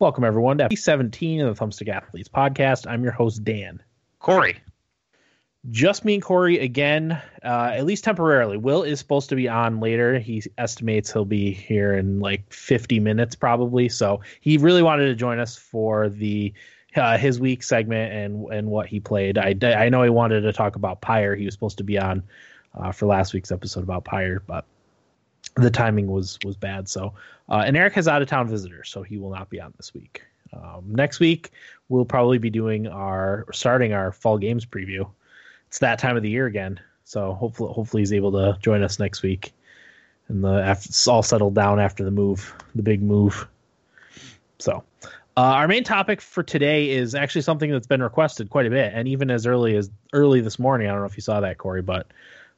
Welcome, everyone, to episode 17 of the Thumbstick Athletes podcast. I'm your host, Dan. Corey. Just me and Corey again, uh, at least temporarily. Will is supposed to be on later. He estimates he'll be here in like 50 minutes, probably. So he really wanted to join us for the uh, his week segment and and what he played. I, I know he wanted to talk about Pyre. He was supposed to be on uh, for last week's episode about Pyre, but the timing was was bad. So, uh, and Eric has out of town visitors, so he will not be on this week. Um, next week we'll probably be doing our starting our fall games preview. It's that time of the year again, so hopefully hopefully he's able to join us next week. And the after it's all settled down after the move, the big move. So, uh, our main topic for today is actually something that's been requested quite a bit, and even as early as early this morning. I don't know if you saw that, Corey, but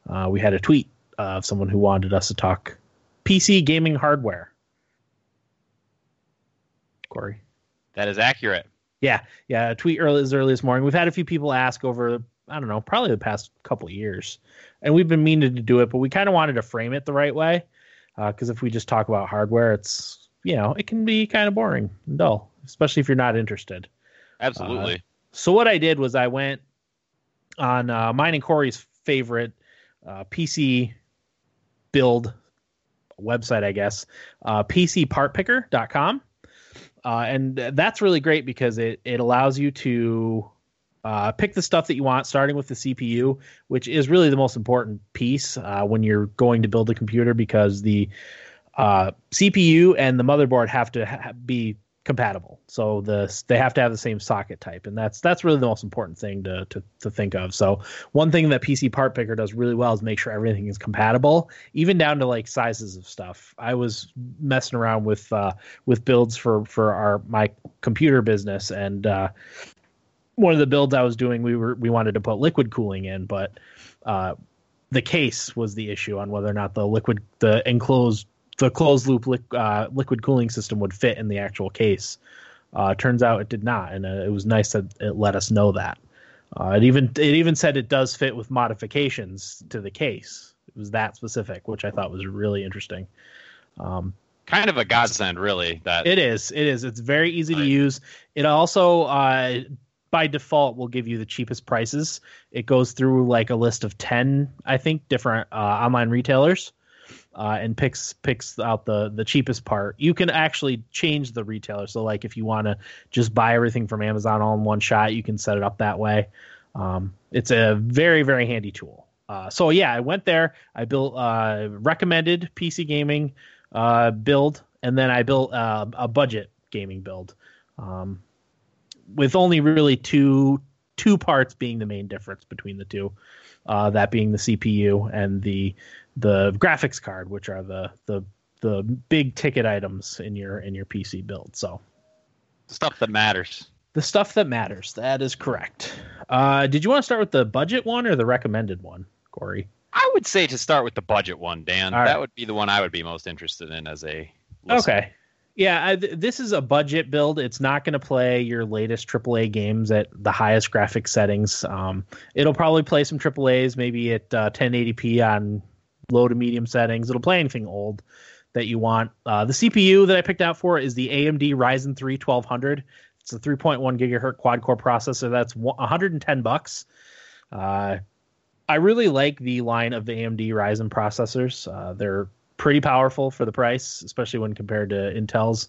uh, we had a tweet of someone who wanted us to talk PC gaming hardware. Corey. That is accurate. Yeah, yeah. Tweet early as early this morning. We've had a few people ask over, I don't know, probably the past couple of years, and we've been meaning to do it, but we kind of wanted to frame it the right way, because uh, if we just talk about hardware, it's you know it can be kind of boring and dull, especially if you're not interested. Absolutely. Uh, so what I did was I went on uh, mine and Corey's favorite uh, PC build website, I guess, uh, PCPartPicker.com. Uh, and that's really great because it, it allows you to uh, pick the stuff that you want, starting with the CPU, which is really the most important piece uh, when you're going to build a computer because the uh, CPU and the motherboard have to ha- be compatible. So the they have to have the same socket type, and that's that's really the most important thing to to, to think of. So one thing that PC Part Picker does really well is make sure everything is compatible, even down to like sizes of stuff. I was messing around with uh, with builds for for our my computer business, and uh, one of the builds I was doing, we were we wanted to put liquid cooling in, but uh, the case was the issue on whether or not the liquid the enclosed the closed loop li- uh, liquid cooling system would fit in the actual case. Uh, turns out it did not, and uh, it was nice that it let us know that. Uh, it even it even said it does fit with modifications to the case. It was that specific, which I thought was really interesting. Um, kind of a godsend, really. That it is. It is. It's very easy to use. It also uh, by default will give you the cheapest prices. It goes through like a list of ten, I think, different uh, online retailers uh, and picks picks out the the cheapest part. You can actually change the retailer. So like if you want to just buy everything from Amazon all in one shot, you can set it up that way. Um, it's a very very handy tool. Uh, so yeah, I went there. I built uh, recommended PC gaming uh, build, and then I built uh, a budget gaming build. Um, with only really two two parts being the main difference between the two, uh, that being the CPU and the the graphics card, which are the the the big ticket items in your in your PC build. So stuff that matters. The stuff that matters. That is correct. Uh, did you want to start with the budget one or the recommended one, Corey? I would say to start with the budget one, Dan. That would be the one I would be most interested in as a. Listener. Okay. Yeah, I, this is a budget build. It's not going to play your latest AAA games at the highest graphic settings. Um, it'll probably play some AAA's, maybe at uh, 1080p on low to medium settings. It'll play anything old that you want. Uh, the CPU that I picked out for is the AMD Ryzen 3 1200. It's a 3.1 gigahertz quad core processor. That's 110 bucks. Uh, I really like the line of the AMD Ryzen processors. Uh, they're pretty powerful for the price, especially when compared to Intel's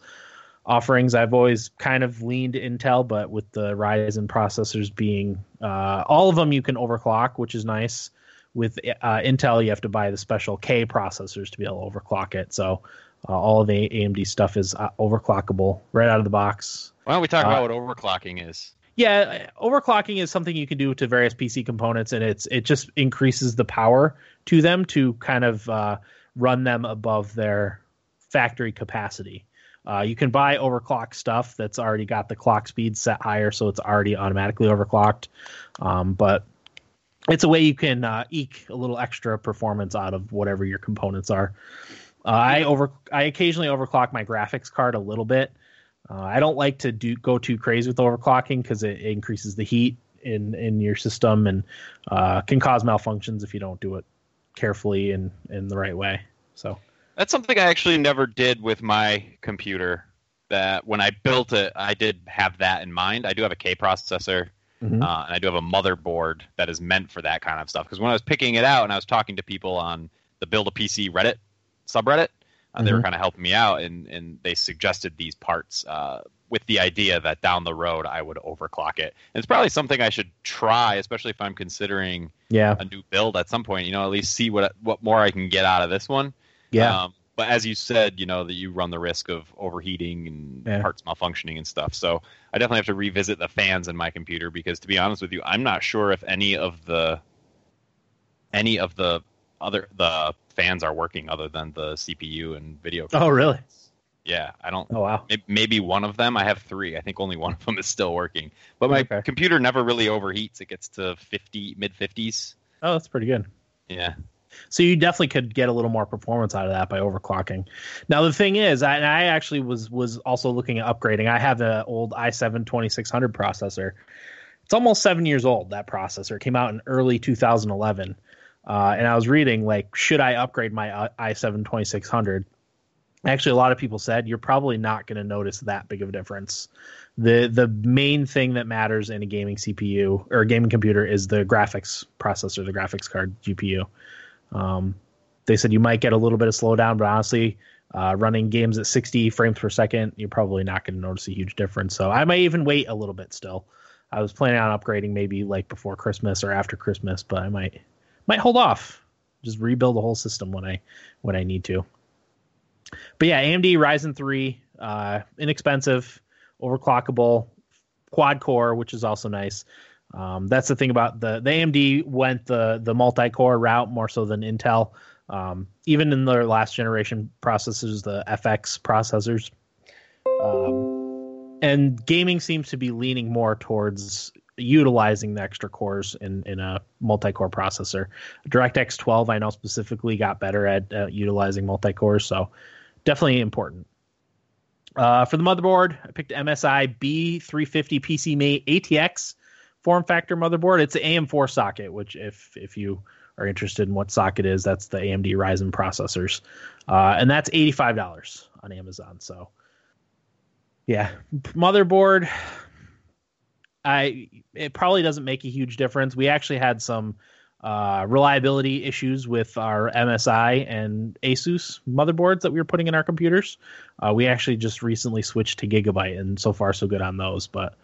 offerings. I've always kind of leaned Intel, but with the Ryzen processors being uh, all of them, you can overclock, which is nice with uh, Intel, you have to buy the special K processors to be able to overclock it. So uh, all of the AMD stuff is uh, overclockable right out of the box. Why don't we talk about uh, what overclocking is? Yeah, overclocking is something you can do to various PC components, and it's it just increases the power to them to kind of uh, run them above their factory capacity. Uh, you can buy overclock stuff that's already got the clock speed set higher, so it's already automatically overclocked. Um, but it's a way you can uh, eke a little extra performance out of whatever your components are. Uh, I over I occasionally overclock my graphics card a little bit. Uh, I don't like to do go too crazy with overclocking because it, it, increases the heat in in your system and uh, can cause malfunctions if you don't do it carefully and in the right way. So that's something I actually never did with my computer. that when I built it, I did have that in mind. I do have a K processor, mm-hmm. uh, and I do have a motherboard that is meant for that kind of stuff. Because when I was picking it out and I was talking to people on the Build a PC Reddit subreddit, uh, mm-hmm. they were mm-hmm. kind of helping me out, and and they suggested these parts uh, with the idea that down the road I would overclock it. And it's probably something I should try, especially if I'm considering yeah. a new build at some point. You know, at least see what what more I can get out of this one. Yeah. Um, but as you said, you know that you run the risk of overheating and yeah. parts malfunctioning and stuff. So I definitely have to revisit the fans in my computer because, to be honest with you, I'm not sure if any of the any of the other the fans are working other than the CPU and video. Oh, really? Yeah, I don't. Oh wow. Maybe one of them. I have three. I think only one of them is still working. But my okay. computer never really overheats. It gets to fifty mid fifties. Oh, that's pretty good. Yeah. So you definitely could get a little more performance out of that by overclocking. Now the thing is, I, I actually was was also looking at upgrading. I have an old i7 2600 processor. It's almost seven years old. That processor it came out in early 2011, uh, and I was reading like, should I upgrade my i7 2600? Actually, a lot of people said you're probably not going to notice that big of a difference. the The main thing that matters in a gaming CPU or a gaming computer is the graphics processor, the graphics card GPU. Um, they said you might get a little bit of slowdown, but honestly, uh, running games at 60 frames per second, you're probably not going to notice a huge difference. So I might even wait a little bit still. I was planning on upgrading maybe like before Christmas or after Christmas, but I might might hold off. Just rebuild the whole system when I when I need to. But yeah, AMD Ryzen 3, uh, inexpensive, overclockable, quad core, which is also nice. Um, that's the thing about the the AMD went the the multi core route more so than Intel. Um, even in their last generation processors, the FX processors, um, and gaming seems to be leaning more towards utilizing the extra cores in in a multi core processor. DirectX 12, I know specifically, got better at uh, utilizing multi cores, so definitely important. Uh, for the motherboard, I picked MSI B350 PCMate ATX form factor motherboard. It's an AM4 socket, which if if you are interested in what socket is, that's the AMD Ryzen processors, uh, and that's eighty five dollars on Amazon. So, yeah, motherboard. I it probably doesn't make a huge difference. We actually had some uh, reliability issues with our MSI and Asus motherboards that we were putting in our computers. Uh, we actually just recently switched to Gigabyte, and so far so good on those. But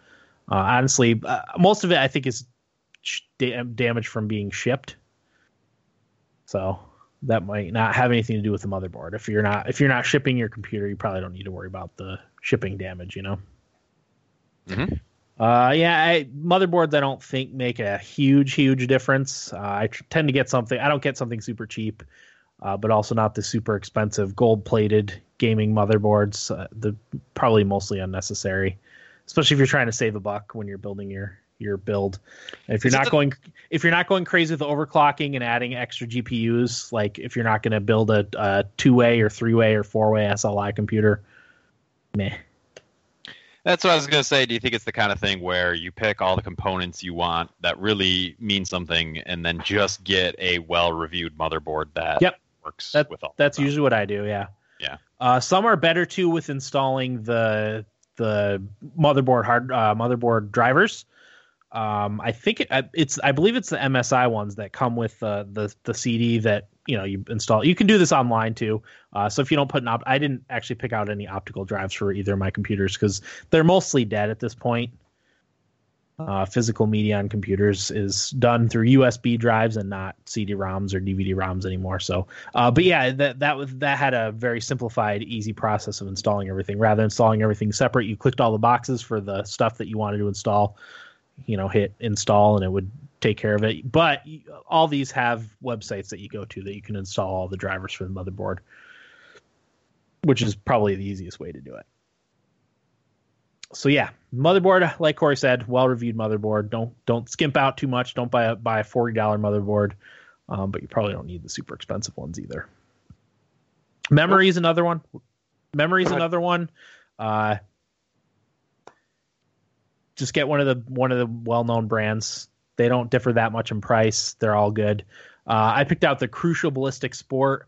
uh, honestly, uh, most of it I think is da- damage from being shipped. So that might not have anything to do with the motherboard. If you're not if you're not shipping your computer, you probably don't need to worry about the shipping damage. You know. Mm-hmm. Uh, yeah, I, motherboards I don't think make a huge, huge difference. Uh, I tr- tend to get something. I don't get something super cheap, uh, but also not the super expensive gold-plated gaming motherboards. Uh, the probably mostly unnecessary especially if you're trying to save a buck when you're building your your build. If you're Is not the... going if you're not going crazy with overclocking and adding extra GPUs, like if you're not going to build a, a two way or three way or four way SLI computer, meh. That's what I was going to say. Do you think it's the kind of thing where you pick all the components you want that really mean something, and then just get a well-reviewed motherboard that yep. works that, with all? That's usually what I do. Yeah. Yeah. Uh, some are better too with installing the the motherboard hard uh, motherboard drivers. Um, I think it, it's I believe it's the MSI ones that come with uh, the the CD that you know you install. You can do this online too. Uh, so if you don't put an op, I didn't actually pick out any optical drives for either of my computers because they're mostly dead at this point uh, physical media on computers is done through USB drives and not CD-ROMs or DVD-ROMs anymore. So, uh, but yeah, that that was that had a very simplified, easy process of installing everything. Rather than installing everything separate, you clicked all the boxes for the stuff that you wanted to install. You know, hit install and it would take care of it. But all these have websites that you go to that you can install all the drivers for the motherboard, which is probably the easiest way to do it so yeah, motherboard, like Corey said, well reviewed motherboard. Don't don't skimp out too much. Don't buy a buy a forty dollar motherboard, um, but you probably don't need the super expensive ones either. Memory is another one. Memory is another one. Uh, just get one of the one of the well known brands. They don't differ that much in price. They're all good. Uh, I picked out the Crucial Ballistix Sport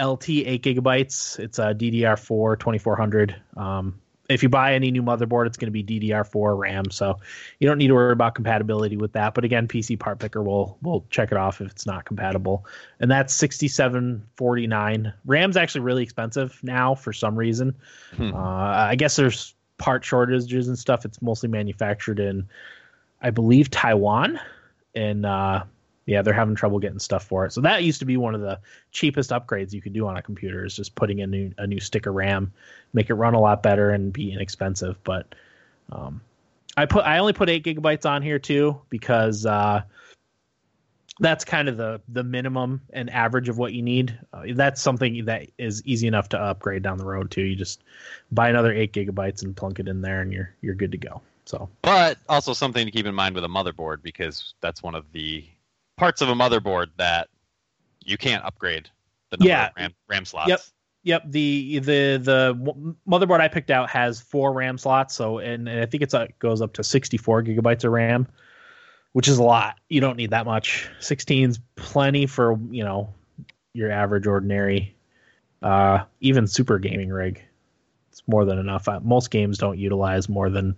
LT eight gigabytes. It's a DDR4 2400. Um, if you buy any new motherboard, it's going to be DDR4 RAM, so you don't need to worry about compatibility with that. But again, PC Part Picker will will check it off if it's not compatible, and that's sixty seven forty nine. RAM's actually really expensive now for some reason. Hmm. Uh, I guess there's part shortages and stuff. It's mostly manufactured in, I believe, Taiwan, and uh, yeah, they're having trouble getting stuff for it. So that used to be one of the cheapest upgrades you could do on a computer is just putting a new a new stick of RAM, make it run a lot better and be inexpensive. But um, I put I only put eight gigabytes on here too because uh, that's kind of the the minimum and average of what you need. Uh, that's something that is easy enough to upgrade down the road too. You just buy another eight gigabytes and plunk it in there, and you're you're good to go. So, but also something to keep in mind with a motherboard because that's one of the parts of a motherboard that you can't upgrade the number yeah. of RAM, RAM slots. Yep. Yep. The the the motherboard I picked out has four RAM slots, so and, and I think it's uh, goes up to 64 gigabytes of RAM, which is a lot. You don't need that much. 16's plenty for you know your average ordinary, uh, even super gaming rig. It's more than enough. Uh, most games don't utilize more than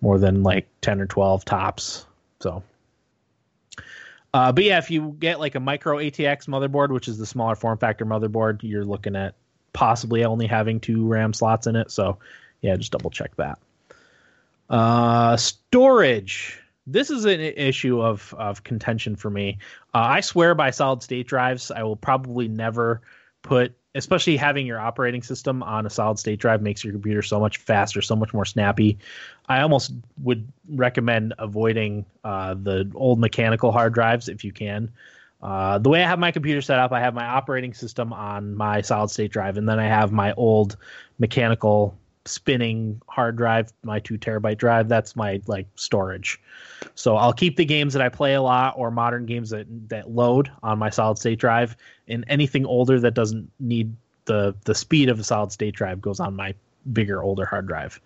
more than like 10 or 12 tops. So uh, but yeah, if you get like a micro ATX motherboard, which is the smaller form factor motherboard, you're looking at possibly only having two RAM slots in it. So yeah, just double check that. Uh, storage. This is an issue of of contention for me. Uh, I swear by solid state drives. I will probably never put especially having your operating system on a solid state drive makes your computer so much faster, so much more snappy. I almost would recommend avoiding uh, the old mechanical hard drives if you can. Uh, the way I have my computer set up, I have my operating system on my solid state drive, and then I have my old mechanical spinning hard drive, my two terabyte drive. That's my like storage. So I'll keep the games that I play a lot or modern games that that load on my solid state drive, and anything older that doesn't need the the speed of a solid state drive goes on my bigger older hard drive.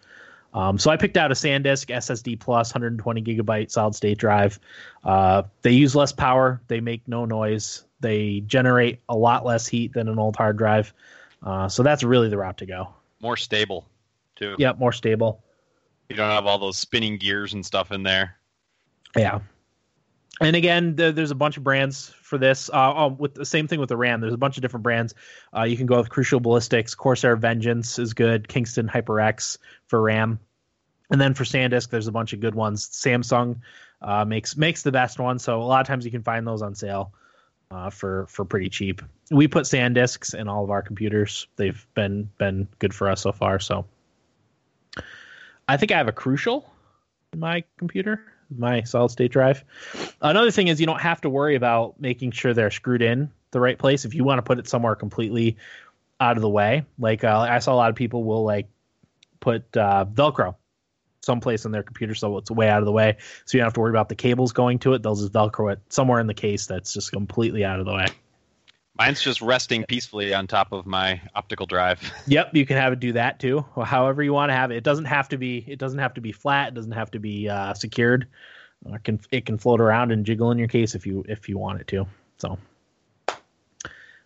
Um, so I picked out a SanDisk SSD Plus 120 gigabyte solid state drive. Uh, they use less power, they make no noise, they generate a lot less heat than an old hard drive. Uh, so that's really the route to go. More stable too. Yep, more stable. You don't have all those spinning gears and stuff in there. Yeah. And again, the, there's a bunch of brands for this. Uh, oh, with the same thing with the RAM, there's a bunch of different brands. Uh, you can go with Crucial Ballistix, Corsair Vengeance is good, Kingston HyperX for RAM, and then for SanDisk, there's a bunch of good ones. Samsung uh, makes makes the best one, so a lot of times you can find those on sale uh, for for pretty cheap. We put SanDisks in all of our computers. They've been been good for us so far. So I think I have a Crucial in my computer, my solid state drive. Another thing is you don't have to worry about making sure they're screwed in the right place. If you want to put it somewhere completely out of the way, like uh, I saw a lot of people will like put uh, Velcro someplace in their computer so it's way out of the way, so you don't have to worry about the cables going to it. They'll just Velcro it somewhere in the case that's just completely out of the way. Mine's just resting peacefully on top of my optical drive. Yep, you can have it do that too. However you want to have it. It doesn't have to be. It doesn't have to be flat. It doesn't have to be uh, secured. Uh, it can it can float around and jiggle in your case if you if you want it to. So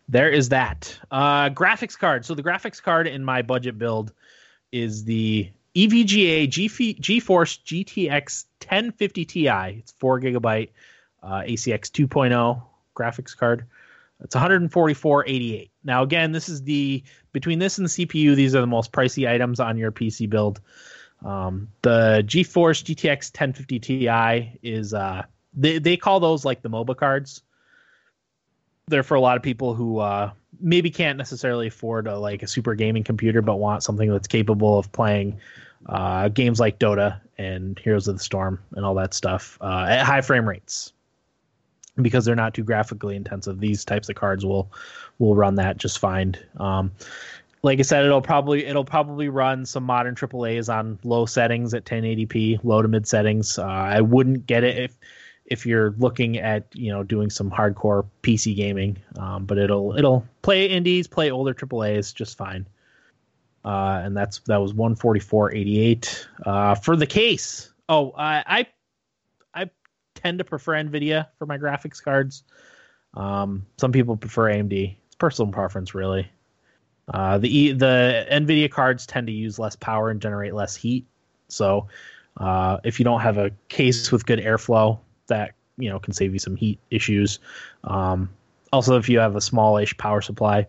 there is that. Uh, graphics card. So the graphics card in my budget build is the EVGA GeForce GTX 1050 Ti. It's four gigabyte uh, ACX 2.0 graphics card. It's 144.88. Now again, this is the between this and the CPU, these are the most pricey items on your PC build. Um, the GeForce GTX 1050 Ti is uh, they they call those like the MOBA cards. They're for a lot of people who uh, maybe can't necessarily afford a, like a super gaming computer, but want something that's capable of playing uh, games like Dota and Heroes of the Storm and all that stuff uh, at high frame rates because they're not too graphically intensive. These types of cards will will run that just fine. Um, like I said, it'll probably it'll probably run some modern AAA's on low settings at 1080p, low to mid settings. Uh, I wouldn't get it if if you're looking at you know doing some hardcore PC gaming, um, but it'll it'll play indies, play older AAA's just fine. Uh, and that's that was 144.88 uh, for the case. Oh, I, I tend to prefer NVIDIA for my graphics cards. Um, some people prefer AMD. It's personal preference, really. Uh, the the NVIDIA cards tend to use less power and generate less heat. So uh, if you don't have a case with good airflow, that you know can save you some heat issues. Um, also, if you have a smallish power supply.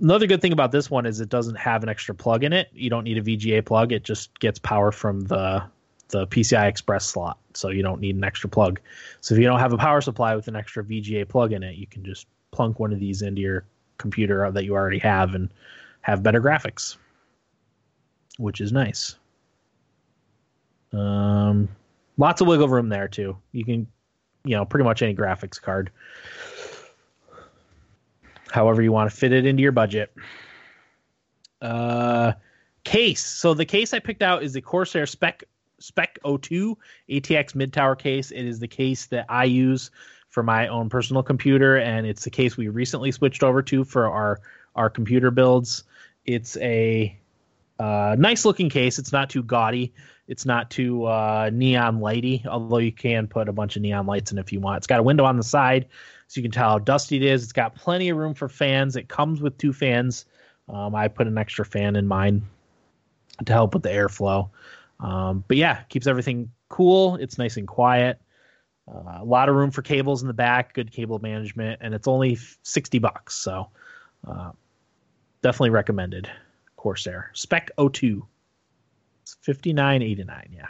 Another good thing about this one is it doesn't have an extra plug in it. You don't need a VGA plug. It just gets power from the the PCI Express slot, so you don't need an extra plug. So if you don't have a power supply with an extra VGA plug in it, you can just plunk one of these into your computer that you already have and have better graphics, which is nice. Um, lots of wiggle room there too. You can, you know, pretty much any graphics card, however you want to fit it into your budget. Uh, case. So the case I picked out is the Corsair Spec Spec 02 ATX mid tower case. It is the case that I use for my own personal computer, and it's the case we recently switched over to for our our computer builds. It's a uh, nice looking case. It's not too gaudy. It's not too uh, neon lighty, although you can put a bunch of neon lights in if you want. It's got a window on the side, so you can tell how dusty it is. It's got plenty of room for fans. It comes with two fans. Um, I put an extra fan in mine to help with the airflow. Um, but yeah, keeps everything cool. It's nice and quiet. Uh, a lot of room for cables in the back, good cable management, and it's only 60 bucks. So uh, definitely recommended. Corsair Spec 02. It's 59.89, yeah.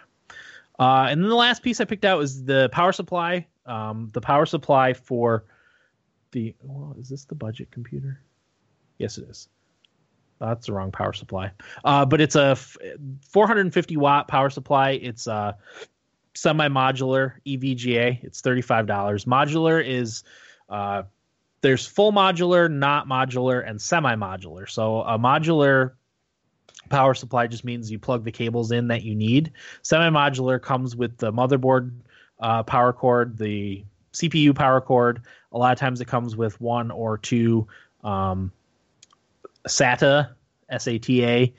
Uh, and then the last piece I picked out is the power supply. Um, the power supply for the well, is this the budget computer? Yes, it is. That's the wrong power supply. Uh, but it's a f- 450 watt power supply. It's a semi modular EVGA. It's $35. Modular is uh, there's full modular, not modular, and semi modular. So a modular power supply just means you plug the cables in that you need. Semi modular comes with the motherboard uh, power cord, the CPU power cord. A lot of times it comes with one or two um, SATA, SATA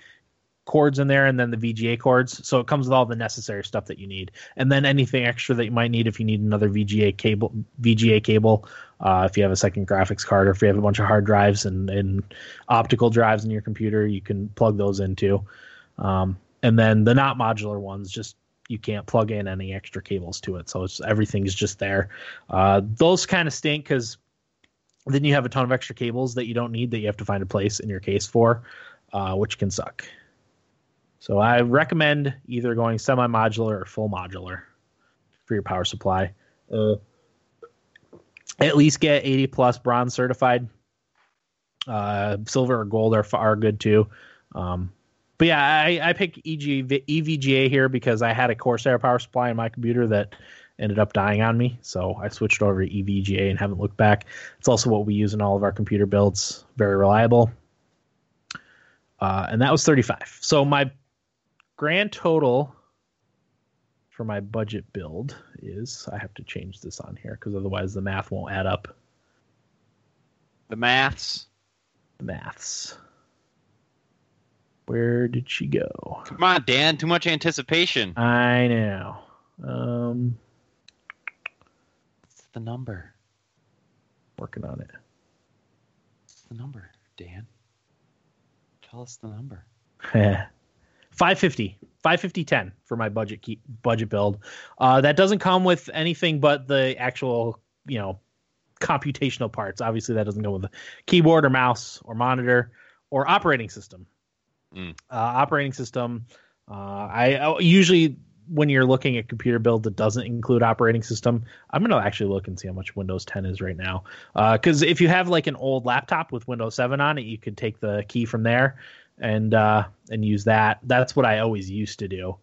cords in there and then the VGA cords. So it comes with all the necessary stuff that you need. And then anything extra that you might need if you need another VGA cable VGA cable, uh, if you have a second graphics card or if you have a bunch of hard drives and, and optical drives in your computer, you can plug those into. Um, and then the not modular ones just you can't plug in any extra cables to it. So it's everything's just there. Uh, those kind of stink because then you have a ton of extra cables that you don't need that you have to find a place in your case for, uh, which can suck. So I recommend either going semi-modular or full modular for your power supply. Uh, at least get 80 plus bronze certified. Uh, silver or gold are are good too. Um, but yeah, I, I picked EG, EVGA here because I had a Corsair power supply in my computer that ended up dying on me. So I switched over to EVGA and haven't looked back. It's also what we use in all of our computer builds. Very reliable. Uh, and that was 35. So my grand total for my budget build is I have to change this on here because otherwise the math won't add up. The maths. The maths. Where did she go? Come on, Dan. Too much anticipation. I know. Um, the number? Working on it. What's the number, Dan? Tell us the number. 550 550 10 for my budget key, budget build uh, that doesn't come with anything but the actual you know computational parts obviously that doesn't go with a keyboard or mouse or monitor or operating system mm. uh, operating system uh, I, I usually when you're looking at computer build that doesn't include operating system i'm going to actually look and see how much windows 10 is right now because uh, if you have like an old laptop with windows 7 on it you could take the key from there and uh, and use that. That's what I always used to do,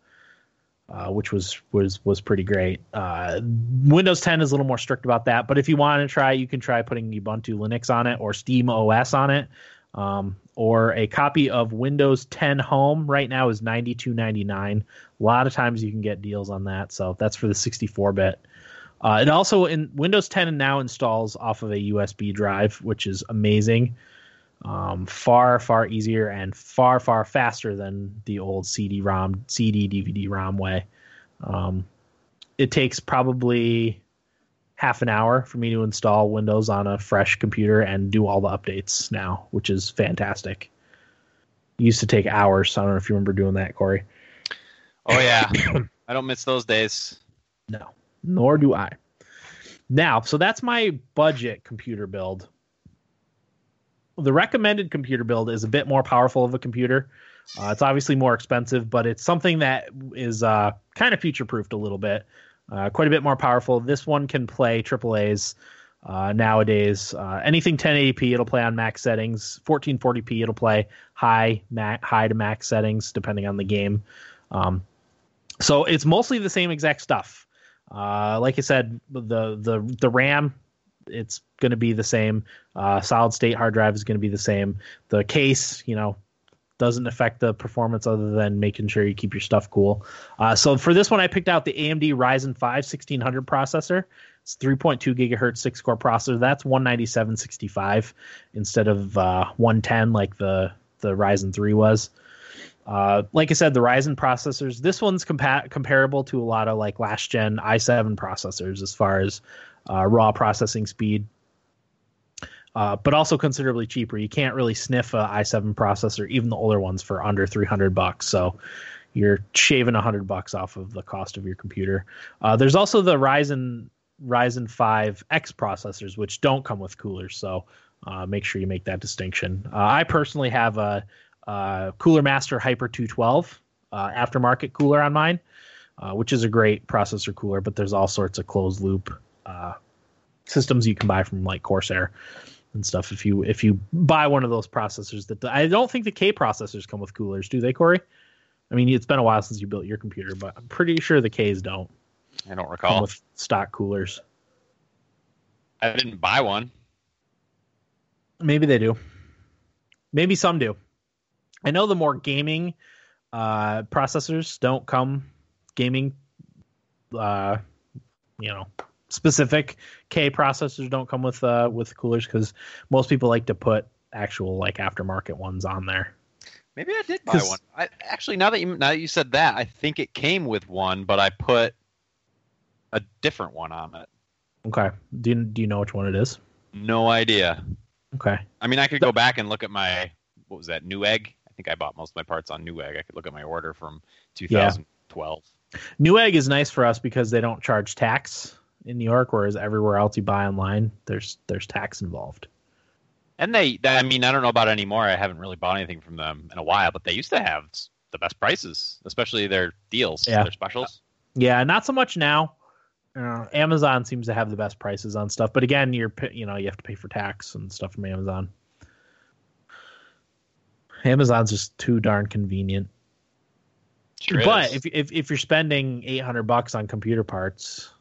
uh, which was was was pretty great. Uh, Windows 10 is a little more strict about that, but if you want to try, you can try putting Ubuntu Linux on it or Steam OS on it, um, or a copy of Windows 10 Home. Right now is 92.99. A lot of times you can get deals on that, so that's for the 64 bit. Uh, it also in Windows 10 now installs off of a USB drive, which is amazing um, far far easier and far far faster than the old CD-ROM, CD DVD-ROM way. Um, it takes probably half an hour for me to install Windows on a fresh computer and do all the updates now, which is fantastic. used to take hours. So I don't know if you remember doing that, Corey. Oh yeah, I don't miss those days. No, nor do I. Now, so that's my budget computer build. The recommended computer build is a bit more powerful of a computer. Uh, it's obviously more expensive, but it's something that is uh, kind of future proofed a little bit. Uh, quite a bit more powerful. This one can play AAA's uh, nowadays. Uh, anything 1080p, it'll play on max settings. 1440p, it'll play high, ma- high to max settings, depending on the game. Um, so it's mostly the same exact stuff. Uh, like I said, the the the RAM, it's going to be the same. Uh, solid state hard drive is going to be the same. The case, you know, doesn't affect the performance other than making sure you keep your stuff cool. Uh, so for this one, I picked out the AMD Ryzen 5 1600 processor. It's 3.2 gigahertz six core processor. That's 197.65 instead of uh, 110 like the the Ryzen 3 was. Uh, like I said, the Ryzen processors. This one's compa- comparable to a lot of like last gen i7 processors as far as uh, raw processing speed, uh, but also considerably cheaper. You can't really sniff a i7 processor, even the older ones, for under 300 bucks. So you're shaving 100 bucks off of the cost of your computer. Uh, there's also the Ryzen Ryzen 5 X processors, which don't come with coolers. So uh, make sure you make that distinction. Uh, I personally have a uh, Cooler Master Hyper 212 uh, aftermarket cooler on mine, uh, which is a great processor cooler. But there's all sorts of closed loop uh, systems you can buy from like Corsair and stuff. If you if you buy one of those processors, that I don't think the K processors come with coolers, do they, Corey? I mean, it's been a while since you built your computer, but I'm pretty sure the K's don't. I don't recall. Come with stock coolers. I didn't buy one. Maybe they do. Maybe some do. I know the more gaming uh, processors don't come gaming, uh, you know, specific K processors don't come with uh, with coolers because most people like to put actual like aftermarket ones on there. Maybe I did buy one. I, actually, now that you now that you said that, I think it came with one, but I put a different one on it. Okay. Do you, do you know which one it is? No idea. Okay. I mean, I could go back and look at my what was that Newegg I think I bought most of my parts on Newegg. I could look at my order from 2012. Yeah. Newegg is nice for us because they don't charge tax in New York, whereas everywhere else you buy online, there's there's tax involved. And they, I mean, I don't know about anymore. I haven't really bought anything from them in a while, but they used to have the best prices, especially their deals, yeah. their specials. Yeah, not so much now. Uh, Amazon seems to have the best prices on stuff, but again, you're you know you have to pay for tax and stuff from Amazon. Amazon's just too darn convenient. Sure but if, if if you're spending 800 bucks on computer parts,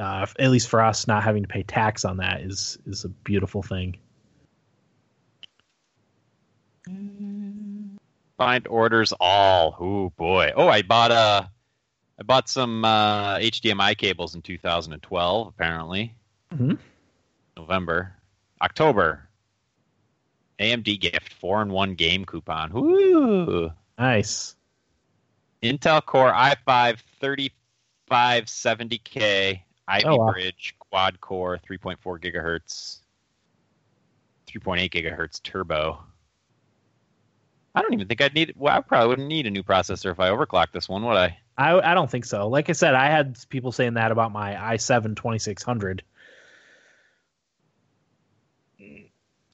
uh, at least for us, not having to pay tax on that is is a beautiful thing. Find orders all. Oh boy. Oh, I bought a. Uh, bought some uh, HDMI cables in 2012. Apparently, mm-hmm. November, October. AMD gift four and one game coupon. Woo! Nice. Intel Core i5 3570K Ivy oh, wow. Bridge quad core 3.4 gigahertz 3.8 gigahertz turbo. I don't even think I'd need. Well, I probably wouldn't need a new processor if I overclock this one, would I? I I don't think so. Like I said, I had people saying that about my i7 2600. So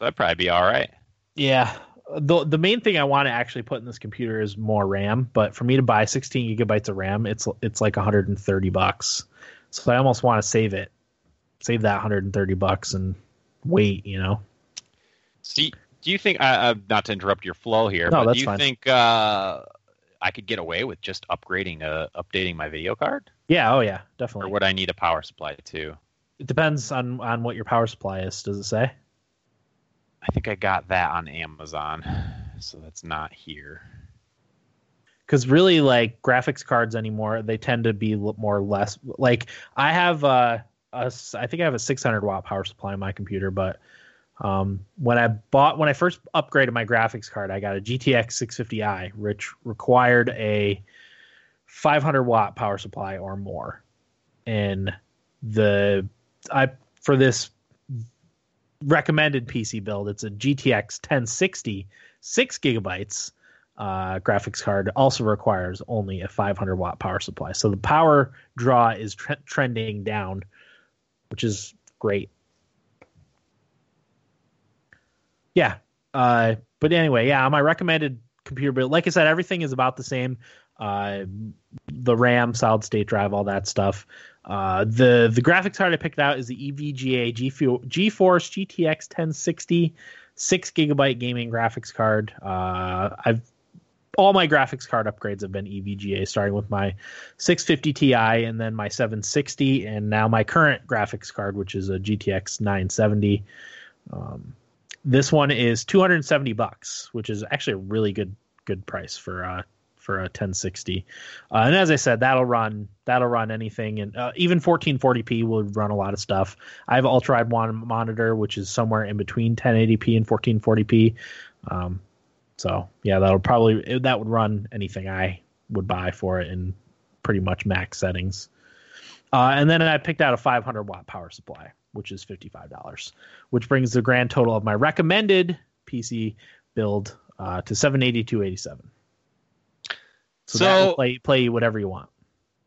that'd probably be all right. Yeah. The the main thing I want to actually put in this computer is more RAM, but for me to buy 16 gigabytes of RAM, it's it's like 130 bucks. So I almost want to save it. Save that 130 bucks and wait, you know. See, do you think uh, not to interrupt your flow here, no, but do you fine. think uh, I could get away with just upgrading uh updating my video card? Yeah, oh yeah, definitely. Or would I need a power supply too? It depends on on what your power supply is. Does it say? I think I got that on Amazon, so that's not here. Because really, like graphics cards anymore, they tend to be more or less like I have uh, a I think I have a 600 watt power supply in my computer, but um, when I bought when I first upgraded my graphics card, I got a GTX 650i, which required a 500 watt power supply or more, and the I for this recommended PC build. It's a GTX 1060, six gigabytes. Uh, graphics card also requires only a 500 watt power supply. So the power draw is tre- trending down, which is great. Yeah. Uh, but anyway, yeah, my recommended computer build, like I said, everything is about the same. Uh, the RAM, solid state drive, all that stuff. Uh, the the graphics card I picked out is the EVGA GeForce GTX 1060, six gigabyte gaming graphics card. Uh, I've all my graphics card upgrades have been EVGA, starting with my 650 Ti and then my 760, and now my current graphics card, which is a GTX 970. Um, this one is 270 bucks, which is actually a really good good price for uh, for a 1060. Uh, and as I said, that'll run that'll run anything, and uh, even 1440p will run a lot of stuff. I have ultra wide monitor, which is somewhere in between 1080p and 1440p. Um, so yeah, that'll probably that would run anything I would buy for it in pretty much max settings. Uh, and then I picked out a 500 watt power supply which is $55, which brings the grand total of my recommended PC build uh, to 782.87. So, so play play whatever you want.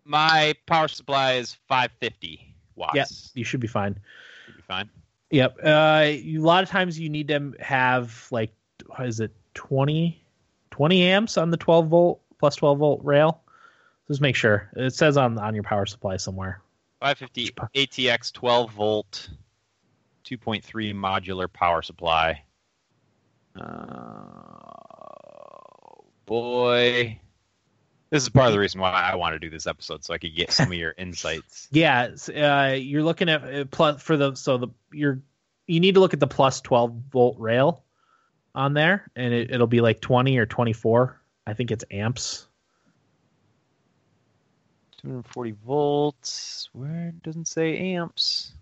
My power supply is 550 watts. Yeah, you should be fine. Should be fine. Yep. Uh, a lot of times you need to have like, is it 20, 20 amps on the 12 volt plus 12 volt rail? Just make sure it says on on your power supply somewhere. 550 ATX 12 volt, 2.3 modular power supply. Uh, boy, this is part of the reason why I want to do this episode, so I could get some of your insights. Yeah, uh, you're looking at uh, plus for the so the you're you need to look at the plus 12 volt rail on there, and it, it'll be like 20 or 24. I think it's amps. 240 volts. Where it doesn't say amps.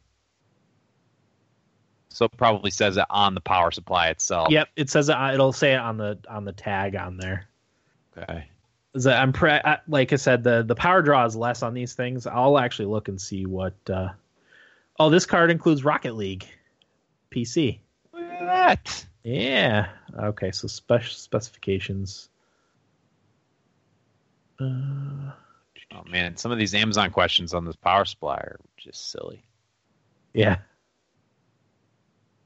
So it probably says it on the power supply itself. Yep, it says it. It'll say it on the on the tag on there. Okay. That I'm pre- like I said, the the power draw is less on these things. I'll actually look and see what. Uh... Oh, this card includes Rocket League, PC. Look at that. Yeah. Okay. So special specifications. Uh, Oh man, some of these Amazon questions on this power supply are just silly. Yeah.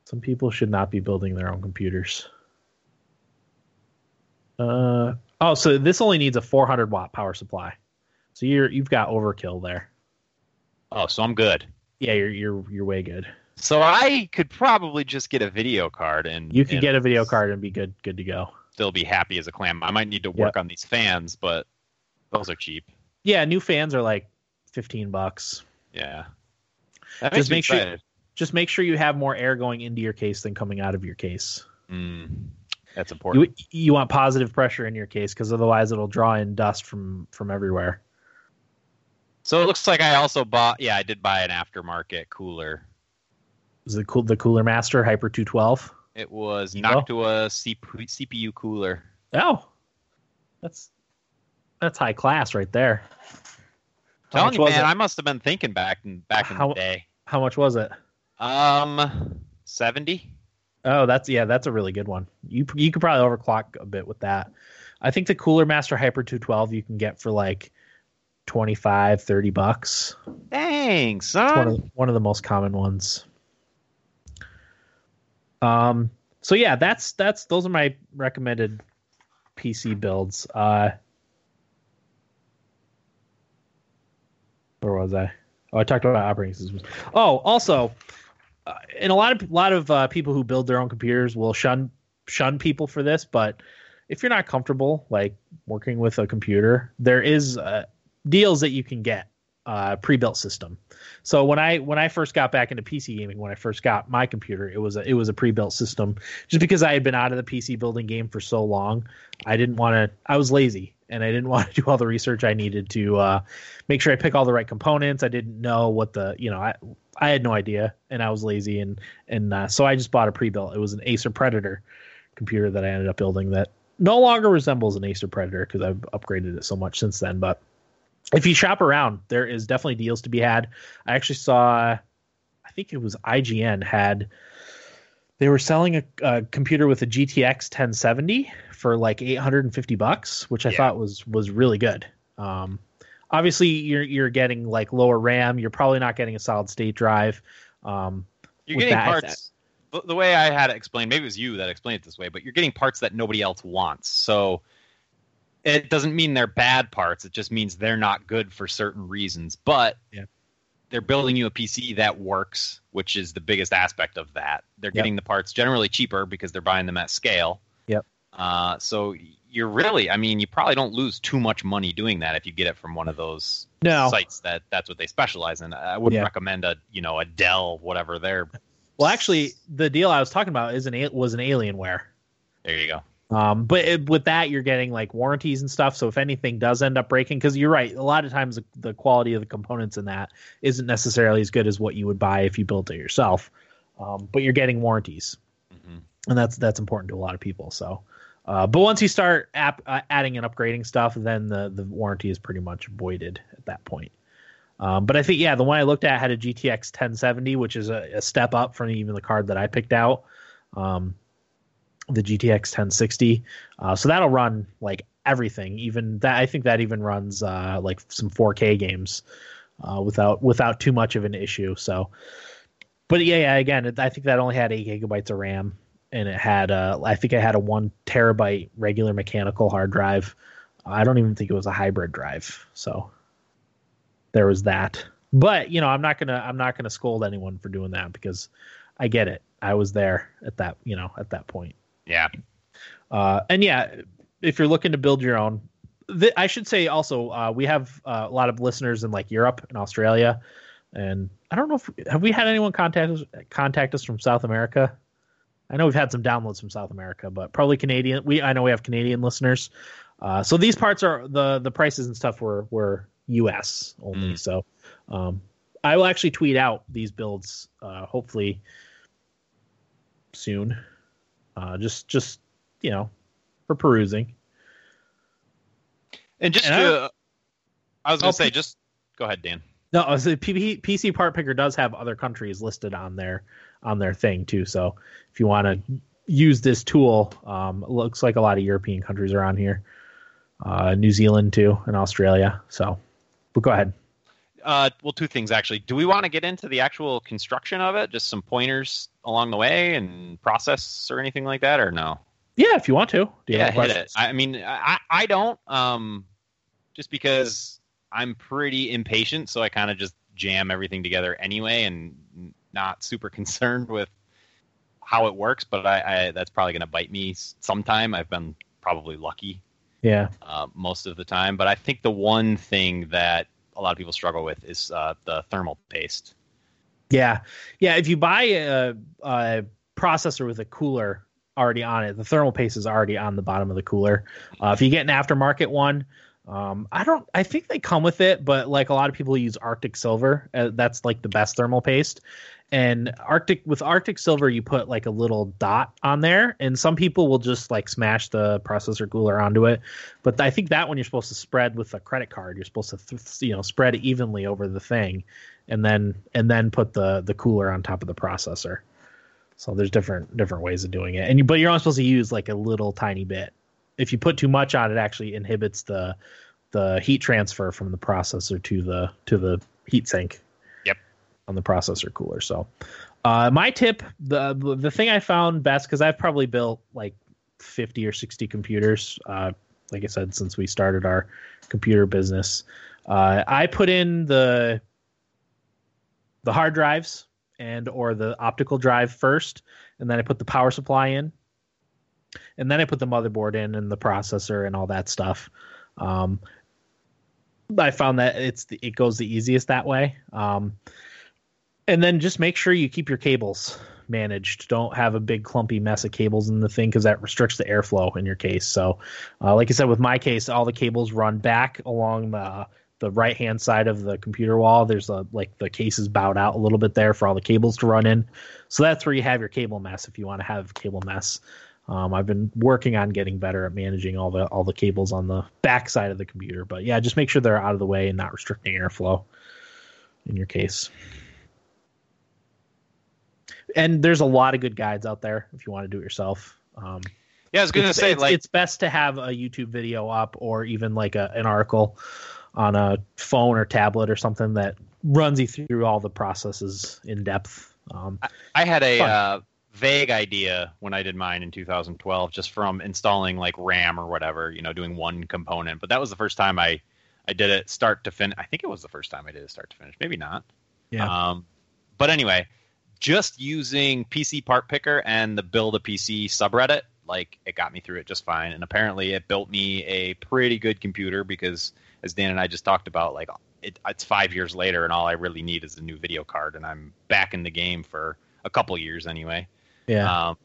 Some people should not be building their own computers. Uh oh, so this only needs a 400 watt power supply. So you're you've got overkill there. Oh, so I'm good. Yeah, you're you're you're way good. So I could probably just get a video card and you could and get a video card and be good good to go. Still be happy as a clam. I might need to work yep. on these fans, but those are cheap. Yeah, new fans are like fifteen bucks. Yeah. That just make excited. sure just make sure you have more air going into your case than coming out of your case. Mm, that's important. You, you want positive pressure in your case because otherwise it'll draw in dust from from everywhere. So it looks like I also bought. Yeah, I did buy an aftermarket cooler. Was it cool? The Cooler Master Hyper two twelve. It was Noctua CPU cooler. Oh, that's that's high class right there. Telling you, man, it? I must have been thinking back in back in how, the day. How much was it? Um, seventy. Oh, that's yeah, that's a really good one. You you could probably overclock a bit with that. I think the Cooler Master Hyper 212 you can get for like 25, 30 bucks. Dang, son. It's one of, one of the most common ones. Um so yeah, that's that's those are my recommended PC builds. Uh where was I? Oh, I talked about operating systems. Oh, also, uh, and a lot of a lot of uh, people who build their own computers will shun shun people for this, but if you're not comfortable like working with a computer, there is uh, deals that you can get uh, pre-built system. So when I when I first got back into PC gaming, when I first got my computer, it was a, it was a pre-built system. Just because I had been out of the PC building game for so long, I didn't want to. I was lazy and I didn't want to do all the research I needed to uh, make sure I pick all the right components. I didn't know what the you know I I had no idea, and I was lazy, and and uh, so I just bought a pre-built. It was an Acer Predator computer that I ended up building that no longer resembles an Acer Predator because I've upgraded it so much since then. But if you shop around, there is definitely deals to be had. I actually saw, I think it was IGN had they were selling a, a, computer with a GTX 1070 for like 850 bucks, which I Yeah. thought was was really good. Um, obviously, you're you're getting like lower RAM. You're probably not getting a solid state drive. Um, You're getting that, parts. The, the way I had it explained, maybe it was you that explained it this way, but you're getting parts that nobody else wants. So it doesn't mean they're bad parts. It just means they're not good for certain reasons. But Yeah. they're building you a PC that works, which is the biggest aspect of that. They're Yep. getting the parts generally cheaper because they're buying them at scale. Yep. Uh, so you're really, I mean, you probably don't lose too much money doing that if you get it from one of those No. sites that that's what they specialize in. I wouldn't recommend a you know a Dell whatever they're. well, actually, the deal I was talking about is an was an Alienware. There you go. Um, but it, with that, you're getting like warranties and stuff. So if anything does end up breaking, because you're right, a lot of times the, the quality of the components in that isn't necessarily as good as what you would buy if you built it yourself. Um, but you're getting warranties, hmm and that's that's important to a lot of people. So, uh, but once you start app, uh, adding and upgrading stuff, then the the warranty is pretty much voided at that point. Um, but I think yeah, the one I looked at had a GTX 1070, which is a, a step up from even the card that I picked out. Um, the GTX 1060. Uh, so that'll run like everything. Even that, I think that even runs uh, like some 4K games uh, without without too much of an issue. So, but yeah, yeah again, I think that only had eight gigabytes of RAM, and it had uh, I think it had a one terabyte regular mechanical hard drive. I don't even think it was a hybrid drive. So there was that. But you know, I'm not gonna I'm not gonna scold anyone for doing that because I get it. I was there at that you know at that point. Yeah. Uh, and yeah, if you're looking to build your own, th- I should say also uh, we have uh, a lot of listeners in like Europe and Australia, and I don't know if have we had anyone contact us, contact us from South America. I know we've had some downloads from South America, but probably Canadian. We I know we have Canadian listeners. Uh, so these parts are the the prices and stuff were were U.S. only. Mm. So um, I will actually tweet out these builds uh, hopefully soon. Uh, just just you know for perusing. And just And I to, I, was gonna Oh, say, P- just go ahead, Dan. No, I was P- PC Part Picker does have other countries listed on their on their thing too. So if you want to use this tool, um, it looks like a lot of European countries are on here, uh, New Zealand too, and Australia. So, but go ahead. Uh, well, two things actually. Do we want to get into the actual construction of it? Just some pointers along the way and process or anything like that, or no? Yeah, if you want to. Do you yeah, hit it. I I mean, I I don't. Um, just because I'm pretty impatient, so I kind of just jam everything together anyway, and not super concerned with how it works. But I, I that's probably going to bite me sometime. I've been probably lucky Yeah. uh, most of the time, but I think the one thing that a lot of people struggle with is uh, the thermal paste. Yeah, yeah. If you buy a, a processor with a cooler already on it, the thermal paste is already on the bottom of the cooler. Uh, if you get an aftermarket one, um, I don't. I think they come with it, but like a lot of people use Arctic Silver. Uh, that's like the best thermal paste. And Arctic with Arctic Silver, you put like a little dot on there, and some people will just like smash the processor cooler onto it. But I think that one you're supposed to spread with a credit card. You're supposed to th- you know spread evenly over the thing and then and then put the the cooler on top of the processor. So there's different different ways of doing it, and you, but you're only supposed to use like a little tiny bit. If you put too much on, it actually inhibits the the heat transfer from the processor to the to the heat sink. Yep. On the processor cooler. So, uh, my tip, the the thing I found best because I've probably built like 50 or 60 computers. Uh, like I said, since we started our computer business, uh, I put in the the hard drives and or the optical drive first and then i put the power supply in and then i put the motherboard in and the processor and all that stuff. Um, i found that it's the, it goes the easiest that way. Um, and then just make sure you keep your cables managed. Don't have a big clumpy mess of cables in the thing because that restricts the airflow in your case. So uh, like i said with my case all the cables run back along the the right hand side of the computer wall. There's a like the case is bowed out a little bit there for all the cables to run in. So that's where you have your cable mess if you want to have cable mess um, i've been working on getting better at managing all the all the cables on the back side of the computer but yeah just make sure they're out of the way and not restricting airflow in your case. And there's a lot of good guides out there if you want to do it yourself. Um, Yeah, I was going to say it's, like it's best to have a YouTube video up or even like a, an article on a phone or tablet or something that runs you through all the processes in depth. Um, I had a uh, vague idea when I did mine in 2012, just from installing like RAM or whatever, you know, doing one component. But that was the first time I I did it start to finish. I think it was the first time I did it start to finish. Maybe not. yeah. Um, but anyway, just using PC Part Picker and the Build a PC subreddit, like it got me through it just fine. And apparently, it built me a pretty good computer because, as Dan and I just talked about, like it, it's five years later, and all I really need is a new video card, and I'm back in the game for a couple years anyway. Yeah. Um,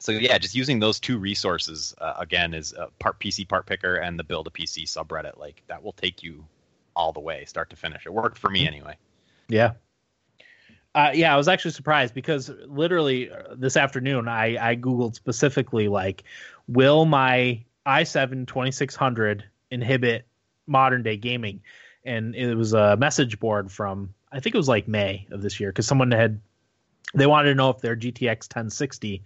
so yeah, just using those two resources uh, again is uh, part PC Part Picker and the Build a PC subreddit. Like that will take you all the way, start to finish. It worked for me anyway. Yeah. Uh, yeah, I was actually surprised because literally uh, this afternoon I, I Googled specifically, like, will my i7 2600 inhibit modern day gaming? And it was a message board from, I think it was like May of this year because someone had, they wanted to know if their GTX 1060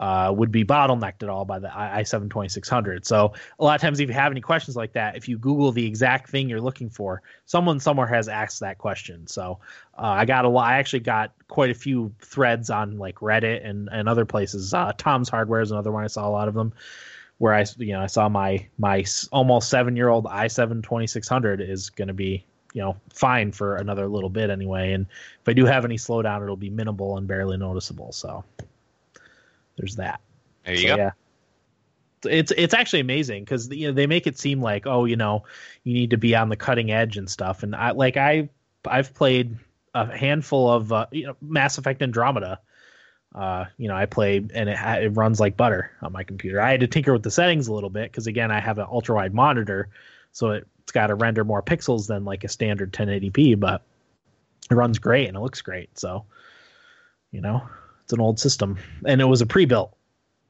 uh, would be bottlenecked at all by the i i7 2600. So a lot of times, if you have any questions like that, if you Google the exact thing you're looking for, someone somewhere has asked that question. So uh, I got a lot. I actually got quite a few threads on like Reddit and and other places. Uh, Tom's Hardware is another one. I saw a lot of them where I you know I saw my my almost seven year old i7 2600 is going to be you know fine for another little bit anyway. And if I do have any slowdown, it'll be minimal and barely noticeable. So there's that. There you So, go. Yeah. It's it's actually amazing because you know they make it seem like oh you know you need to be on the cutting edge and stuff and I like I I've played a handful of uh, you know Mass Effect Andromeda. Uh, you know I play and it it runs like butter on my computer. I had to tinker with the settings a little bit because again I have an ultra wide monitor, so it's got to render more pixels than like a standard 1080p, but it runs great and it looks great. So you know it's an old system. And it was a pre-built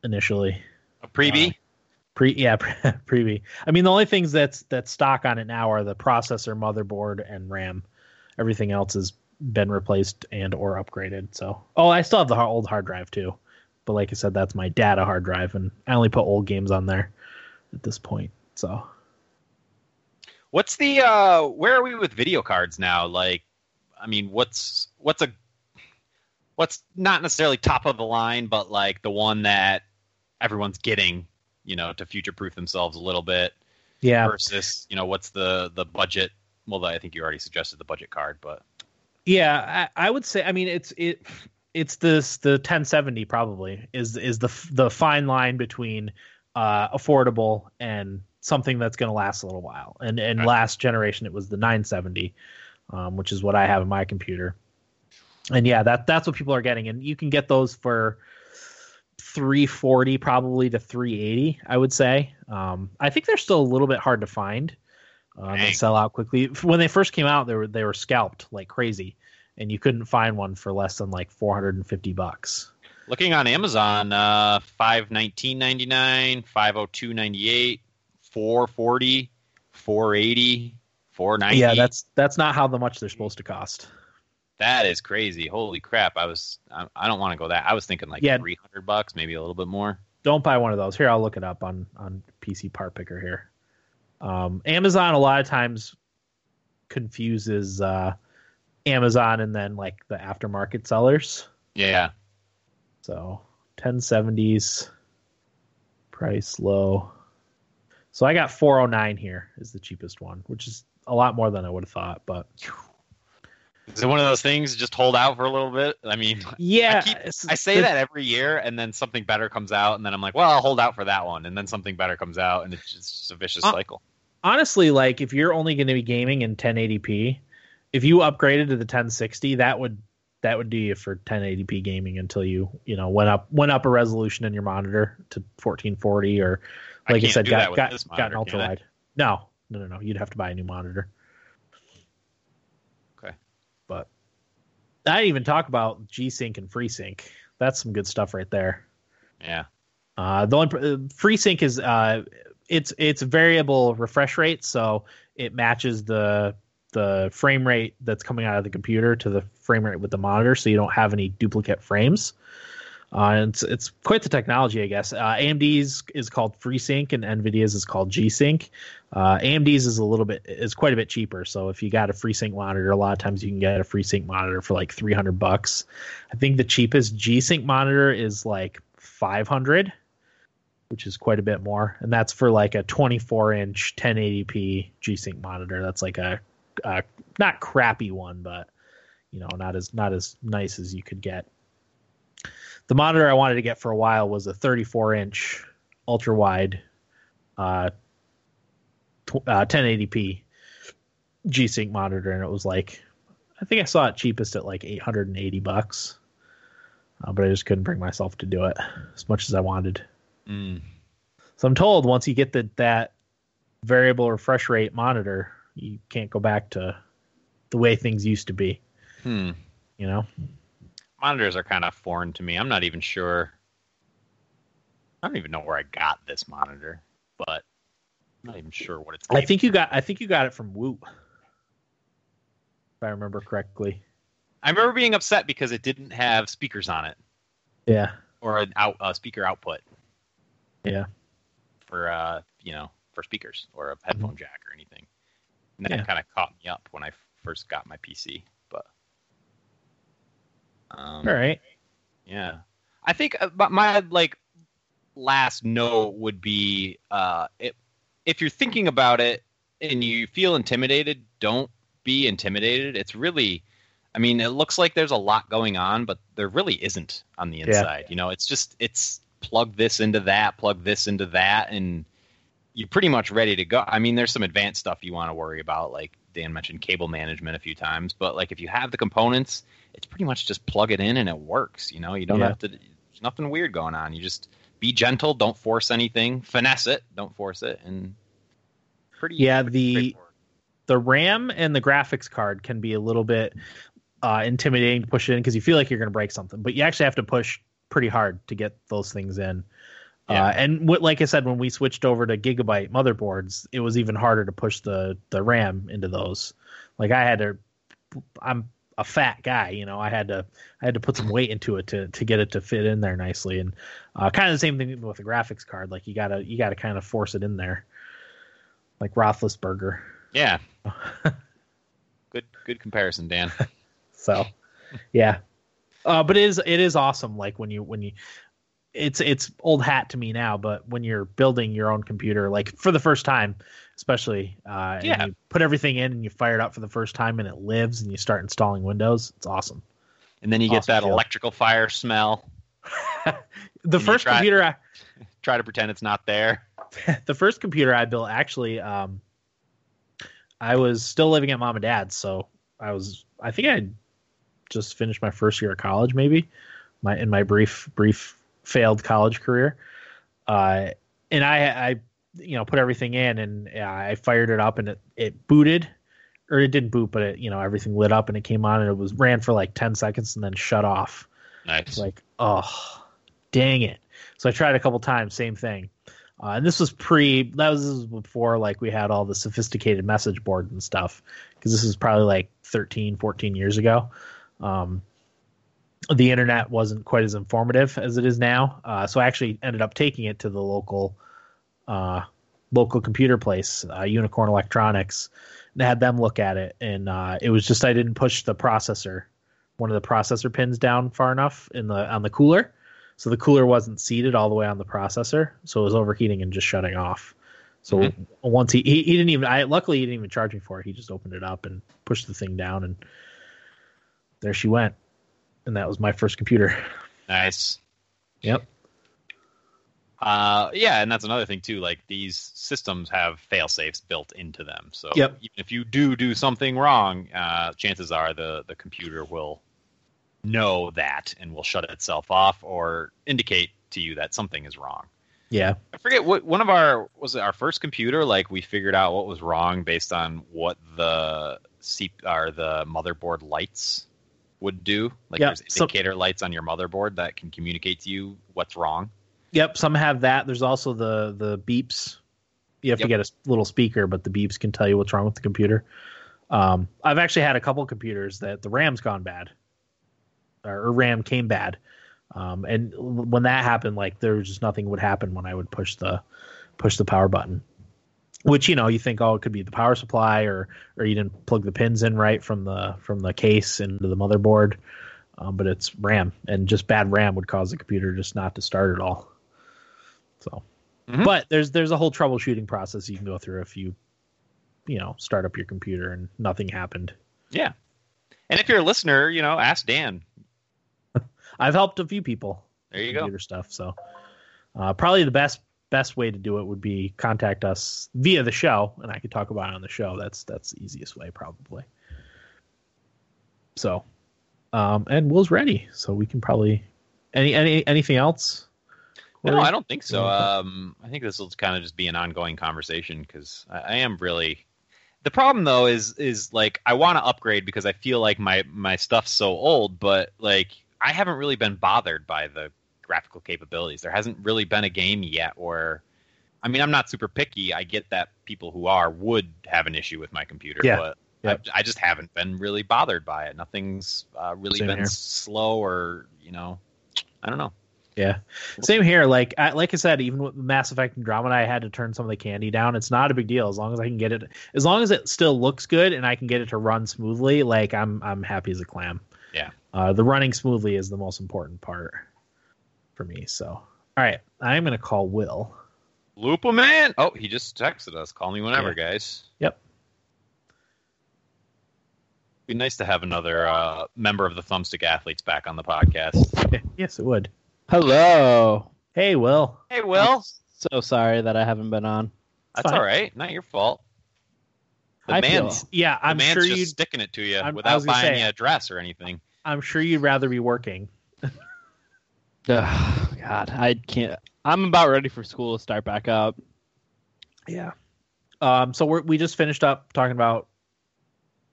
initially. A freebie. Uh, pre yeah pre i mean the only things that's that's stock on it now are the processor motherboard and ram. Everything else has been replaced and or upgraded so. Oh i still have the old hard drive too. But like i said that's my data hard drive and i only put old games on there at this point so What's the uh where are we with video cards now? Like I mean, what's what's a what's not necessarily top of the line, but like the one that everyone's getting, you know, to future proof themselves a little bit yeah versus, you know, what's the the budget well I think you already suggested the budget card, but Yeah, I, I would say. I mean, it's it it's this the 1070 probably is is the the fine line between uh, affordable and something that's going to last a little while. And and Right. last generation it was the 970, um, which is what I have in my computer. And yeah, that that's what people are getting, and you can get those for 340 probably to 380 i would say um, i think they're still a little bit hard to find uh, they sell out quickly when they first came out they were they were scalped like crazy and you couldn't find one for less than like 450 bucks looking on Amazon, uh five nineteen ninety nine, five oh two ninety eight, four forty, four eighty, four ninety. yeah that's that's not how the much they're supposed to cost That is crazy. Holy crap! I was I, I don't want to go that. I was thinking like Yeah. three hundred bucks, maybe a little bit more. don't buy one of those here i'll look it up on on pc part picker here um, amazon a lot of times confuses uh, amazon and then like the aftermarket sellers Yeah, So 1070s price low. So I got 409 here is the cheapest one, which is a lot more than I would have thought, but is it one of those things? Just hold out for a little bit. I mean, yeah, I, keep, I say the- that every year, and then something better comes out, and then I'm like, well, I'll hold out for that one, and then something better comes out, and it's just, a vicious Uh, cycle. honestly like if you're only going to be gaming in 1080p, if you upgraded to the 1060, that would that would do you for 1080p gaming until you, you know, went up went up a resolution in your monitor to 1440 or like I, said got got, this got an ultra wide. No, no, no, no. You'd have to buy a new monitor. Okay. But I didn't even talk about G-Sync and FreeSync. That's some good stuff right there. Yeah, Uh, the only uh, FreeSync is uh, it's it's variable refresh rate, so it matches the the frame rate that's coming out of the computer to the frame rate with the monitor, so you don't have any duplicate frames. Uh, it's it's quite the technology, I guess. Uh, AMD's is called FreeSync, and NVIDIA's is called G-Sync. Uh, AMD's is a little bit is quite a bit cheaper. So if you got a FreeSync monitor, a lot of times you can get a FreeSync monitor for like three hundred bucks. I think the cheapest G-Sync monitor is like five hundred, which is quite a bit more, and that's for like a twenty four inch 1080p G-Sync monitor. That's like a, a not crappy one, but you know not as not as nice as you could get the monitor I wanted to get for a while was a 34 inch ultra wide uh, tw- uh 1080p G Sync monitor, and it was like I think I saw it cheapest at like 880 bucks, uh, but I just couldn't bring myself to do it as much as I wanted. Mm. So I'm told once you get the that variable refresh rate monitor, you can't go back to the way things used to be. Hmm. You know monitors are kind of foreign to me. I'm not even sure. I don't even know where I got this monitor, but I'm not even sure what it's. I think you got. I think you got it from Woot, if I remember correctly. I remember being upset because it didn't have speakers on it. Yeah. Or an out uh, speaker output. Yeah. For uh, you know, for speakers or a headphone mm-hmm. jack or anything. And that yeah. kind of caught me up when I first got my PC. Um, All right. Yeah, I think uh, my like last note would be uh, it, if you're thinking about it and you feel intimidated, don't be intimidated. It's really, I mean, it looks like there's a lot going on, but there really isn't on the inside. Yeah. You know, it's just it's plug this into that, plug this into that, and you're pretty much ready to go. I mean, there's some advanced stuff you want to worry about, like Dan mentioned cable management a few times, but like if you have the components, it's pretty much just plug it in and it works. You know, you don't yeah. have to. There's nothing weird going on. You just be gentle. Don't force anything. Finesse it. Don't force it. And pretty. Yeah, pretty the the RAM and the graphics card can be a little bit uh, intimidating to push it in because you feel like you're going to break something, but you actually have to push pretty hard to get those things in. Yeah. Uh, and what, like I said, when we switched over to gigabyte motherboards, it was even harder to push the the RAM into those. Like I had to, I'm a fat guy, you know, I had to I had to put some weight into it to to get it to fit in there nicely, and uh, kind of the same thing with the graphics card. Like you gotta you gotta kind of force it in there, like Roethlisberger. Yeah. good good comparison, Dan. so, yeah. Uh, but it is it is awesome. Like when you when you it's it's old hat to me now, but when you're building your own computer, like for the first time, especially, uh, yeah. you put everything in and you fire it up for the first time and it lives and you start installing Windows, it's awesome. And then you awesome get that electrical fire smell. the first try, computer I try to pretend it's not there. the first computer I built actually, um, I was still living at mom and dad's, so I was I think I just finished my first year of college, maybe my in my brief brief failed college career. Uh, and I, I, you know, put everything in and uh, I fired it up and it, it booted or it didn't boot, but it, you know, everything lit up and it came on and it was ran for like 10 seconds and then shut off. Nice. Like, oh, dang it. So I tried a couple times, same thing. Uh, and this was pre, that was, was before like we had all the sophisticated message board and stuff. Cause this is probably like 13, 14 years ago. Um, the internet wasn't quite as informative as it is now. Uh, so I actually ended up taking it to the local uh, local computer place, uh, Unicorn Electronics, and had them look at it. And uh, it was just I didn't push the processor, one of the processor pins down far enough in the on the cooler, so the cooler wasn't seated all the way on the processor, so it was overheating and just shutting off. So mm-hmm. once he, he he didn't even I luckily he didn't even charge me for it. He just opened it up and pushed the thing down and there she went and that was my first computer. Nice. Yep. Uh, yeah, and that's another thing too. Like these systems have fail safes built into them, so yep. even if you do do something wrong, uh, chances are the the computer will know that and will shut itself off or indicate to you that something is wrong. Yeah, I forget what one of our was it our first computer. Like we figured out what was wrong based on what the C or the motherboard lights would do. Like yep. there's indicator so, lights on your motherboard that can communicate to you what's wrong. Yep, some have that. There's also the the beeps. You have yep. to get a little speaker, but the beeps can tell you what's wrong with the computer. Um, I've actually had a couple computers that the RAM's gone bad, or RAM came bad. Um, and when that happened, like there was just nothing would happen when I would push the push the power button. Which you know you think oh it could be the power supply or or you didn't plug the pins in right from the from the case into the motherboard, um, but it's RAM and just bad RAM would cause the computer just not to start at all. So, mm-hmm. but there's there's a whole troubleshooting process you can go through if you you know start up your computer and nothing happened. Yeah, and if you're a listener, you know ask Dan. I've helped a few people. There you computer go. Stuff so. Uh, probably the best best way to do it would be contact us via the show, and I could talk about it on the show. That's that's the easiest way, probably. So, um, and Will's ready, so we can probably any any anything else. No, I don't think so. Um, I think this will kind of just be an ongoing conversation because I, I am really. The problem though is is like I want to upgrade because I feel like my my stuff's so old, but like I haven't really been bothered by the graphical capabilities. There hasn't really been a game yet where, I mean, I'm not super picky. I get that people who are would have an issue with my computer, yeah. but. I, I, just haven't been really bothered by it. Nothing's uh, really Same been here. slow or you know, I don't know. Yeah, same here. Like I, like I said, even with Mass Effect and Andromeda, I had to turn some of the candy down. It's not a big deal as long as I can get it. As long as it still looks good and I can get it to run smoothly, like I'm I'm happy as a clam. Yeah. Uh, the running smoothly is the most important part for me. So, all right, I'm gonna call Will. Lupa man. Oh, he just texted us. Call me whenever, yeah. guys. Yep. Be nice to have another uh, member of the Thumbstick Athletes back on the podcast. yes, it would. Hello. Hey, Will. Hey, Will. I'm so sorry that I haven't been on. That's all right. Not your fault. The I man's, feel, yeah, I'm the man's sure just sticking it to you I'm, without buying say, you a dress or anything. I'm sure you'd rather be working. Oh, God, I can't. I'm about ready for school to start back up. Yeah. Um. So we we just finished up talking about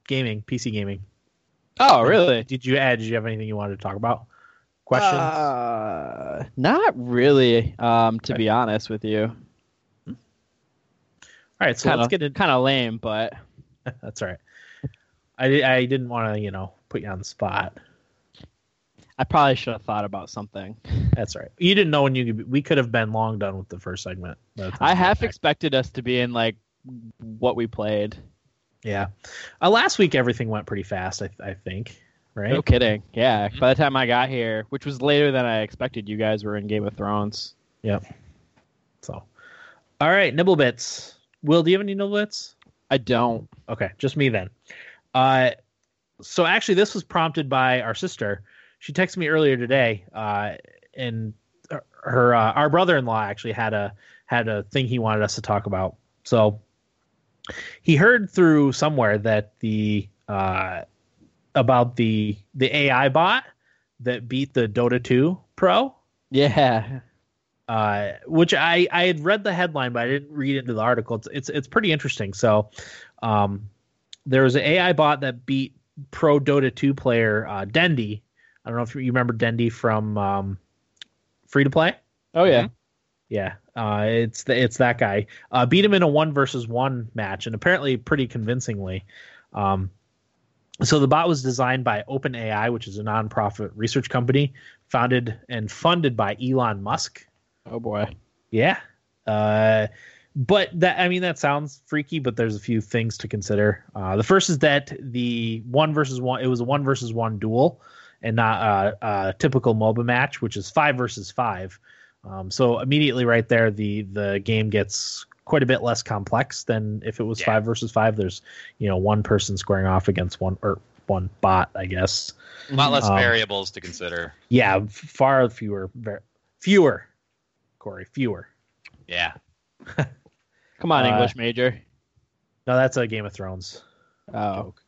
gaming, PC gaming. Oh, really? Did you add? Did you have anything you wanted to talk about? Questions? Uh, not really. Um, to okay. be honest with you. All right, so kinda, let's get it. Kind of lame, but that's all right. I I didn't want to you know put you on the spot. I probably should have thought about something. That's right. You didn't know when you could, we could have been long done with the first segment. I half expected us to be in like what we played. Yeah. Uh, last week everything went pretty fast. I, I think. Right. No kidding. Yeah. Mm-hmm. By the time I got here, which was later than I expected, you guys were in Game of Thrones. Yep. So, all right, nibble bits. Will, do you have any nibble bits? I don't. Okay, just me then. Uh, so actually, this was prompted by our sister she texted me earlier today, uh, and her uh, our brother in law actually had a had a thing he wanted us to talk about. So he heard through somewhere that the uh, about the the AI bot that beat the Dota 2 Pro. Yeah. Uh, which I, I had read the headline, but I didn't read into the article. It's it's, it's pretty interesting. So, um, there was an AI bot that beat pro Dota 2 player uh, Dendi I don't know if you remember Dendi from um, Free to Play. Oh yeah, mm-hmm. yeah. Uh, it's the, it's that guy. Uh, beat him in a one versus one match, and apparently pretty convincingly. Um, so the bot was designed by OpenAI, which is a nonprofit research company founded and funded by Elon Musk. Oh boy. Yeah. Uh, but that I mean that sounds freaky, but there's a few things to consider. Uh, the first is that the one versus one it was a one versus one duel and not a, a typical MOBA match, which is five versus five. Um, so immediately right there, the the game gets quite a bit less complex than if it was yeah. five versus five. There's you know one person squaring off against one or one bot, I guess. A lot less um, variables to consider. Yeah, far fewer, fewer. Corey, fewer. Yeah. Come on, uh, English major. No, that's a Game of Thrones. Oh. Joke.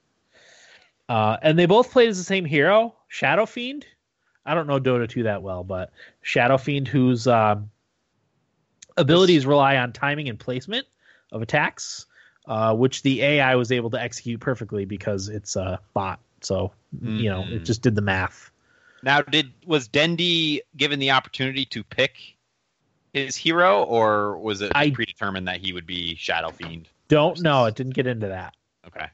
Uh, and they both played as the same hero, Shadow Fiend. I don't know Dota 2 that well, but Shadow Fiend, who's uh, abilities rely on timing and placement of attacks, uh, which the AI was able to execute perfectly because it's a bot. So mm-hmm. you know, it mm-hmm. just did the math. Now, did was Dendi given the opportunity to pick his hero, or was it I predetermined that he would be Shadow Fiend? Don't know. It didn't get into that. Okay.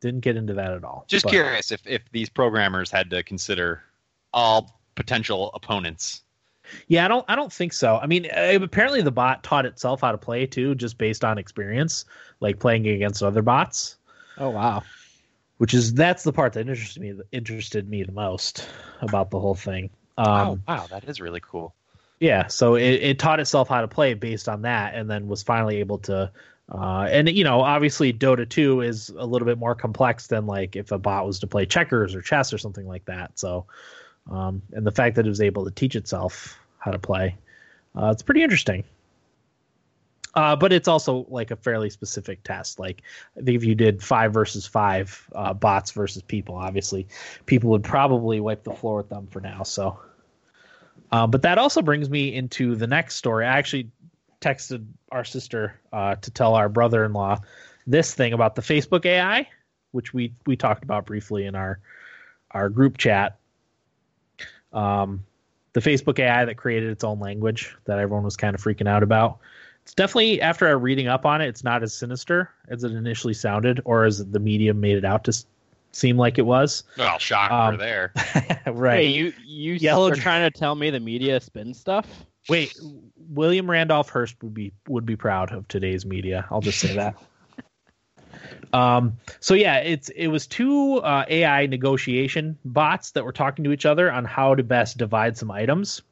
Didn't get into that at all. Just but. curious if if these programmers had to consider all potential opponents. Yeah, I don't. I don't think so. I mean, uh, apparently the bot taught itself how to play too, just based on experience, like playing against other bots. Oh wow! Which is that's the part that interested me interested me the most about the whole thing. Um, oh wow, that is really cool. Yeah, so it, it taught itself how to play based on that, and then was finally able to. Uh, and you know, obviously, Dota 2 is a little bit more complex than like if a bot was to play checkers or chess or something like that. So, um, and the fact that it was able to teach itself how to play, uh, it's pretty interesting. Uh, but it's also like a fairly specific test. Like I think if you did five versus five uh, bots versus people, obviously people would probably wipe the floor with them for now. So, uh, but that also brings me into the next story. I actually texted our sister uh, to tell our brother-in-law this thing about the Facebook AI, which we we talked about briefly in our our group chat. Um, the Facebook AI that created its own language that everyone was kind of freaking out about. It's definitely after reading up on it, it's not as sinister as it initially sounded, or as the media made it out to seem like it was. Well, shocker um, there. right. Hey, you you Yellow are trying to tell me the media spin stuff? Wait, William Randolph Hearst would be would be proud of today's media. I'll just say that. um. So yeah, it's it was two uh, AI negotiation bots that were talking to each other on how to best divide some items.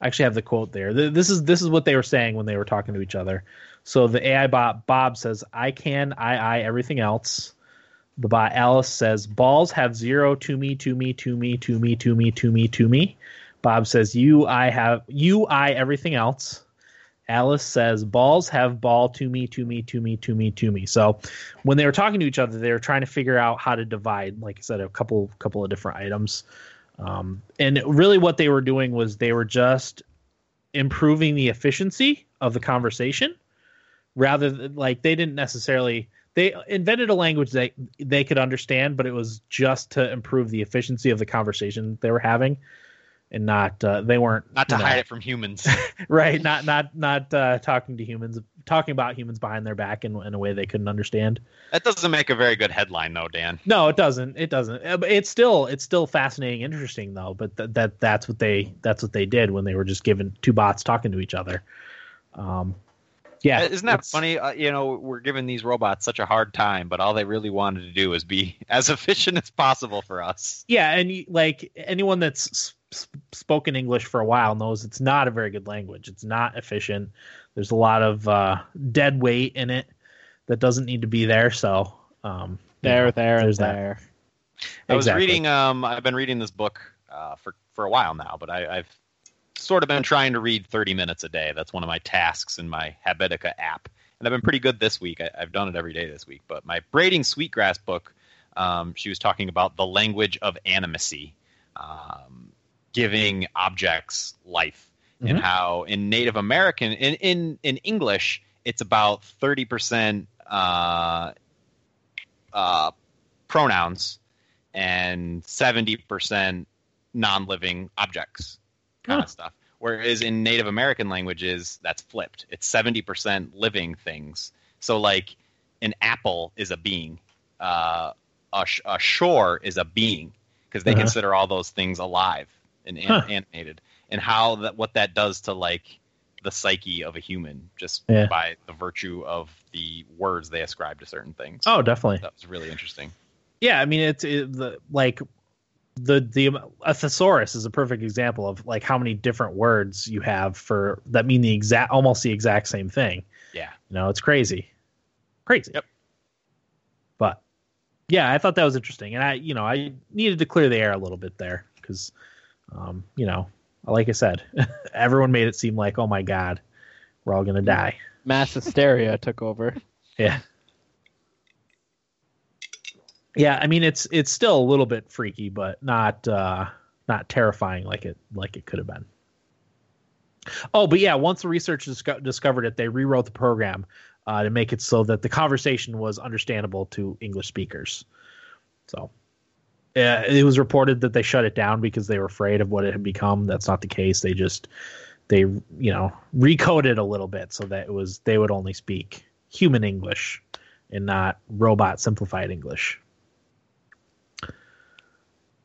I actually have the quote there. This is this is what they were saying when they were talking to each other. So the AI bot Bob says, "I can, I, I, everything else." The bot Alice says, "Balls have zero to me, to me, to me, to me, to me, to me, to me." Bob says, "You, I have you, I, everything else." Alice says, "Balls have ball to me, to me, to me, to me, to me." So, when they were talking to each other, they were trying to figure out how to divide, like I said, a couple couple of different items. Um, and really, what they were doing was they were just improving the efficiency of the conversation, rather than like they didn't necessarily they invented a language that they could understand, but it was just to improve the efficiency of the conversation they were having, and not uh, they weren't not to know, hide it from humans, right? Not not not uh, talking to humans, talking about humans behind their back in, in a way they couldn't understand. That doesn't make a very good headline, though, Dan. No, it doesn't. It doesn't. Uh, it's still it's still fascinating, interesting though. But th- that that's what they that's what they did when they were just given two bots talking to each other. Um, yeah, uh, isn't that funny? Uh, you know, we're giving these robots such a hard time, but all they really wanted to do is be as efficient as possible for us. Yeah, and like anyone that's spoken English for a while knows it's not a very good language. It's not efficient. There's a lot of uh, dead weight in it that doesn't need to be there. So um, there, know, there, there's there. I was reading. Um, I've been reading this book uh, for for a while now, but I, I've sort of been trying to read 30 minutes a day. That's one of my tasks in my Habitica app, and I've been pretty good this week. I, have done it every day this week. But my braiding sweetgrass book, um, she was talking about the language of animacy, um, giving objects life mm-hmm. and how in Native American in in in English it's about thirty percent uh, uh, pronouns and seventy percent non-living objects kind huh. of stuff. Whereas in Native American languages, that's flipped. It's seventy percent living things. So like an apple is a being, uh, a, sh- a shore is a being because they uh-huh. consider all those things alive and huh. animated and how that what that does to like the psyche of a human just yeah. by the virtue of the words they ascribe to certain things. Oh, definitely. That was really interesting. Yeah, I mean it's it, the like the the a thesaurus is a perfect example of like how many different words you have for that mean the exact almost the exact same thing. Yeah. You know, it's crazy. Crazy. Yep. But yeah, I thought that was interesting and I you know, I needed to clear the air a little bit there cuz um, you know, like I said, everyone made it seem like, oh my god, we're all gonna die. Mass hysteria took over. Yeah. Yeah, I mean it's it's still a little bit freaky, but not uh, not terrifying like it like it could have been. Oh, but yeah, once the researchers discovered it, they rewrote the program uh, to make it so that the conversation was understandable to English speakers. So uh, it was reported that they shut it down because they were afraid of what it had become. That's not the case. They just they you know recoded a little bit so that it was they would only speak human English and not robot simplified English.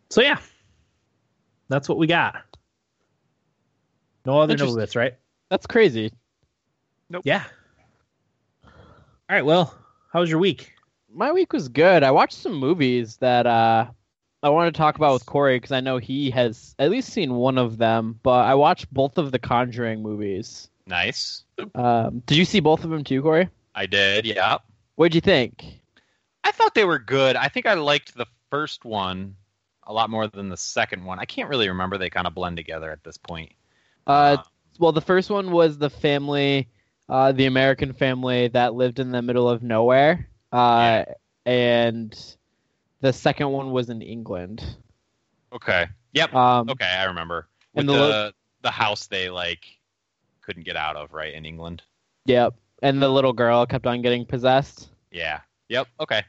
So yeah, that's what we got. No other Interesting. no bits, right? That's crazy. Yeah. All right. Well, how was your week? My week was good. I watched some movies that uh, I want to talk about with Corey because I know he has at least seen one of them. But I watched both of the Conjuring movies. Nice. Um, did you see both of them too, Corey? I did. Yeah. What'd you think? I thought they were good. I think I liked the first one a lot more than the second one. I can't really remember. They kind of blend together at this point. Uh, well, the first one was the family, uh, the American family that lived in the middle of nowhere, uh, and the second one was in England. okay. Yep. Um, Okay, I remember. With And the the the, house they like couldn't get out of, right, in England. Yep. And the little girl kept on getting possessed. Yeah. Yep. Okay.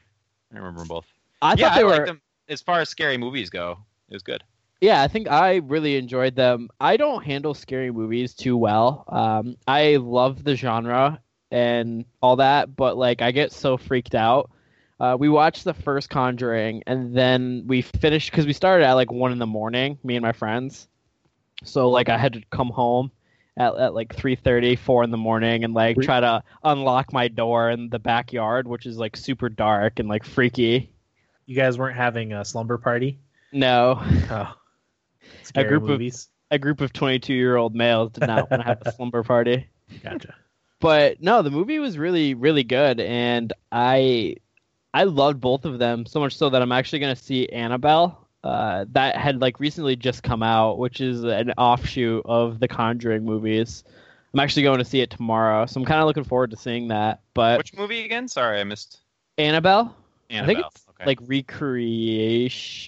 I remember both. I yeah, thought they I were. them. As far as scary movies go, it was good. Yeah, I think I really enjoyed them. I don't handle scary movies too well. Um, I love the genre and all that, but like I get so freaked out. Uh, we watched the first Conjuring, and then we finished because we started at like one in the morning, me and my friends. So like I had to come home at, at like 3.30, 4 in the morning, and like try to unlock my door in the backyard, which is like super dark and like freaky. You guys weren't having a slumber party? No, Oh. Scary group of- movies. a group of 22 year old males did not want to have a slumber party. Gotcha. but no, the movie was really really good, and I I loved both of them so much so that I'm actually going to see Annabelle. Uh, that had like recently just come out, which is an offshoot of the Conjuring movies. I'm actually going to see it tomorrow, so I'm kind of looking forward to seeing that. But Which movie again? Sorry, I missed Annabelle, Annabelle. I think it's okay. like recreation,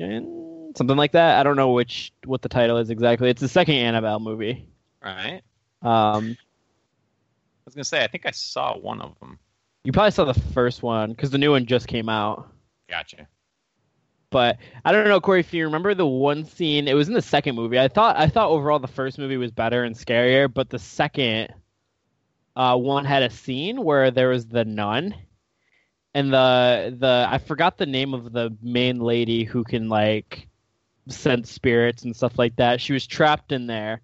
something like that. I don't know which what the title is exactly. It's the second Annabelle movie. All right. Um, I was gonna say I think I saw one of them. You probably saw the first one because the new one just came out. Gotcha. But I don't know, Corey, if you remember the one scene, it was in the second movie. I thought I thought overall the first movie was better and scarier, but the second uh, one had a scene where there was the nun, and the the I forgot the name of the main lady who can like sense spirits and stuff like that. She was trapped in there.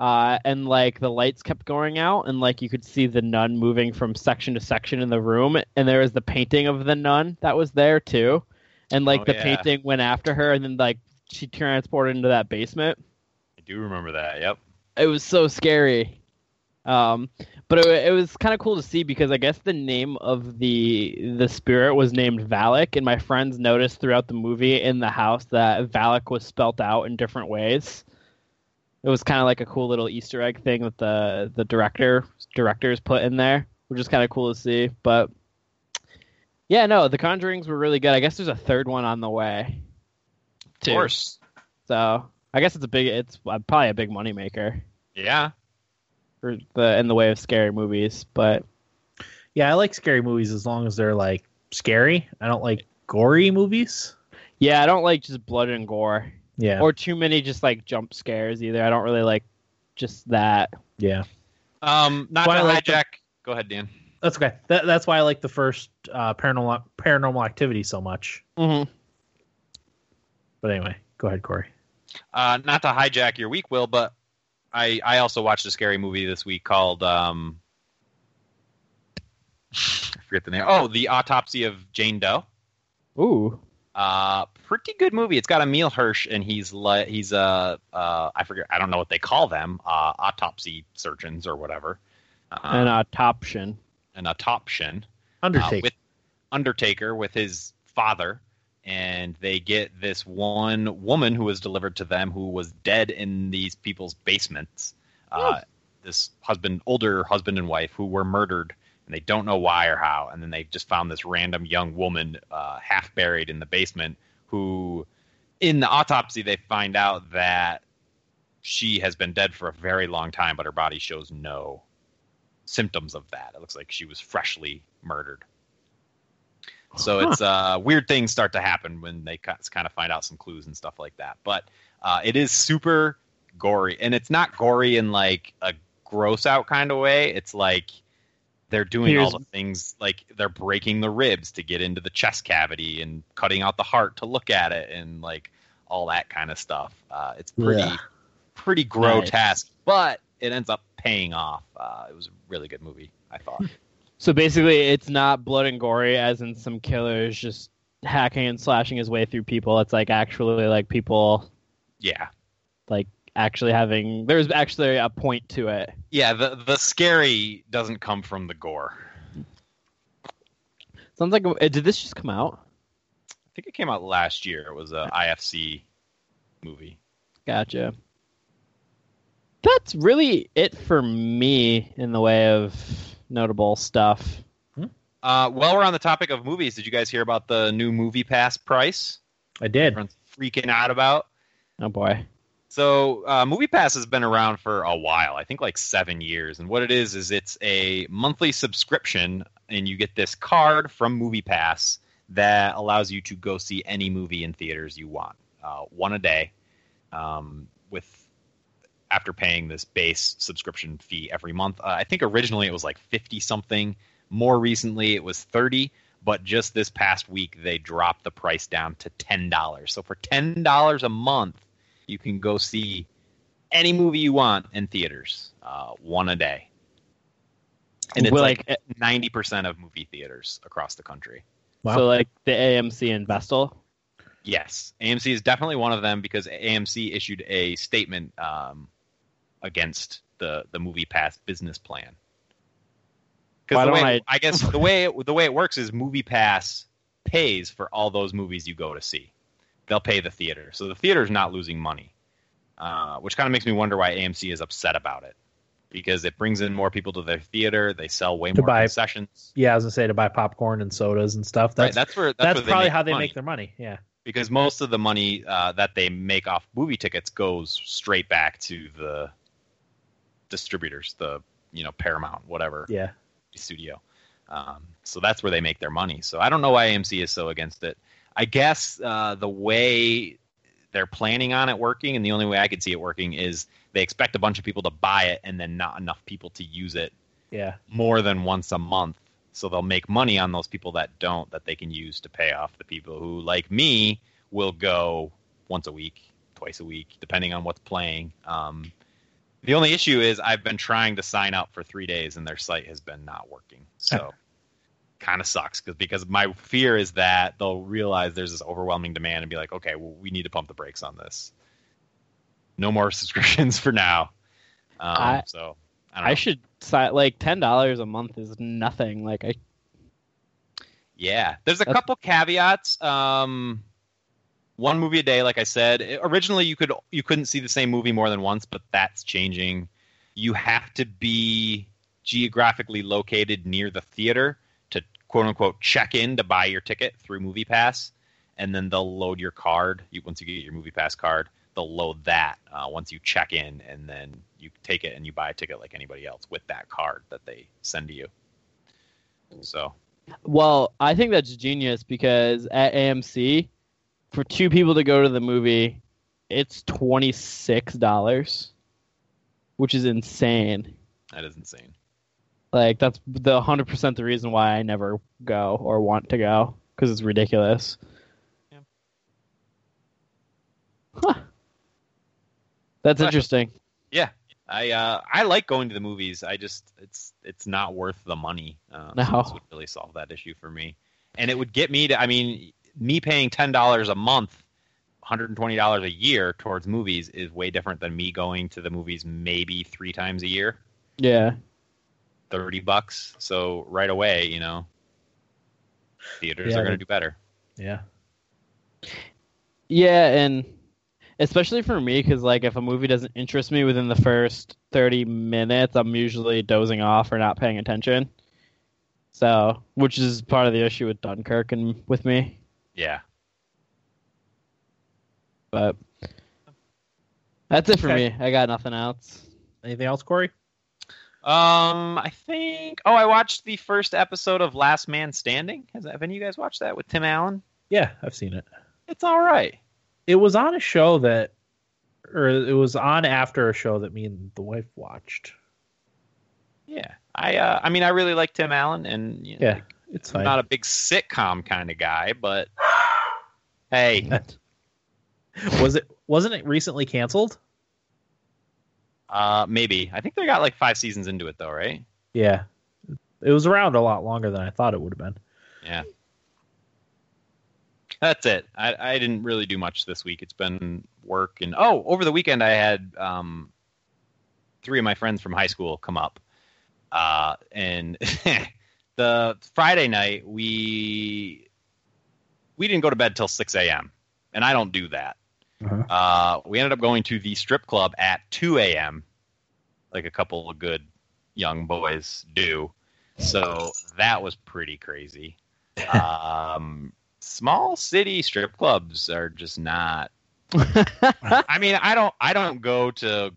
Uh, and like the lights kept going out, and like you could see the nun moving from section to section in the room, and there was the painting of the nun that was there too, and like Oh, the yeah. painting went after her, and then like she transported into that basement. I do remember that. Yep. It was so scary, um, but it, it was kind of cool to see because I guess the name of the the spirit was named Valak, and my friends noticed throughout the movie in the house that Valak was spelt out in different ways. It was kind of like a cool little Easter egg thing that the the director directors put in there, which is kind of cool to see. But yeah, no, the Conjurings were really good. I guess there's a third one on the way. Of course. So I guess it's a big, it's uh, probably a big moneymaker Yeah. for the in the way of scary movies. But Yeah, I like scary movies as long as they're like scary. I don't like gory movies. yeah, I don't like just blood and gore Yeah. or too many just like jump scares either. I don't really like just that. yeah. Um, not Why to like hijack. Go ahead, Dan. That's okay. That, that's why I like the first uh, paranormal paranormal activity so much. Mm-hmm. But anyway, go ahead, Corey. Uh, not to hijack your week, Will, but I I also watched a scary movie this week called um, I forget the name. Oh, the Autopsy of Jane Doe. Ooh, Uh, pretty good movie. It's got Emile Hirsch, and he's like he's a uh, I forget I don't know what they call them uh, autopsy surgeons or whatever. Uh, an autoption. an autoption. Undertaker. uh, with Undertaker with his father, and they get this one woman who was delivered to them who was dead in these people's basements. Uh, this husband, older husband and wife, who were murdered, and they don't know why or how. And then they just found this random young woman uh, half buried in the basement. Who, in the autopsy, they find out that she has been dead for a very long time, but her body shows no symptoms of that. It looks like she was freshly murdered. So it's uh, weird things start to happen when they kind of find out some clues and stuff like that. But uh, it is super gory, and it's not gory in like a gross out kind of way. It's like they're doing all the things like they're breaking the ribs to get into the chest cavity and cutting out the heart to look at it, and like all that kind of stuff. Uh, it's pretty Yeah. pretty grotesque, but it ends up paying off. Uh, it was a really good movie, I thought. So basically, it's not blood and gory, as in some killers just hacking and slashing his way through people. It's like actually like people yeah, like actually having. There's actually a point to it. yeah. The the scary doesn't come from the gore. Sounds like. uh, Did this just come out? I think it came out last year. It was a IFC movie. Gotcha. That's really it for me in the way of notable stuff. Uh, while we're on the topic of movies, did you guys hear about the new Movie Pass price? I did. Everyone's freaking out about. Oh boy. So, uh, Movie Pass has been around for a while. I think like seven years. And what it is is it's a monthly subscription, and you get this card from Movie Pass that allows you to go see any movie in theaters you want, uh, one a day, um, with after paying this base subscription fee every month. Uh, I think originally it was like fifty something. More recently, it was thirty. But just this past week, they dropped the price down to ten dollars. So for ten dollars a month, you can go see any movie you want in theaters, uh, one a day. And it's Well, like like, ninety percent of movie theaters across the country. Wow. So like the AMC in Vestal. Yes, AMC is definitely one of them because AMC issued a statement um, against the the Movie Pass business plan. Because the way I- I guess the way it, the way it works is Movie Pass pays for all those movies you go to see. They'll pay the theater, so the theater is not losing money, uh, which kind of makes me wonder why AMC is upset about it. Because it brings in more people to their theater, they sell way To more buy- concessions. Yeah, as I was gonna say to buy popcorn and sodas and stuff. right, That's that's where that's, that's, where probably make how they money. make their money. Yeah. because most of the money uh, that they make off movie tickets goes straight back to the distributors, the you know Paramount, whatever Yeah. studio. Um, so that's where they make their money. So I don't know why AMC is so against it. I guess uh, the way they're planning on it working, and the only way I could see it working is they expect a bunch of people to buy it, and then not enough people to use it Yeah. more than once a month. So they'll make money on those people that don't, that they can use to pay off the people who, like me, will go once a week, twice a week, depending on what's playing. Um, the only issue is I've been trying to sign up for three days and their site has been not working. So kind of sucks because because my fear is that they'll realize there's this overwhelming demand and be like, okay, well, we need to pump the brakes on this. No more subscriptions for now. Um, I- so I, don't know. I should like ten dollars a month is nothing. Like I Yeah, there's a That's- couple caveats. Um, one movie a day, like I said. It- originally, you could you couldn't see the same movie more than once, but that's changing. You have to be geographically located near the theater quote unquote check in to buy your ticket through Movie Pass, and then they'll load your card. You, once you get your Movie Pass card, they'll load that uh, once you check in, and then you take it and you buy a ticket like anybody else with that card that they send to you. So well, I think that's genius because at AMC, for two people to go to the movie, it's twenty six dollars, which is insane. that is insane. Like that's the hundred percent the reason why I never go or want to go because it's ridiculous. Yeah. Huh. That's interesting. I uh, I like going to the movies. I just it's it's not worth the money. Uh, so this would really solve that issue for me, and it would get me to. I mean, me paying ten dollars a month, one hundred and twenty dollars a year towards movies is way different than me going to the movies maybe three times a year, Yeah. Thirty bucks. So right away, you know, theaters Yeah, are going to do better. Yeah. Yeah, and especially for me, because like if a movie doesn't interest me within the first thirty minutes, I'm usually dozing off or not paying attention. So, which is part of the issue with Dunkirk and with me. Yeah. But that's it for Okay. me. I got nothing else. Anything else, Corey? Um, I think. Oh, I watched the first episode of Last Man Standing. Has have any of you guys watched that with Tim Allen? Yeah, I've seen it. It's all right. It was on a show that, or it was on after a show that me and the wife watched. Yeah, I uh, I mean, I really like Tim Allen, and you know, Yeah, it's I'm not a big sitcom kind of guy, but hey, Was it wasn't it recently canceled? Uh, maybe. I think they got like five seasons into it though, right? Yeah. It was around a lot longer than I thought it would have been. Yeah. That's it. I, I didn't really do much this week. It's been work and oh, over the weekend I had um, three of my friends from high school come up, uh, and the Friday night we we didn't go to bed till six a.m. and I don't do that. Uh-huh. Uh, we ended up going to the strip club at two a.m. like a couple of good young boys do. So that was pretty crazy. Um, small city strip clubs are just not. I mean, I don't, I don't go to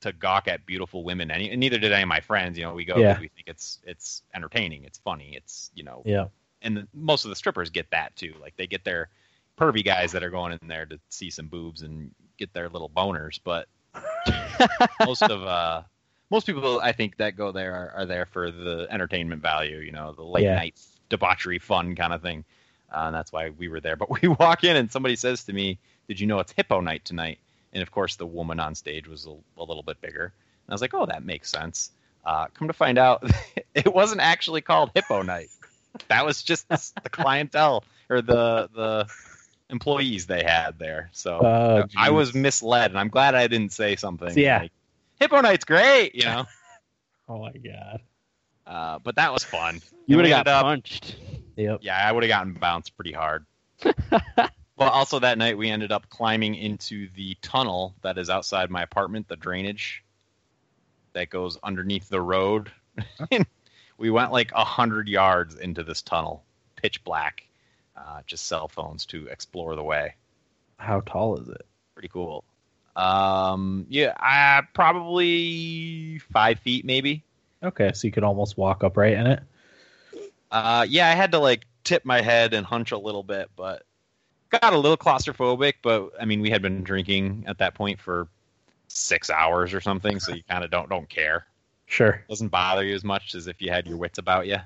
to gawk at beautiful women. Any, and neither did any of my friends. You know, we go Yeah. because we think it's it's entertaining, it's funny, it's you know, Yeah. and the, most of the strippers get that too. Like they get their pervy guys that are going in there to see some boobs and get their little boners, but most of uh most people I think that go there are, are there for the entertainment value, you know, the late Yeah. night debauchery fun kind of thing. Uh, and that's why we were there. But we walk in and somebody says to me, "Did you know it's hippo night tonight?" And of course, the woman on stage was a, a little bit bigger. And I was like, "Oh, that makes sense." Uh, come to find out, it wasn't actually called hippo night. That was just the clientele or the the employees they had there. So Oh, I was misled, and I'm glad I didn't say something. Yeah. like, Hippo Night's great, you know. Oh my god. uh, but that was fun. You would have got up- punched. Yep. Yeah, I would have gotten bounced pretty hard. well, also that night we ended up climbing into the tunnel that is outside my apartment, the drainage that goes underneath the road. we went like a hundred yards into this tunnel, pitch black, uh, just cell phones to explore the way. How tall is it? Pretty cool. Um, yeah, uh, probably five feet, maybe. Okay, so you could almost walk upright in it. Uh, yeah, I had to like tip my head and hunch a little bit, but got a little claustrophobic. But I mean, we had been drinking at that point for six hours or something, so you kind of don't don't care. Sure. it doesn't bother you as much as if you had your wits about you.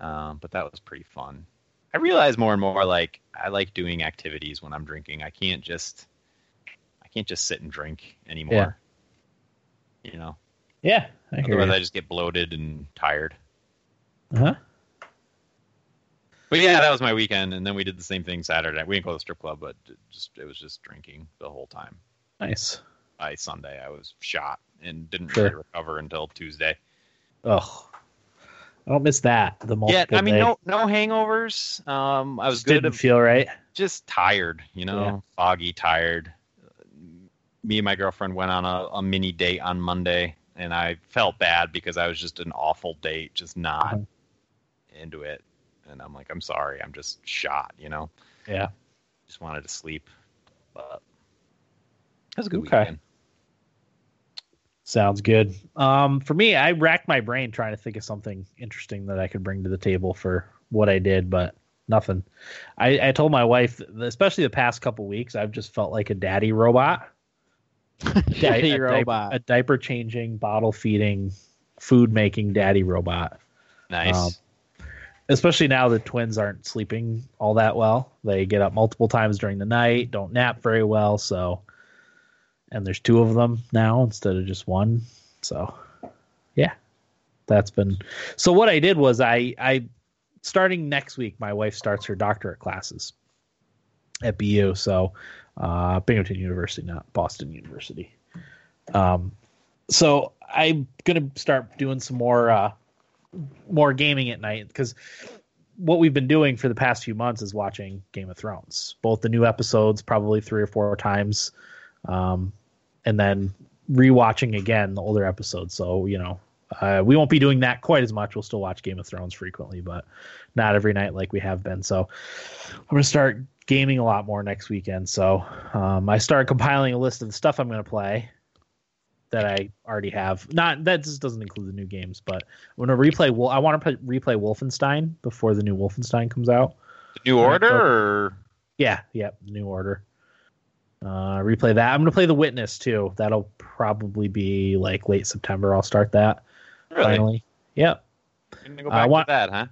Um, but that was pretty fun. I realize more and more like I like doing activities when I'm drinking. I can't just I can't just sit and drink anymore. You know, Yeah, I otherwise you. I just get bloated and tired. Uh-huh. But yeah, that was my weekend, and then we did the same thing Saturday. We didn't go to the strip club, but just it was just drinking the whole time. Nice. By Sunday, I was shot and didn't Sure. really recover until Tuesday. Ugh. I don't miss that. The multiple Yeah, I mean, day. no no hangovers. Um, I was Just good. didn't feel right. just tired, you know, Yeah. foggy, tired. Me and my girlfriend went on a, a mini date on Monday, and I felt bad because I was just an awful date, just not Uh-huh. into it. And I'm like, I'm sorry, I'm just shot, you know. Yeah. Just wanted to sleep, but was a good Okay. weekend. Sounds good. Um, for me, I racked my brain trying to think of something interesting that I could bring to the table for what I did, but nothing. I, I told my wife, especially the past couple weeks, I've just felt like a daddy robot. Daddy a, robot. a diaper changing, bottle feeding, food making daddy robot. Nice. Um, especially now the twins aren't sleeping all that well. They get up multiple times during the night, don't nap very well, so and there's two of them now instead of just one. So yeah. That's been so what I did was I I starting next week my wife starts her doctorate classes at BU, so uh Binghamton University, not Boston University. Um so I'm gonna start doing some more uh more gaming at night because what we've been doing for the past few months is watching Game of Thrones, both the new episodes, probably three or four times, um, and then rewatching again the older episodes. So you know, uh, we won't be doing that quite as much. We'll still watch Game of Thrones frequently, but not every night like we have been. So I'm gonna start gaming a lot more next weekend. So um, I started compiling a list of the stuff I'm gonna play that I already have. Not that just doesn't include the new games, but I'm gonna replay. Well, I want to replay Wolfenstein before the new Wolfenstein comes out. The New order or Yeah, yeah, New Order. Uh, replay that. I'm gonna play The Witness too. That'll probably be like late September. I'll start that really? finally. Yep. Go I want- to that, huh?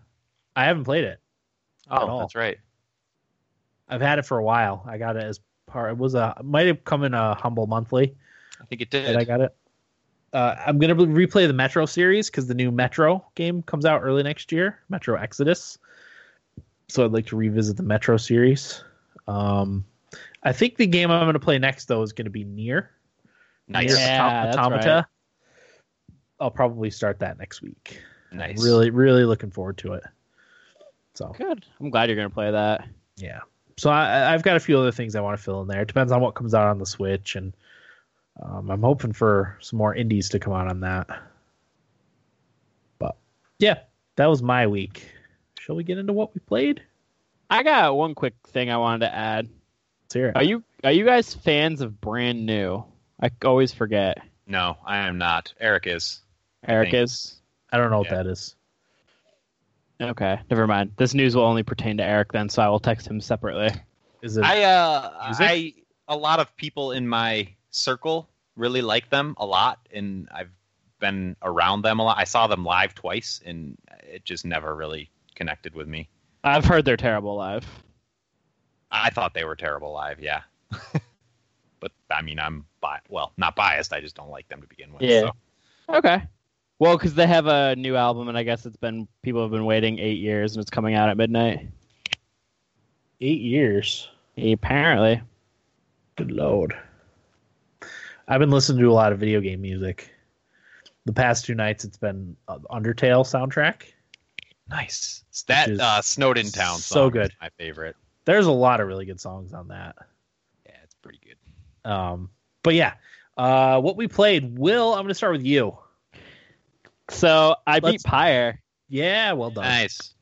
I haven't played it. Oh, that's right. I've had it for a while. I got it as part. It was a might have come in a humble monthly I think it did. I got it. Uh, I'm gonna replay the Metro series because the new Metro game comes out early next year, Metro Exodus. So I'd like to revisit the Metro series. Um, I think the game I'm gonna play next though is gonna be Nier. nice. Nier Yeah, Autom- that's Automata. right. I'll probably start that next week. Nice. Really, really looking forward to it. So Good. I'm glad you're gonna play that. yeah. So I, I've got a few other things I want to fill in there. It depends on what comes out on the Switch, and um, I'm hoping for some more indies to come out on that. But yeah, that was my week. Shall we get into what we played? I got one quick thing I wanted to add. Let's hear it. Are you are you guys fans of brand new? I always forget. No, I am not. Eric is. I Eric think. is. I don't know what that is. Okay, never mind. This news will only pertain to Eric then, so I will text him separately. Is it? I uh Music? I a lot of people in my circle really like them a lot and I've been around them a lot. I saw them live twice and it just never really connected with me. I've heard they're terrible live. I thought they were terrible live, yeah. but I mean, I'm bi- well, not biased. I just don't like them to begin with. Yeah. so. Okay. Well, because they have a new album, and I guess it's been people have been waiting eight years, and it's coming out at midnight. Eight years. Apparently. Good lord. I've been listening to a lot of video game music. The past two nights, it's been uh, Undertale soundtrack. Nice. It's that uh, Snowdin Town so song is good. my favorite. There's a lot of really good songs on that. Yeah, it's pretty good. Um, but yeah, uh, what we played. Will, I'm going to start with you. So I Let's- beat Pyre. Yeah, well done. Nice.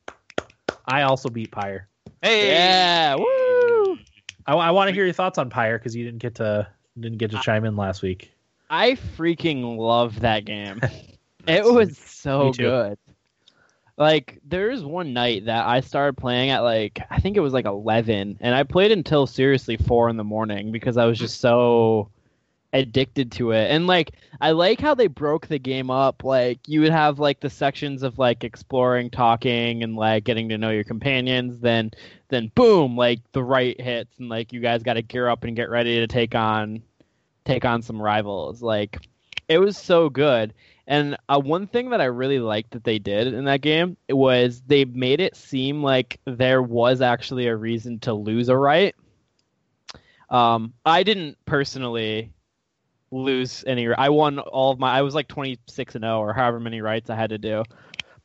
I also beat Pyre. Hey. Yeah. Woo! I, I want to hear your thoughts on Pyre because you didn't get to didn't get to chime in last week. I freaking love that game. it was so good. Like there's one night that I started playing at like I think it was like 11 and I played until seriously 4 in the morning because I was just so addicted to it. And like I like how they broke the game up like you would have like the sections of like exploring, talking and like getting to know your companions then then boom like the rite hits and like you guys got to gear up and get ready to take on take on some rivals. Like it was so good. And uh, one thing that I really liked that they did in that game was they made it seem like there was actually a reason to lose a rite. Um, I didn't personally lose any. I won all of my. I was like twenty six and zero or however many rites I had to do.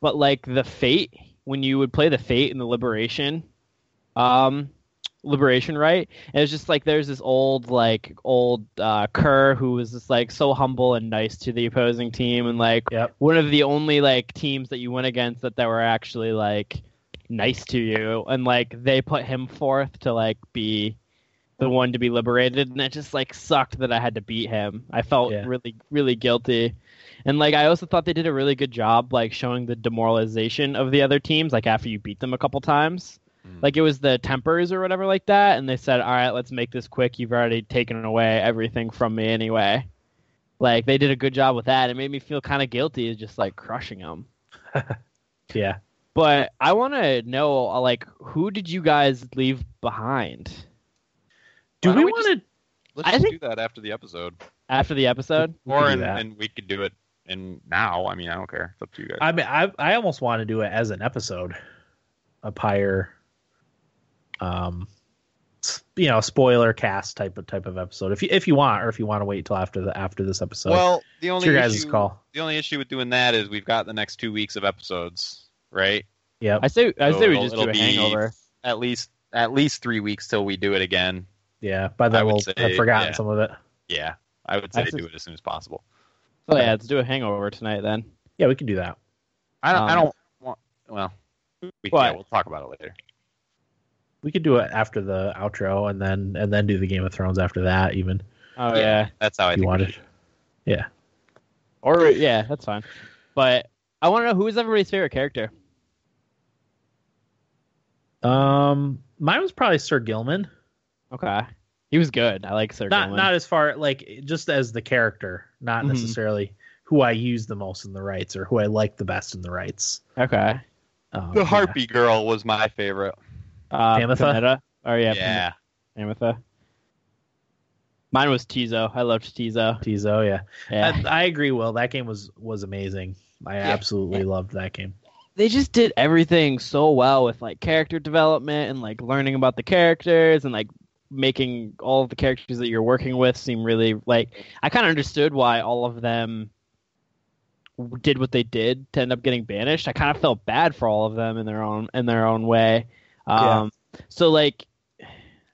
But like the fate, when you would play the fate and the liberation, um, liberation rite, and it's just like there's this old like old uh, Kerr who was just like so humble and nice to the opposing team, and like Yep. one of the only like teams that you went against that that were actually like nice to you, and like they put him forth to like be the one to be liberated, and it just like sucked that I had to beat him. I felt Yeah. really really guilty. And like I also thought they did a really good job like showing the demoralization of the other teams like after you beat them a couple times. Mm. Like it was the tempers or whatever like that and they said, "All right, let's make this quick. You've already taken away everything from me anyway." Like they did a good job with that. It made me feel kind of guilty just like crushing them. Yeah. But I want to know like who did you guys leave behind Do we we want to? Let's I just think- do that after the episode, after the episode? Or and, and we could do it and now. I mean, I don't care. It's up to you guys. I mean, I I almost want to do it as an episode, a Pyre, um, you know, spoiler cast type of type of episode. If you if you want, or if you want to wait till after the after this episode. well, the only your guys' issue, call. the only issue with doing that is we've got the next two weeks of episodes, right? Yep. I say I So say we just do a hangover. At least at least three weeks till we do it again. Yeah. By I then would we'll say, have forgotten yeah. some of it. Yeah, I would say That's do it as soon as possible. So yeah, let's do a hangover tonight then. Yeah, we can do that. I don't. I Um, don't want. Well, we, What? yeah, we'll talk about it later. We could do it after the outro, and then and then do the Game of Thrones after that. Even Oh Yeah. yeah. That's how I you think. wanted. should. Yeah. Or yeah, that's fine. But I want to know who is everybody's favorite character. Um, mine was probably Sir Gilman. Okay, he was good. I like Sir not Gilman. not as far like just as the character, not Mhm. necessarily who I use the most in the rites or who I like the best in the rites. okay. Um, The yeah. Harpy Girl was my favorite. Uh, Amitha? Panetta? Oh yeah, Yeah, Pan- Amitha. Mine was Tizo. I loved Tizo. Tizo, yeah. Yeah. I, I agree. Will that game was was amazing. I absolutely loved that game. they just did everything so well with like character development and like learning about the characters and like making all of the characters that you're working with seem really like I kind of understood why all of them did what they did to end up getting banished. I kind of felt bad for all of them in their own in their own way. Um, So like,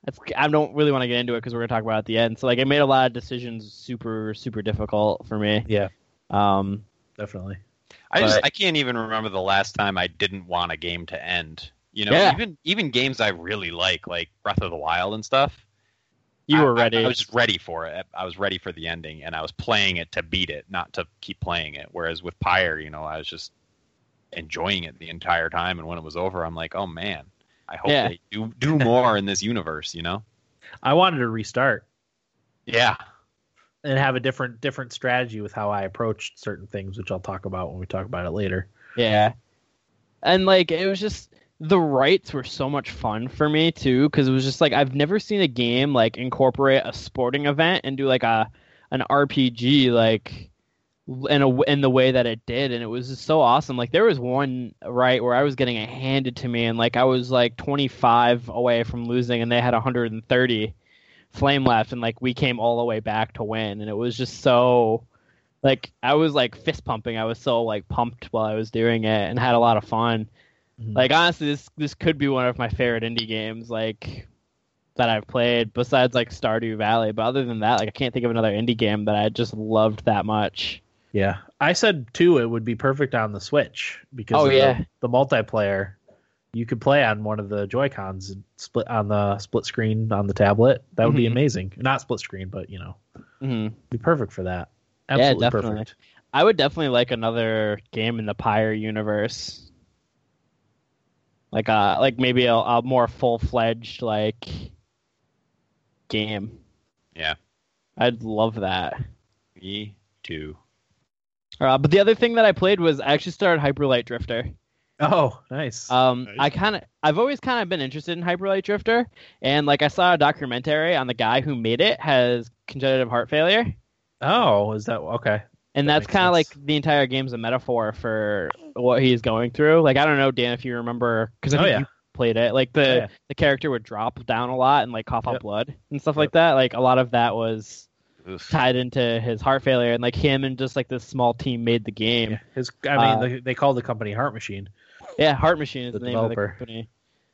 that's, I don't really want to get into it because we're gonna talk about it at the end. So like, it made a lot of decisions super super difficult for me. Yeah, Um, definitely. I just I can't even remember the last time I didn't want a game to end. You know, Yeah. even even games I really like, like Breath of the Wild and stuff. you were I- ready. I, was ready for it. I was ready for the ending, and I was playing it to beat it, not to keep playing it. Whereas with Pyre, you know, I was just enjoying it the entire time, and when it was over, I'm like, oh man, I hope Yeah. they do do more in this universe. You know? I wanted to restart Yeah. and have a different different strategy with how I approached certain things, which I'll talk about when we talk about it later. Yeah. And like it was just the rites were so much fun for me too because it was just like I've never seen a game like incorporate a sporting event and do like a an RPG like in a in the way that it did and it was just so awesome. Like there was one rite where I was getting it handed to me and like I was like 25 away from losing and they had 130 flame left and like we came all the way back to win and it was just so like I was like fist pumping. I was so like pumped while I was doing it and had a lot of fun. Mhm. Like honestly, this this could be one of my favorite indie games like that I've played besides like Stardew Valley. But other than that, like I can't think of another indie game that I just loved that much. Yeah, I said too. It would be perfect on the Switch because Oh, of the- yeah. the, multiplayer. You could play on one of the Joy Cons and split on the split screen on the tablet. That would be Mhm. amazing. Not split screen, but you know, hmm be perfect for that. Yeah, definitely. perfect. I would definitely like another game in the Pyre universe. Like a like maybe a, a more full fledged like game. Yeah. I'd love that. Me too. Uh, but the other thing that I played was I actually started Hyperlight Drifter. Oh, nice. Um, Nice. I kind of, I've always kind of been interested in Hyperlight Drifter, and like I saw a documentary on the guy who made it has congenital heart failure, oh, is that okay? and That that's kind of like the entire game's a metaphor for what he's going through. Like I don't know, Dan, if you remember, because I Oh, yeah. you played it. Like the Oh, yeah. the character would drop down a lot and like cough Yep. up blood and stuff Yep. like that. Like a lot of that was Oof. tied into his heart failure, and like him and just like this small team made the game. Yeah. His, I mean, Uh, they, they call the company Heart Machine. Yeah, Heart Machine is The the, name of the company.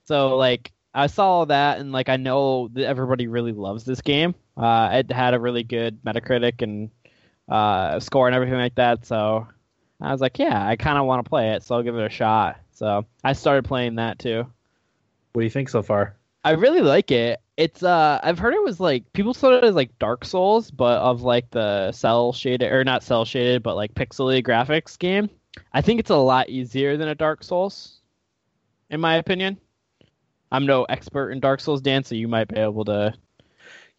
So like I saw all that and like I know that everybody really loves this game. Uh, it had a really good Metacritic and uh, score and everything like that. So I was like, yeah, I kind of want to play it, so I'll give it a shot. So I started playing that too. What do you think so far? I really like it. It's uh I've heard it was like people saw it as like Dark Souls, but of like the cel shaded or not cel shaded, but like pixely graphics game. I think it's a lot easier than a Dark Souls, in my opinion. I'm no expert in Dark Souls, Dan, so you might be able to.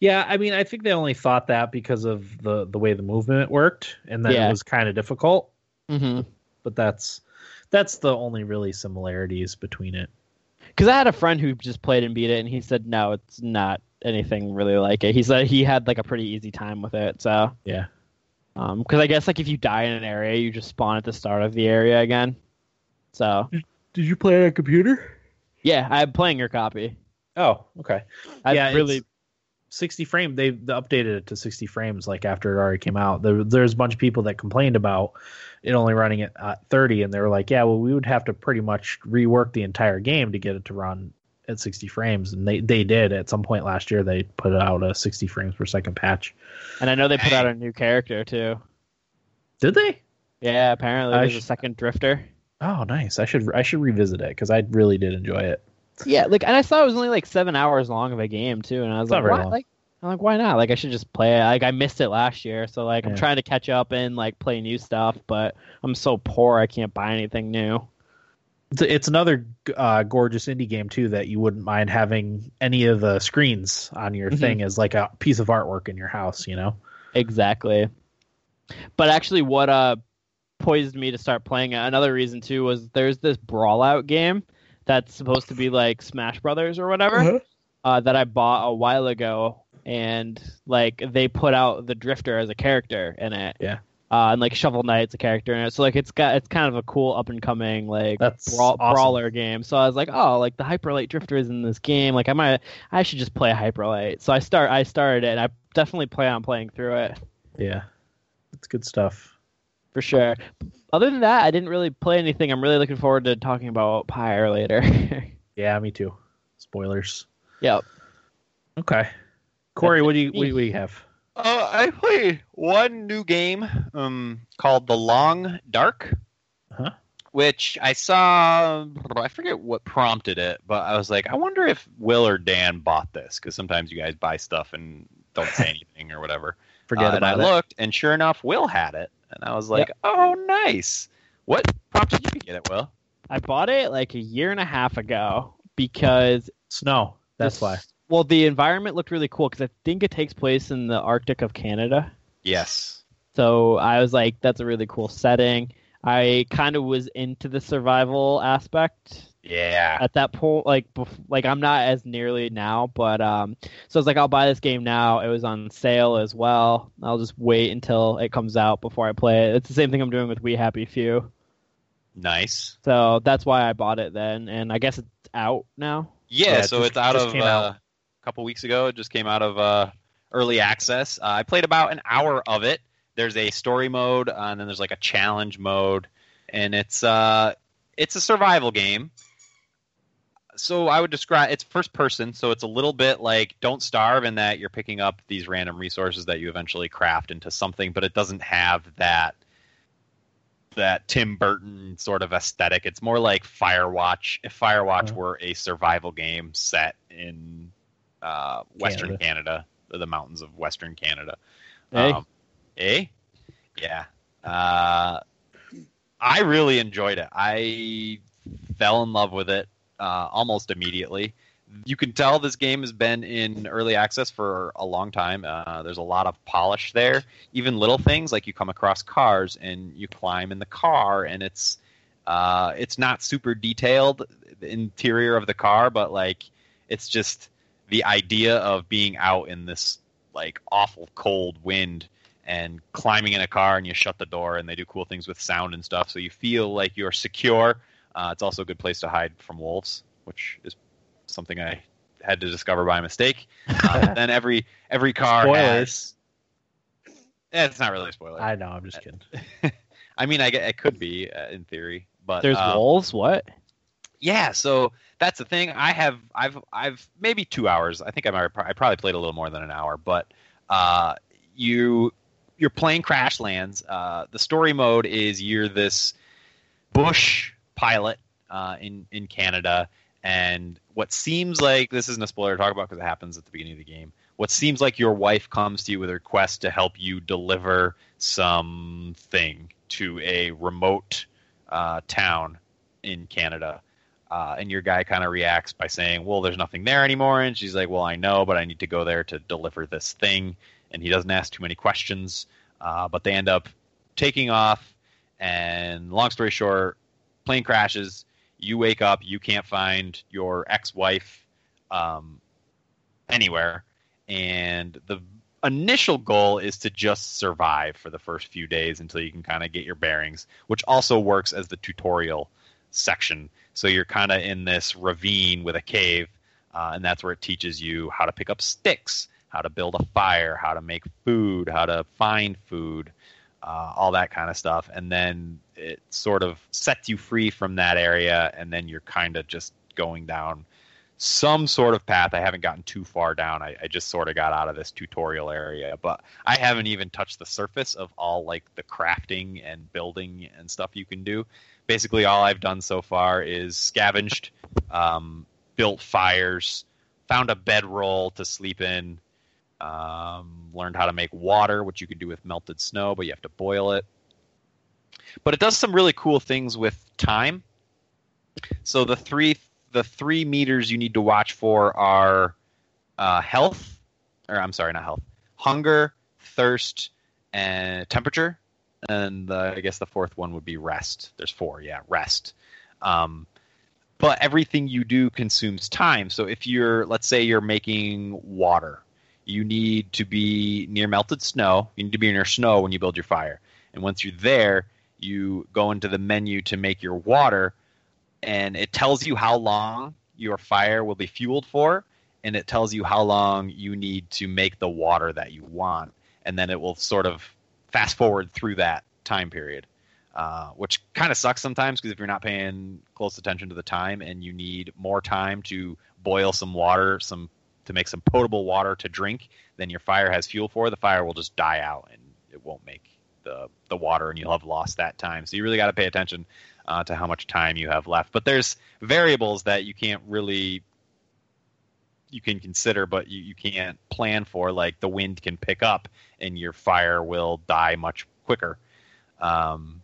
Yeah, I mean, I think they only thought that because of the the way the movement worked, and that Yeah. it was kind of difficult. Mm-hmm. But that's that's the only really similarities between it. Because I had a friend who just played and beat it, and he said no, it's not anything really like it. He said he had like a pretty easy time with it. So Yeah. Um, because I guess like if you die in an area, you just spawn at the start of the area again. So Did you play on a computer? yeah, I'm playing your copy. Oh, okay. I yeah, really it's 60 frame. They they updated it to 60 frames like after it already came out. There, there's a bunch of people that complained about it only running at uh, 30, and they were like, "Yeah, well, we would have to pretty much rework the entire game to get it to run at 60 frames." And they they did at some point last year. They put out a 60 frames per second patch. and I know they put out a new character too. Did they? Yeah, apparently there's sh- a second drifter. Oh, nice. I should I should revisit it because I really did enjoy it. Yeah, like and I saw it was only like seven hours long of a game too, and I was It's like, very long. Like, I'm like, why not? Like, I should just play it. Like, I missed it last year, so like, I'm trying to catch up and like play new stuff, but I'm so poor I can't buy anything new. It's, it's another uh, gorgeous indie game too that you wouldn't mind having any of the screens on your Mhm. thing as like a piece of artwork in your house. You know. Exactly. But actually, what uh poised me to start playing it, another reason too, was there's this Brawlout game that's supposed to be like Smash Brothers or whatever Uh-huh. uh, that I bought a while ago. And like they put out the Drifter as a character in it. Yeah. Uh, and like Shovel Knight's a character in it, so like it's got it's kind of a cool up and coming like brawl, awesome. brawler game. So I was like, oh, like the Hyperlight Drifter is in this game. Like I might, I should just play Hyperlight. So I start, I started it, and I definitely plan on playing through it Yeah, it's good stuff. for sure. Other than that, I didn't really play anything. I'm really looking forward to talking about Pyre later. Yeah, me too. Spoilers. yep. Okay, Corey, what do you what do we have? Uh, I played one new game um, called The Long Dark, Huh? which I saw. I forget what prompted it, but I was like, I wonder if Will or Dan bought this because sometimes you guys buy stuff and don't say anything or whatever. Forget Uh, about and it. I looked, and sure enough, Will had it, and I was like, "Oh, nice." What prompted you to get it, Will? I bought it like a year and a half ago because Snow. That's this- why. Well, the environment looked really cool because I think it takes place in the Arctic of Canada. Yes. So I was like, that's a really cool setting. I kind of was into the survival aspect Yeah. at that point. Like, bef- like I'm not as nearly now, but um, so I was like, I'll buy this game now. It was on sale as well. I'll just wait until it comes out before I play it. It's the same thing I'm doing with We Happy Few. Nice. So that's why I bought it then, and I guess it's out now. Yeah, Yeah, so just- it's out of uh, out. Couple weeks ago. It just came out of uh, early access. Uh, I played about an hour of it. There's a story mode, uh, and then there's like a challenge mode, and it's uh, it's a survival game. So I would describe it's first person, so it's a little bit like Don't Starve in that you're picking up these random resources that you eventually craft into something, but it doesn't have that that Tim Burton sort of aesthetic. It's more like Firewatch. If Firewatch Uh-huh. were a survival game set in uh, Western Canada. or the mountains of Western Canada. Hey. Um, eh? Yeah. Uh, I really enjoyed it. I fell in love with it uh, almost immediately. You can tell this game has been in early access for a long time. Uh, there's a lot of polish there. Even little things like you come across cars and you climb in the car, and it's uh, it's not super detailed the interior of the car, but like it's just the idea of being out in this like awful cold wind and climbing in a car and you shut the door and they do cool things with sound and stuff so you feel like you're secure uh, it's also a good place to hide from wolves which is something i had to discover by mistake uh, then every every car Spoilers. has, Eh, it's not really a spoiler i, I know. I'm just kidding. I mean i get it could be uh, in theory but There's um, wolves. What? Yeah so that's the thing. I have i've i've maybe two hours. I think i might i probably played a little more than an hour but uh you you're playing crashlands uh the story mode is you're this bush pilot uh in in canada and what seems like this isn't a spoiler to talk about because it happens at the beginning of the game. What seems like your wife comes to you with a request to help you deliver something to a remote uh, town in Canada. Uh, and your guy kind of reacts by saying, "Well, there's nothing there anymore." And she's like, "Well, I know, but I need to go there to deliver this thing." And he doesn't ask too many questions, uh, but they end up taking off. And long story short, plane crashes. You wake up. You can't find your ex-wife um, anywhere, and the initial goal is to just survive for the first few days until you can kind of get your bearings, which also works as the tutorial section. So you're kind of in this ravine with a cave, uh, and that's where it teaches you how to pick up sticks, how to build a fire, how to make food, how to find food, uh, all that kind of stuff. And then it sort of sets you free from that area, and then you're kind of just going down some sort of path. I haven't gotten too far down. I, I just sort of got out of this tutorial area, but I haven't even touched the surface of all like the crafting and building and stuff you can do. Basically, all I've done so far is scavenged, um, built fires, found a bedroll to sleep in, um, learned how to make water, which you can do with melted snow, but you have to boil it. But it does some really cool things with time. So the three the three meters you need to watch for are uh, health, or I'm sorry, not health, hunger, thirst, and temperature. And the, I guess the fourth one would be rest. There's four, yeah, rest. Um, but everything you do consumes time. So if you're, let's say, you're making water, you need to be near melted snow. You need to be near snow when you build your fire. And once you're there, you go into the menu to make your water, and it tells you how long your fire will be fueled for, and it tells you how long you need to make the water that you want. And then it will sort of fast forward through that time period. Uh, which kind of sucks sometimes because if you're not paying close attention to the time and you need more time to boil some water, some to make some potable water to drink, then your fire has fuel for. The fire will just die out and it won't make the the water, and you'll have lost that time. So you really got to pay attention uh, to how much time you have left. But there's variables that you can't really you can consider, but you, you can't plan for. Like the wind can pick up, and your fire will die much quicker. Um,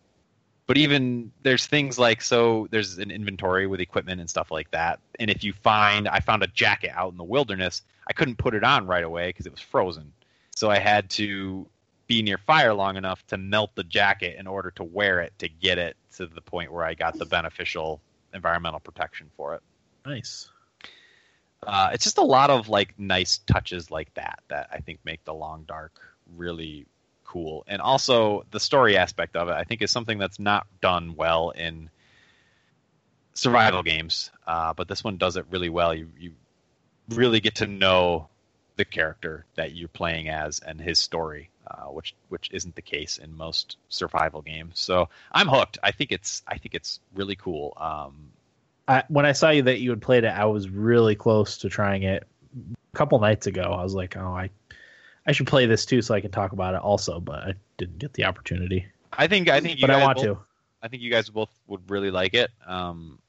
but even there's things like so there's an inventory with equipment and stuff like that and if you find i found a jacket out in the wilderness i couldn't put it on right away because it was frozen so i had to be near fire long enough to melt the jacket in order to wear it to get it to the point where i got the beneficial environmental protection for it Nice. Uh, it's just a lot of like nice touches like that that I think make the Long Dark really cool. And also the story aspect of it, I think, is something that's not done well in survival games. Uh, but this one does it really well. You you really get to know the character that you're playing as and his story, uh, which which isn't the case in most survival games. So I'm hooked. I think it's I think it's really cool. Um, I, when I saw you that you had played it, I was really close to trying it a couple nights ago. I was like, oh, I, I should play this too, so I can talk about it also. But I didn't get the opportunity. I think I think you But I want both- to. I think you guys both would really like it. Um,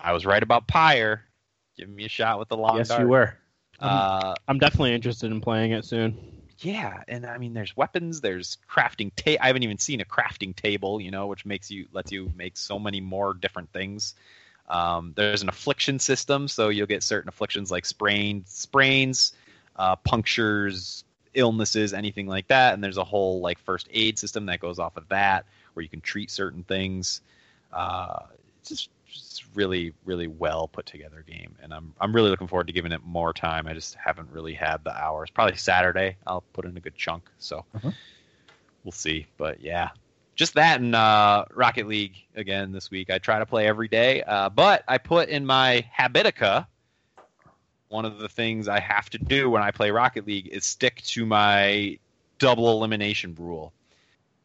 I was right about Pyre. Give me a shot with the long yes, Dark. you were. Uh, I'm definitely interested in playing it soon. Yeah, and I mean, there's weapons. There's crafting. Ta- I haven't even seen a crafting table, you know, which makes you lets you make so many more different things. Um, there's an affliction system, so you'll get certain afflictions like sprains, sprains, uh, punctures, illnesses, anything like that. And there's a whole like first aid system that goes off of that, where you can treat certain things. Uh, just really, really well put together game, and I'm I'm really looking forward to giving it more time. I just haven't really had the hours. Probably Saturday, I'll put in a good chunk. So Mhm. we'll see. But yeah, just that and uh, Rocket League again this week. I try to play every day, uh, but I put in my Habitica. One of the things I have to do when I play Rocket League is stick to my double elimination rule.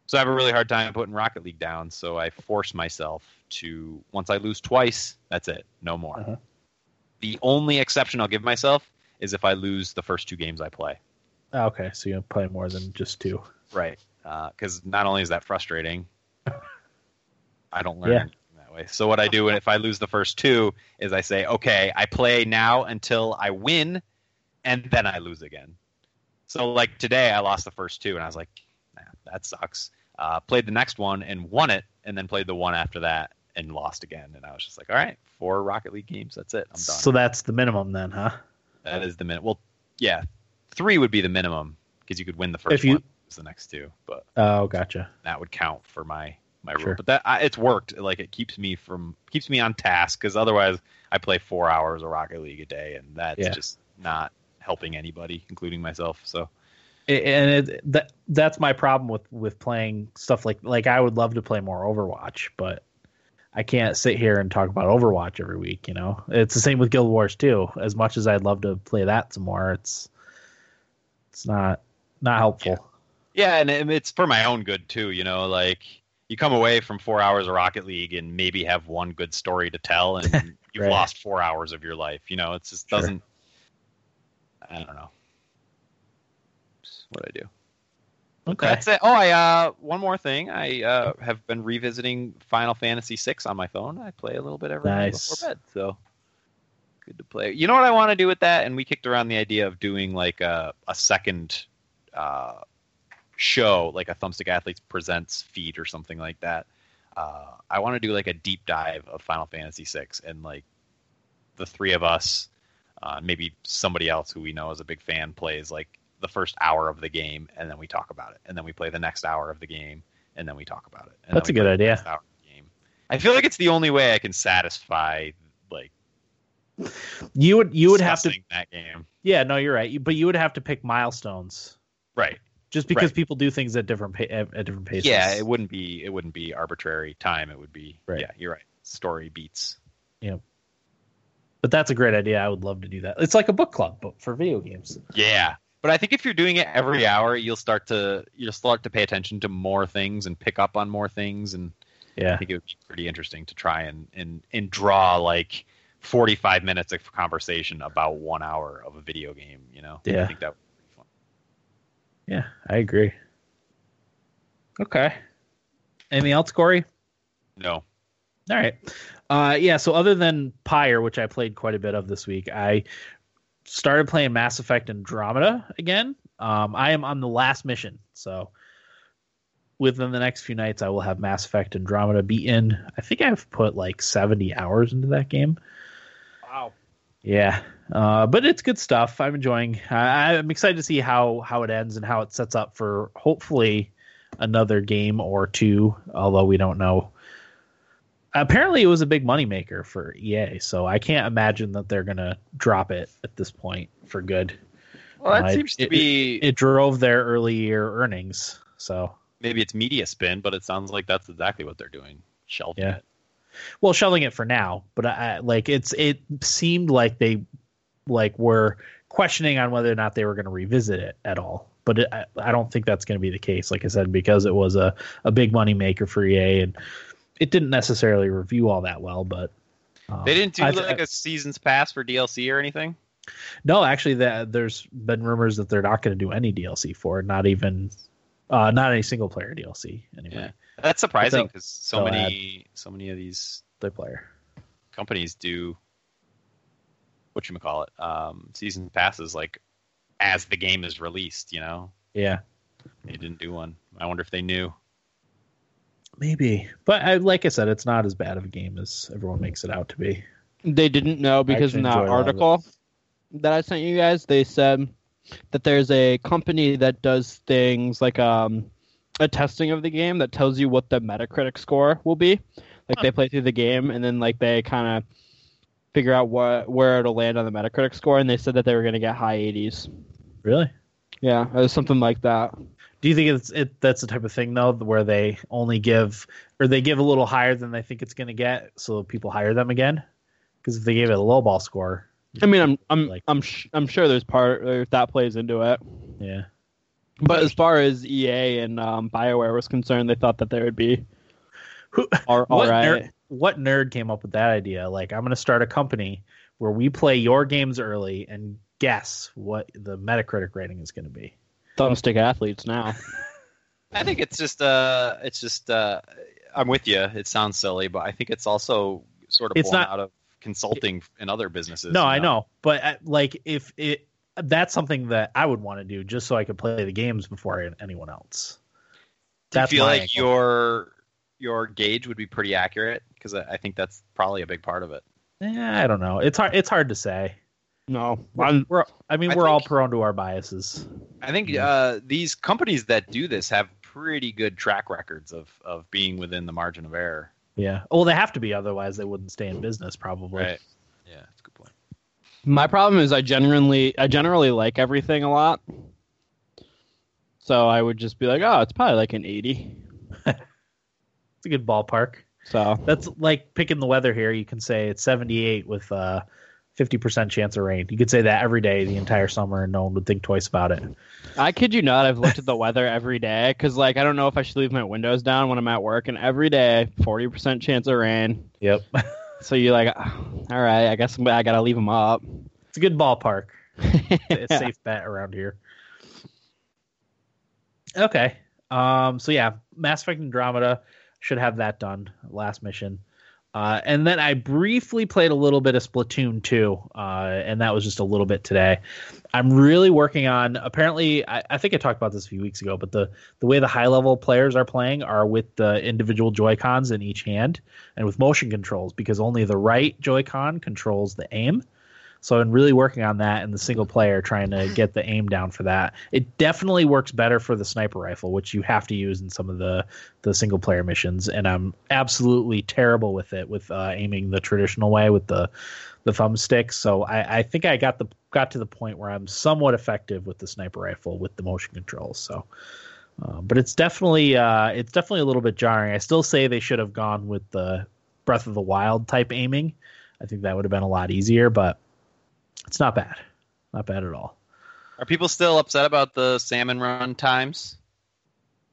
So I have a really hard time putting Rocket League down. So I force myself to once I lose twice, that's it, no more. Uh-huh. The only exception I'll give myself is if I lose the first two games I play. Oh, okay, so you play more than just two. Right. Because not only is that frustrating, I don't learn Yeah. that way. So what I do, and if I lose the first two, is I say, okay, I play now until I win, and then I lose again. So like today, I lost the first two, and I was like, nah, that sucks. Uh, played the next one and won it, and then played the one after that and lost again. And I was just like, all right, four Rocket League games, that's it, I'm done. So that's the minimum then, huh? that is the minimum. Well, yeah, three would be the minimum because you could win the first If you- one, lose the next two, but Oh, gotcha. that would count for my my rule. But that I, it's worked. Like it keeps me from keeps me on task because otherwise I play four hours of Rocket League a day, and that's Yeah. just not helping anybody, including myself. So and it, that that's my problem with with playing stuff like like I would love to play more Overwatch, but I can't sit here and talk about Overwatch every week. You know, it's the same with Guild Wars 2. As much as I'd love to play that some more, it's it's not not helpful. yeah, and it's for my own good too. You know, like you come away from four hours of Rocket League and maybe have one good story to tell, and you've Right. lost four hours of your life. You know, it just doesn't. I don't know. What I do. Okay. That's it. Oh, I uh, one more thing. I uh, have been revisiting Final Fantasy VI on my phone. I play a little bit every night before bed, so good to play. You know what I want to do with that? And we kicked around the idea of doing like a a second uh, show, like a Thumbstick Athletes Presents feed or something like that. Uh, I want to do like a deep dive of Final Fantasy VI and like the three of us, uh, maybe somebody else who we know is a big fan plays like the first hour of the game, and then we talk about it, and then we play the next hour of the game, and then we talk about it. And That's a good idea. next hour of the game. I feel like it's the only way I can satisfy like You would you would have to that game. Yeah, no, you're right. But you would have to pick milestones Right. just because Right. people do things at different pa- at different paces. Yeah, it wouldn't be it wouldn't be arbitrary time. It would be Right. yeah, you're right. Story beats. Yeah. But that's a great idea. I would love to do that. It's like a book club, but for video games. Yeah. But I think if you're doing it every hour, you'll start to you'll start to pay attention to more things and pick up on more things and yeah, I think it would be pretty interesting to try and and, and draw like 45 minutes of conversation about one hour of a video game. You know, Yeah. I think that would be fun. yeah, I agree. Okay. Anything else, Corey? No, All right. Uh, yeah. So other than Pyre, which I played quite a bit of this week, I started playing Mass Effect Andromeda again. Um, I am on the last mission, so within the next few nights, I will have Mass Effect Andromeda beaten. I think I've put like seventy hours into that game. Wow. Yeah, uh, but it's good stuff. I'm enjoying. I, I'm excited to see how how it ends and how it sets up for hopefully another game or two. Although we don't know. Apparently, it was a big moneymaker for EA, so I can't imagine that they're gonna drop it at this point for good. well, that Uh, seems to be It drove their early year earnings, so maybe it's media spin, but it sounds like that's exactly what they're doing. Shelving Yeah. it. well shelving it for now but I, I like it's it seemed like they like were questioning on whether or not they were going to revisit it at all but it, I, I don't think that's going to be the case like i said because it was a, a big money maker for ea and it didn't necessarily review all that well but um, They didn't do I- like a season's pass for DLC or anything. no actually that there's been rumors that they're not going to do any dlc for it not even uh not any single player dlc anyway Yeah. That's surprising because so many so many of these their player companies do what you call it um, season passes like as the game is released. You know, yeah they didn't do one. I wonder if they knew. Maybe but I, like i said it's not as bad of a game as everyone makes it out to be They didn't know because in that enjoy a lot of it. article that I sent you guys, they said that there's a company that does things like um, a testing of the game that tells you what the Metacritic score will be. Like Huh. they play through the game and then like they kind of figure out what where it'll land on the Metacritic score, and they said that they were going to get high 80s. really Yeah, it was something like that. Do you think it's it that's the type of thing though where they only give or they give a little higher than they think it's going to get so people hire them again? Because if they gave it a low ball score, I mean, I'm I'm Like- I'm sh- I'm sure there's part or that plays into it. yeah, But as far as EA and um, Bioware was concerned, they thought that there would be Who- all, all what right. nerd, what nerd came up with that idea? Like, I'm going to start a company where we play your games early and guess what the Metacritic rating is going to be. Thumbstick athletes now. I think it's just uh, it's just uh, I'm with you. It sounds silly, but I think it's also sort of It's born not- out of consulting in other businesses. no, you I know, but uh, like if it that's something that I would want to do just so I could play the games before anyone else. Do you feel like angle. your your gauge would be pretty accurate? Because I, I think that's probably a big part of it. Yeah, I don't know. It's hard. It's hard to say. No, We're, I'm, we're I mean, I we're all prone to our biases. I think Yeah. uh, these companies that do this have pretty good track records of of being within the margin of error. Yeah. Well, they have to be, otherwise they wouldn't stay in business, probably. Right. Yeah, that's a good point. my problem is I generally I generally like everything a lot. So I would just be like, oh, it's probably like an 80. It's a good ballpark. So That's like picking the weather here. You can say it's 78 with uh 50% chance of rain. You could say that every day the entire summer and no one would think twice about it. I kid you not, I've looked at the weather every day because like I don't know if I should leave my windows down when I'm at work, and every day 40% chance of rain. Yep. So you're like, "Ah, all right, I guess I gotta leave them up. it's a good ballpark. It's a safe bet around here. Okay. Um so yeah, Mass Effect Andromeda should have that done last mission. Uh, and then I briefly played a little bit of Splatoon 2, uh, and that was just a little bit today. I'm really working on. Apparently, I, I think I talked about this a few weeks ago, but the the way the high level players are playing are with the individual Joy Cons in each hand and with motion controls because only the right Joy Con controls the aim. So I'm really working on that in the single player, trying to get the aim down for that. It definitely works better for the sniper rifle, which you have to use in some of the the single player missions. And I'm absolutely terrible with it with uh, aiming the traditional way with the the thumbstick. So I, I think I got the got to the point where I'm somewhat effective with the sniper rifle with the motion controls. So. Uh, but it's definitely uh, it's definitely a little bit jarring. I still say they should have gone with the Breath of the Wild type aiming. I think that would have been a lot easier, but it's not bad. Not bad at all. Are people still upset about the salmon run times?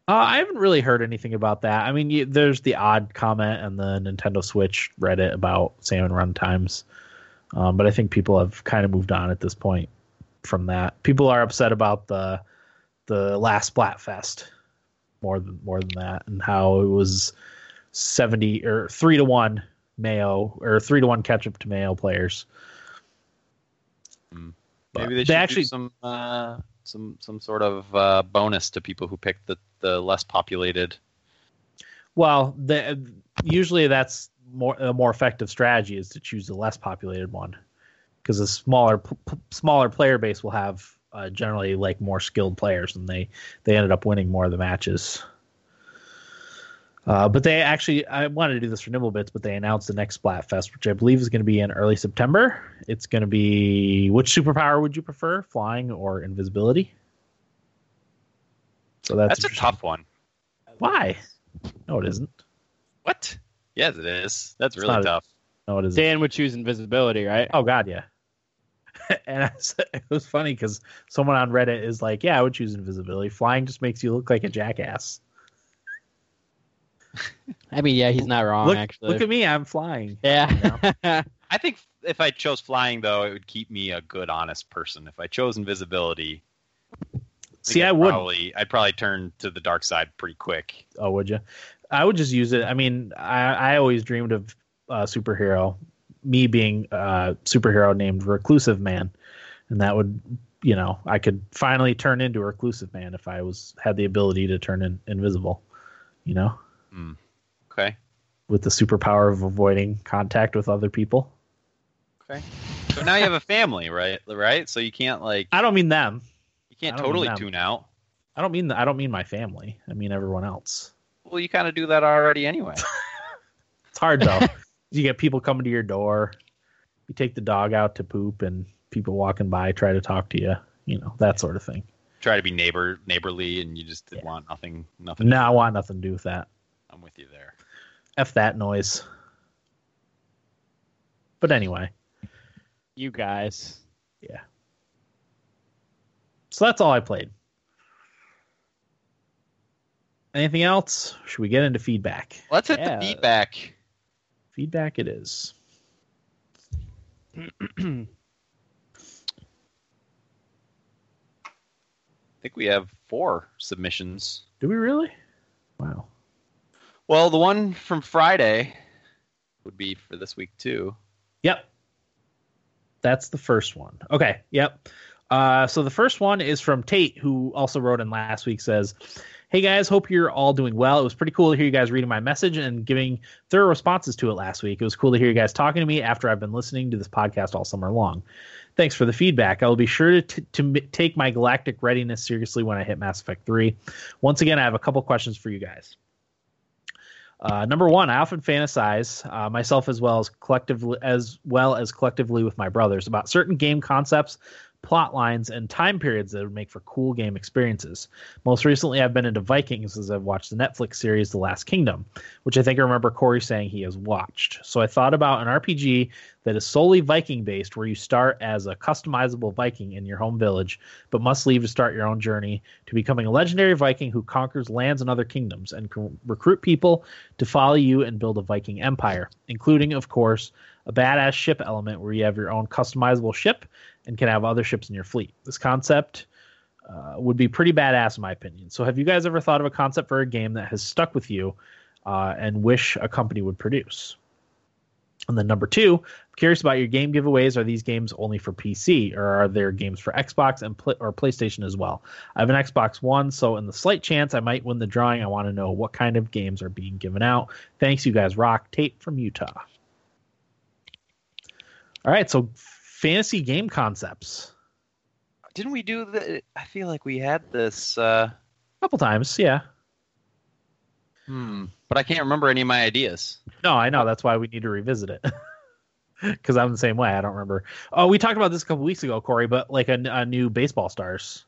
Uh, I haven't really heard anything about that. I mean, you, there's the odd comment on the Nintendo Switch Reddit about salmon run times, um, but I think people have kind of moved on at this point from that. People are upset about the the last Splatfest more than more than that, and how it was seventy or three to one mayo or three to one ketchup to mayo players. Hmm. Maybe they should actually do some uh, some some sort of uh, bonus to people who pick the the less populated. Well, the, usually that's more a more effective strategy is to choose the less populated one because a smaller p- smaller player base will have uh, generally like more skilled players, and they they ended up winning more of the matches. Uh, but they actually, I wanted to do this for Nimblebits, but they announced the next Splatfest, which I believe is going to be in early September. It's going to be which superpower would you prefer, flying or invisibility? So that's, that's a tough one. Why? No, it isn't. What? Yes, it is. That's really tough. A, no, it isn't. Dan would choose invisibility, right? Oh God, yeah. and it was funny because someone on Reddit is like, "Yeah, I would choose invisibility. Flying just makes you look like a jackass." I mean, yeah, he's not wrong. Look, actually, look at me, I'm flying. Yeah. You know? I think if I chose flying, though, it would keep me a good, honest person. If I chose invisibility, see, I, I would probably, I'd probably turn to the dark side pretty quick. Oh, would you? I would just use it. I mean, I, I always dreamed of uh, superhero, me being a superhero named Reclusive Man, and that would, you know, I could finally turn into a Reclusive Man if I was had the ability to turn in, invisible. You know. Mm. Okay. With the superpower of avoiding contact with other people. Okay. So now you have a family, right? Right. So you can't like. I don't mean them. You can't totally tune out. I don't mean the, I don't mean my family. I mean everyone else. Well, you kind of do that already anyway. it's hard though. you get people coming to your door. You take the dog out to poop, and people walking by try to talk to you. You know that sort of thing. Try to be neighbor neighborly, and you just yeah. want nothing. Nothing. No, I want nothing to do with that. I'm with you there. F that noise. But anyway. You guys. Yeah. So that's all I played. Anything else? Should we get into feedback? Let's hit yeah. the feedback. Feedback it is. I think we have four submissions. Do we really? Wow. Well, the one from Friday would be for this week too. Yep. That's the first one. Okay. Yep. Uh, so the first one is from Tate, who also wrote in last week. Says, "Hey guys, hope you're all doing well. It was pretty cool to hear you guys reading my message and giving thorough responses to it last week. It was cool to hear you guys talking to me after I've been listening to this podcast all summer long. Thanks for the feedback. I will be sure to, t- to take my galactic readiness seriously when I hit Mass Effect 3. Once again, I have a couple questions for you guys." Uh, number one, I often fantasize uh, myself as well as collectively as well as collectively with my brothers about certain game concepts plot lines, and time periods that would make for cool game experiences. Most recently, I've been into Vikings as I've watched the Netflix series The Last Kingdom, which I think I remember Corey saying he has watched. So I thought about an RPG that is solely Viking based, where you start as a customizable Viking in your home village, but must leave to start your own journey to becoming a legendary Viking who conquers lands and other kingdoms and can recruit people to follow you and build a Viking empire, including, of course, a badass ship element where you have your own customizable ship and can have other ships in your fleet. This concept uh, would be pretty badass, in my opinion. So, have you guys ever thought of a concept for a game that has stuck with you uh, and wish a company would produce? And then number two, I'm curious about your game giveaways. Are these games only for PC, or are there games for Xbox and pl- or PlayStation as well? I have an Xbox One, so in the slight chance I might win the drawing, I want to know what kind of games are being given out. Thanks, you guys rock. Tate from Utah. All right, so fantasy game concepts. Didn't we do the? I feel like we had this. Uh, A couple times, yeah. hmm, but I can't remember any of my ideas. No, I know. That's why we need to revisit it. Because I'm the same way. I don't remember. Oh, we talked about this a couple weeks ago, Corey. But like a, a new baseball stars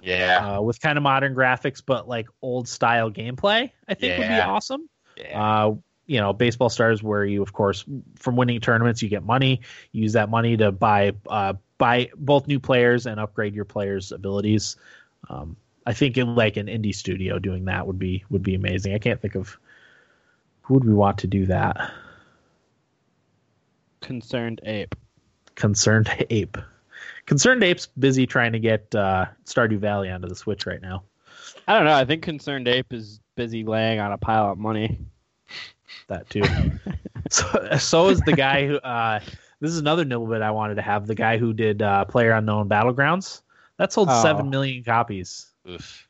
Yeah, uh, with kind of modern graphics, but like old style gameplay. I think would be awesome. yeah. Uh, you know, baseball stars where you, of course, from winning tournaments, you get money. You use that money to buy uh, buy both new players and upgrade your players' abilities. Um, I think in like an indie studio doing that would be would be amazing. I can't think of who would we want to do that. Concerned ape. Concerned Ape. Concerned Ape's busy trying to get uh, Stardew Valley onto the Switch right now. I don't know. I think Concerned Ape is busy laying on a pile of money. That too. so, so is the guy who. Uh, this is another nibble bit I wanted to have. The guy who did uh, Player Unknown Battlegrounds. That sold Oh. seven million copies. Oof.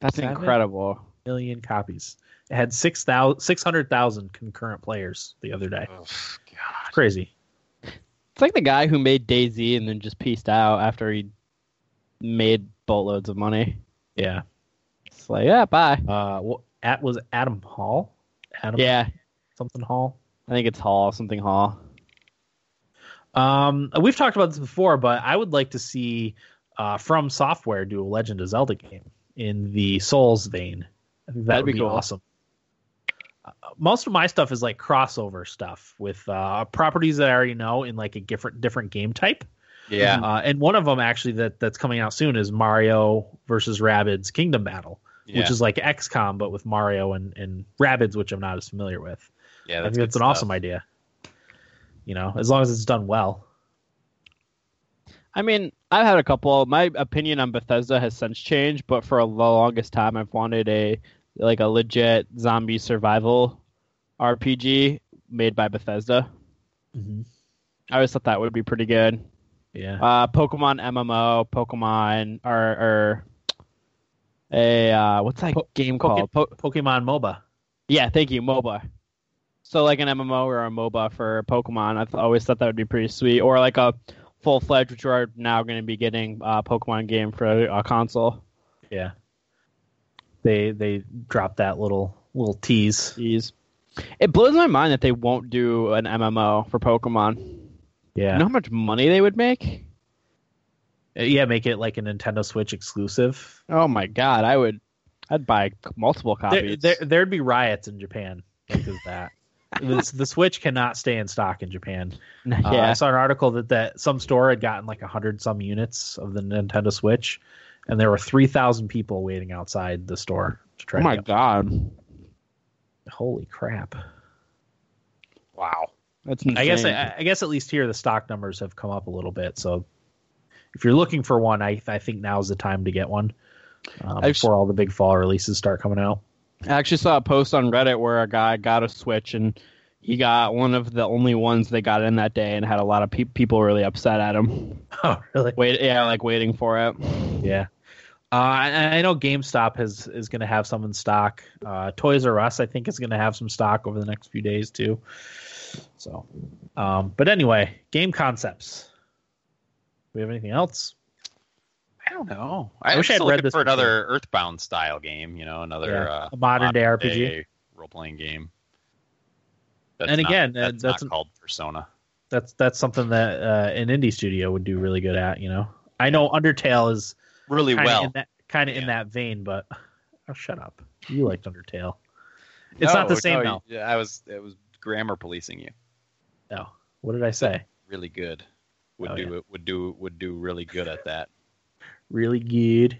That's Seven? incredible. Million copies. It had six thousand, six hundred thousand concurrent players the other day. Oof, God. Crazy. It's like the guy who made DayZ and then just pieced out after he made boatloads of money. Yeah. It's like, yeah, bye. Uh, what at was Adam Hall? Adam Yeah, something Hall. I think it's Hall, something Hall. Um, we've talked about this before, but I would like to see uh, From Software do a Legend of Zelda game in the Souls vein. I think that That'd would be be cool. awesome. Uh, most of my stuff is like crossover stuff with uh, properties that I already know in like a different different game type. Yeah, Uh, and one of them actually that that's coming out soon is Mario versus Rabbids Kingdom Battle, yeah. which is like XCOM but with Mario and and Rabbids, which I'm not as familiar with. yeah. I That's think that's an stuff. awesome idea. You know, as long as it's done well. I mean, I've had a couple. My opinion on Bethesda has since changed, but for the longest time, I've wanted a like a legit zombie survival RPG made by Bethesda. Mm-hmm. I always thought that would be pretty good. Yeah. Uh, Pokemon MMO, Pokemon, or, or a uh, what's that Po- game Poke- called? Po- Pokemon MOBA. yeah, thank you, MOBA. So like an MMO or a MOBA for Pokemon, I've always thought that would be pretty sweet. Or like a full fledged, which we're now going to be getting uh, Pokemon game for a, a console. Yeah. They they dropped that little little tease. Jeez. It blows my mind that they won't do an MMO for Pokemon. Yeah. You know how much money they would make? Uh, Yeah, make it like a Nintendo Switch exclusive. Oh my god, I would. I'd buy multiple copies. there there'd be riots in Japan because that. the, the Switch cannot stay in stock in Japan. Uh, I yeah, saw an article that, that some store had gotten like a hundred some units of the Nintendo Switch, and there were three thousand people waiting outside the store to try. oh my god, Holy crap! Wow. that's insane. I guess I, I guess at least here the stock numbers have come up a little bit. So if you're looking for one, I I think now's the time to get one um, before all the big fall releases start coming out. I actually saw a post on Reddit where a guy got a Switch and he got one of the only ones they got in that day and had a lot of pe- people really upset at him. Oh, really? Wait, yeah, like waiting for it. Yeah. Uh, I, I know GameStop has is going to have some in stock. Uh, Toys R Us, I think, is going to have some stock over the next few days too. So, um, but anyway, game concepts. We have anything else? I don't know. I I wish I'd still read this for another Earthbound style game. You know, another Yeah, uh, a modern day RPG. role playing game. That's And not- again, uh, that's, that's not called Persona. That's that's something that uh, an indie studio would do really good at. You know, I know Undertale is Really well. kind of in Yeah. that vein, but oh, shut up. You liked Undertale. It's not the same no, though. yeah, I was it was grammar policing you. No. What did I say? Really good. Would Oh, do yeah. it. Would do would do really good at that. Really good.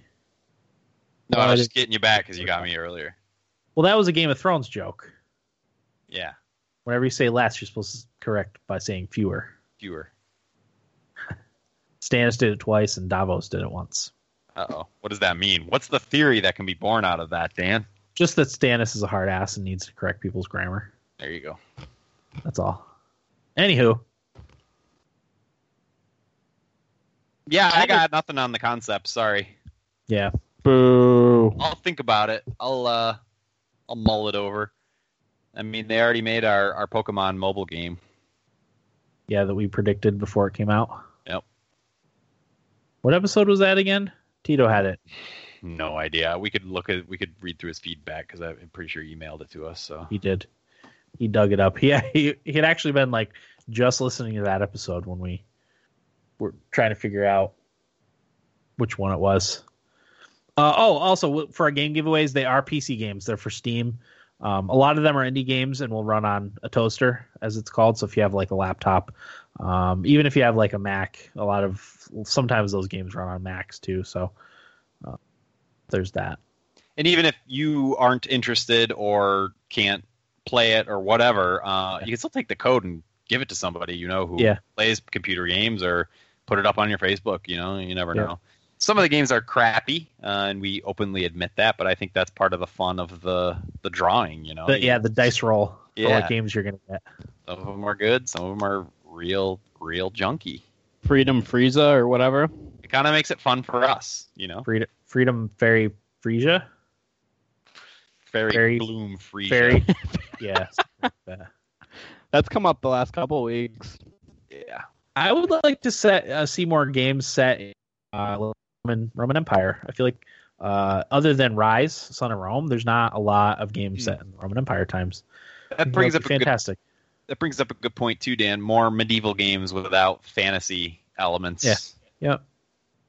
No, I was just getting you back because you got me earlier. Well, that was a Game of Thrones joke. Yeah, Whenever you say less, you're supposed to correct by saying fewer. fewer. Stannis did it twice, and Davos did it once. Uh oh. What does that mean? What's the theory that can be born out of that, Dan? Just that Stannis is a hard ass and needs to correct people's grammar. There you go. That's all. Anywho, Yeah, I got nothing on the concept. Sorry. yeah, Boo. I'll think about it. I'll uh, I'll mull it over. I mean, they already made our our Pokemon mobile game. Yeah, that we predicted before it came out. Yep. What episode was that again? Tito had it. No idea. We could look at we could read through his feedback because I'm pretty sure he emailed it to us. So He did. He dug it up. Yeah, he, he had actually been like just listening to that episode when we were trying to figure out which one it was. Uh, oh, also for our game giveaways, they are PC games. They're for Steam. Um, a lot of them are indie games and will run on a toaster, as it's called. So if you have like a laptop, um, even if you have like a Mac, a lot of sometimes those games run on Macs too. So uh, there's that. and even if you aren't interested or can't play it or whatever, uh, you can still take the code and give it to somebody you know who Yeah. plays computer games or put it up on your Facebook. You know, you never Yeah. know. Some of the games are crappy, uh, and we openly admit that. But I think that's part of the fun of the the drawing. You know, The, yeah, the dice roll for Yeah. what games you're gonna get. some of them are good, some of them are real, real junky. Freedom Frieza or whatever. It kind of makes it fun for us, you know. Freedom, Freedom Fairy Frisia. Fairy, Fairy- bloom free. Fairy. yeah. something like that. That's come up the last couple of weeks. Yeah. I would like to set uh, see more games set in uh, Roman Roman Empire. I feel like uh, other than Ryse, Son of Rome, there's not a lot of games set in Roman Empire times. That brings up a good fantastic. that brings up a good point too, Dan. More medieval games without fantasy elements. Yeah. Yep.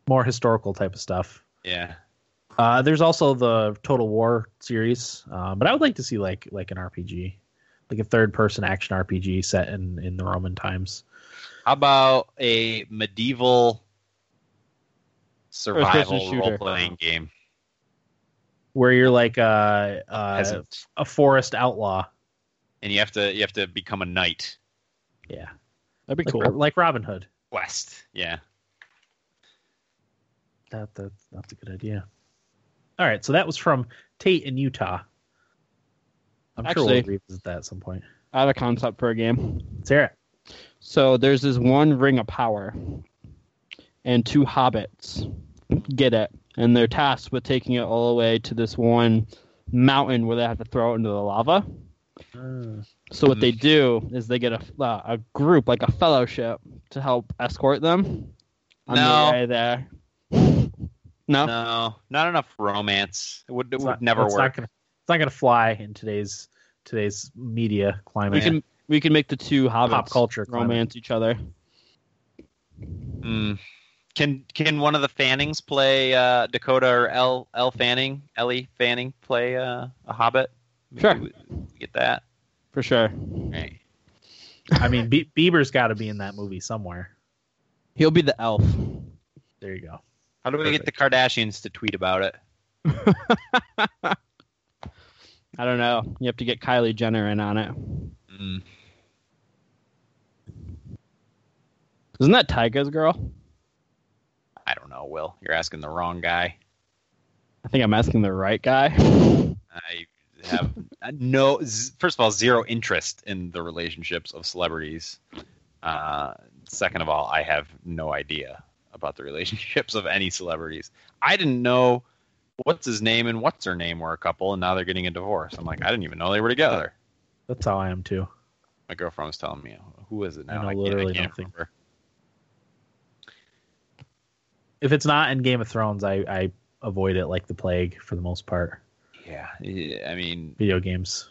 More historical type of stuff. Yeah. Uh, there's also the Total War series, um, but I would like to see like like an RPG, like a third person action RPG set in in the Roman times. How about a medieval survival role playing game? Where you're like a, a, Peasant. a forest outlaw. and you have to you have to become a knight. Yeah. That'd be Like, cool. like Robin Hood. West. Yeah. That, that that's a good idea. All right, so that was from Tate in Utah. I'm sure Actually- we'll revisit that at some point. I have a concept for a game. Sarah, So there's this one ring of power, and two hobbits get it, and they're tasked with taking it all the way to this one mountain where they have to throw it into the lava. So what they do is they get a uh, a group like a fellowship to help escort them on No. the way there. No, No, not enough romance. It would it would not- never it's work. Not gonna, it's not gonna fly in today's today's media we climate. can we can make the two hobbits Pop culture climate. romance each other. Mm. Can can one of the Fannings play uh, Dakota or Elle Elle Fanning Ellie Fanning play uh, a Hobbit? Sure. We- we Get that For sure. right. I mean, Be- Bieber's got to be in that movie somewhere. He'll be the elf. There you go. How do we get the Kardashians to tweet about it? I don't know. You have to get Kylie Jenner in on it. Mm. Isn't that Tyga's girl? I don't know, Will. You're asking the wrong guy. I think I'm asking the right guy. I have no. First of all, zero interest in the relationships of celebrities. Uh, second of all, I have no idea about the relationships of any celebrities. I didn't know what's his name and what's her name were a couple, and now they're getting a divorce. I'm like, I didn't even know they were together. That's how I am too. My girlfriend was telling me, who is it I now? know can't- literally can't nothing. remember. If it's not in Game of Thrones, I, I avoid it like the plague for the most part. Yeah, yeah, I mean, Video games.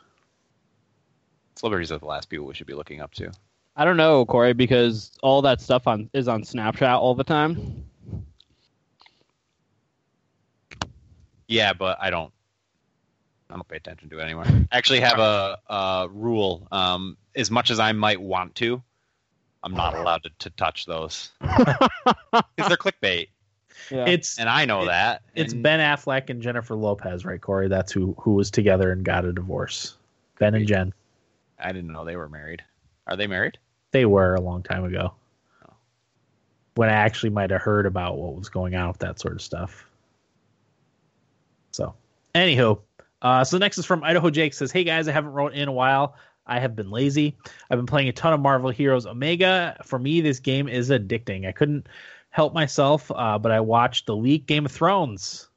celebrities are the last people we should be looking up to. I don't know, Corey, because all that stuff on is on Snapchat all the time. Yeah, but I don't. I don't pay attention to it anymore. I actually have a, a rule. Um, as much as I might want to, I'm not allowed to, to touch those because they're clickbait, Yeah. It's and I know It- that. it's and Ben Affleck and Jennifer Lopez, right, Corey? That's who who was together and got a divorce. Ben and Jen. I didn't know they were married. Are they married? They were a long time ago. Oh. When I actually might have heard about what was going on with that sort of stuff. So, anywho, uh, so next is from Idaho Jake says, "Hey guys, I haven't wrote in a while. I have been lazy. I've been playing a ton of Marvel Heroes Omega. For me, this game is addicting. I couldn't help myself, uh, but I watched the leak Game of Thrones.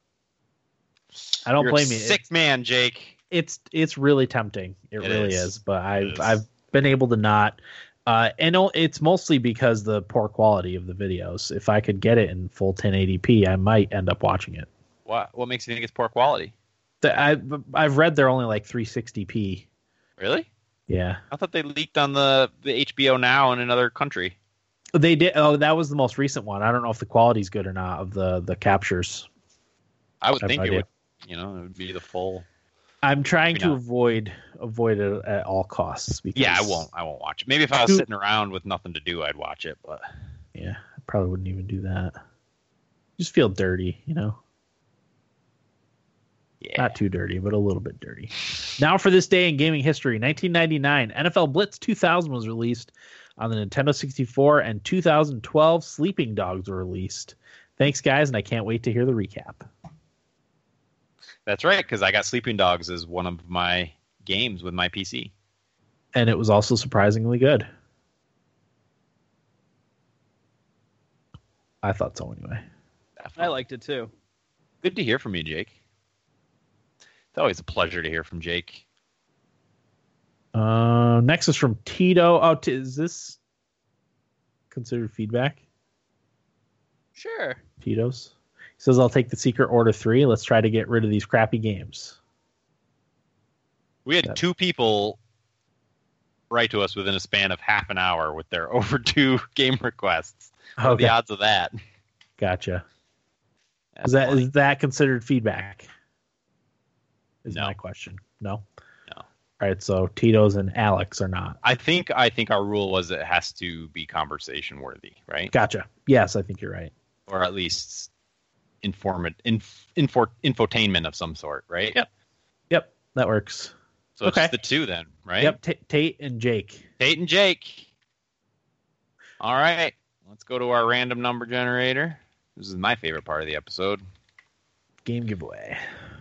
I don't You're blame you. Sick man, Jake. it's it's really tempting. It, It really is. is. But I've is. I've been able to not. Uh, and it's mostly because the poor quality of the videos. If I could get it in full 1080p, I might end up watching it. What what makes you think it's poor quality? The- I, I've read they're only like 360p. Really? Yeah, I thought they leaked on the the HBO Now in another country. They did. Oh, that was the most recent one. I don't know if the quality's good or not of the the captures. I would Have think it idea. would. You know, it would be the full. I'm trying Maybe to not. avoid avoid it at all costs. Because, Yeah, I won't. I won't watch it. Maybe if I was sitting around with nothing to do, I'd watch it. But Yeah, I probably wouldn't even do that. Just feel dirty, you know. yeah, Not too dirty, but a little bit dirty. Now for this day in gaming history, 1999, NFL Blitz 2000 was released on the Nintendo 64, and 2012 Sleeping Dogs were released. Thanks, guys, and I can't wait to hear the recap. that's right. Because I got Sleeping Dogs as one of my games with my PC. And it was also surprisingly good. I thought so anyway. I liked it too. Good to hear from you, Jake. It's always a pleasure to hear from Jake. Uh, next is from Tito. Oh, t- is this considered feedback? Sure. Tito's. He says, I'll take the Secret Order 3. Let's try to get rid of these crappy games. We had That- two people write to us within a span of half an hour with their overdue game requests. What are Okay. the odds of that? Gotcha. That's Is that funny. is that considered feedback? Is No. my question. No? Right, so Tito's and Alex are not. I think I think our rule was it has to be conversation worthy, right? Gotcha. Yes, I think you're right. Or at least informant inf, info, infotainment of some sort, right? Yep. Yep, that works. So it's Okay. just the two then, right? Yep, T- Tate and Jake. Tate and Jake. All right. Let's go to our random number generator. This is my favorite part of the episode. Game giveaway.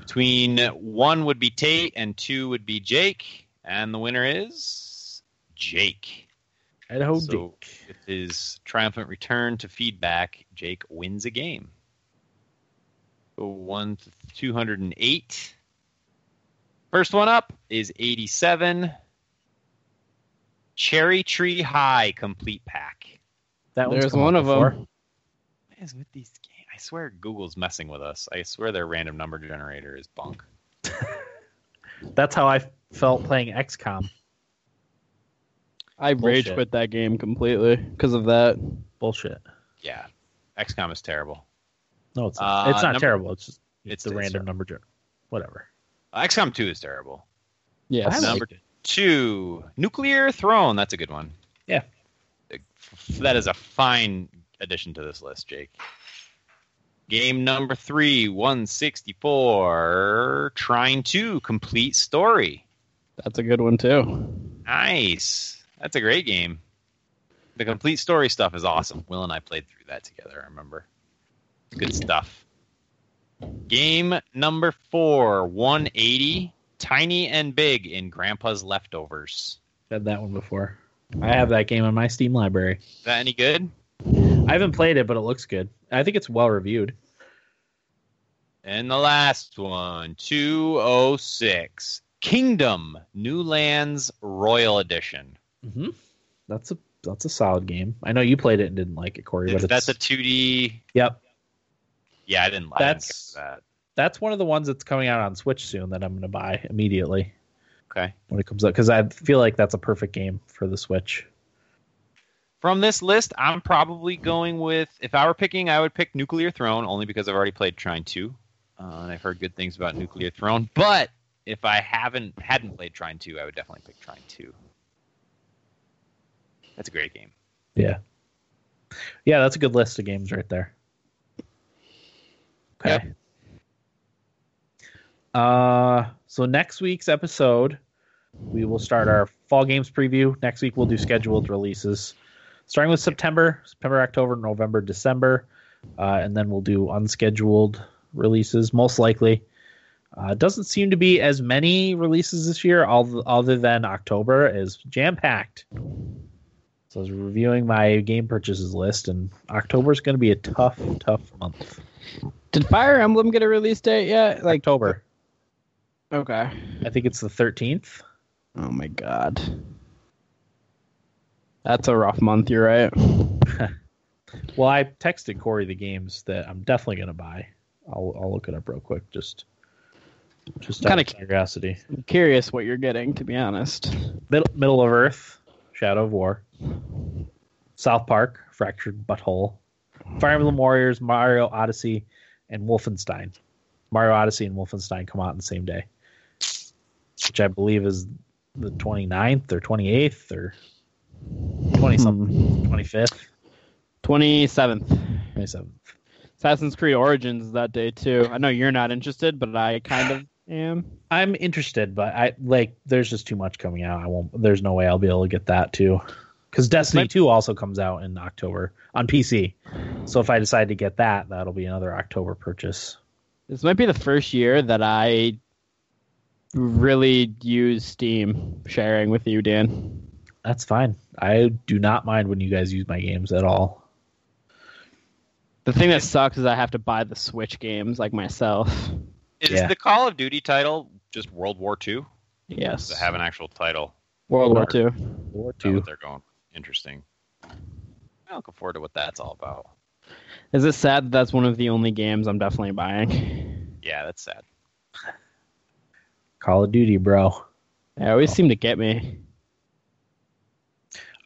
Between one would be Tate and two would be Jake. And the winner is Jake. Idaho So- Jake. With his triumphant return to feedback, Jake wins a game. So one to 208. First one up is 87. Cherry Tree High Complete Pack. That one's There's one of before. them. What is with these games? I swear Google's messing with us. I swear their random number generator is bunk. That's how I felt playing XCOM. I rage quit that game completely because of that. Bullshit. Yeah. XCOM is terrible. No, it's not. Uh, it's not number- terrible. It's just it's, It's- the it's random terrible. number. generator. Whatever. Uh, XCOM 2 is terrible. Yeah. Number liked it. Two, Nuclear Throne. That's a good one. Yeah. That is a fine addition to this list, Jake. Game number three, 164. Trine 2 Complete Story. That's a good one too. Nice. That's a great game. The complete story stuff is awesome. Will and I played through that together, I remember. Good stuff. Game number four, 180. Tiny and Big in Grandpa's Leftovers. Had that one before. I have that game in my Steam library. Is that any good? I haven't played it, but it looks good. I think it's well reviewed. And the last one, 206. Kingdom New Lands Royal Edition. Mm-hmm. That's a that's a solid game. I know you played it and didn't like it, Corey. But That's a 2D. yep. Yeah, I didn't like That's- that. That's one of the ones that's coming out on Switch soon that I'm going to buy immediately Okay. when it comes out, because I feel like that's a perfect game for the Switch. From this list, I'm probably going with. If I were picking, I would pick Nuclear Throne only because I've already played Trine 2, uh, and I've heard good things about Nuclear Throne. But if I haven't hadn't played Trine 2, I would definitely pick Trine 2. That's a great game. Yeah. Yeah, that's a good list of games right there. Okay. Yep. Uh so next week's episode we will start our fall games preview. Next week we'll do scheduled releases. Starting with September, September, October, November, December, uh, and then we'll do unscheduled releases most likely. Uh, doesn't seem to be as many releases this year, al- other than October is jam packed. So I was reviewing my game purchases list, and October is going to be a tough, tough month. Did Fire Emblem get a release date yet? Like October, okay. I think it's the thirteenth. Oh my god. That's a rough month. You're right. well, I texted Corey the games that I'm definitely gonna buy. I'll I'll look it up real quick. Just just kind of curiosity. I'm curious what you're getting, to be honest. Middle, Middle of Earth, Shadow of War, South Park, Fractured Butthole, Fire Emblem Warriors, Mario Odyssey, and Wolfenstein. Mario Odyssey and Wolfenstein come out on the same day, which I believe is the 29th or 28th or 20 something, 25th, 27th, 27th. Assassin's Creed Origins that day too. I know you're not interested, but I kind of am. I'm interested, but I like. There's just too much coming out. I won't. There's no way I'll be able to get that too. Because Destiny might, 2 also comes out in October on PC. So if I decide to get that, that'll be another October purchase. This might be the first year that I really use Steam sharing with you, Dan. That's fine. I do not mind when you guys use my games at all. The thing that sucks is I have to buy the Switch games like myself. Is yeah. the Call of Duty title just World War II? Yes. Does it have an actual title? World War II. War II. They're going interesting. I'm looking forward to what that's all about. Is it sad that that's one of the only games I'm definitely buying? Yeah, that's sad. Call of Duty, bro. They always oh. seem to get me.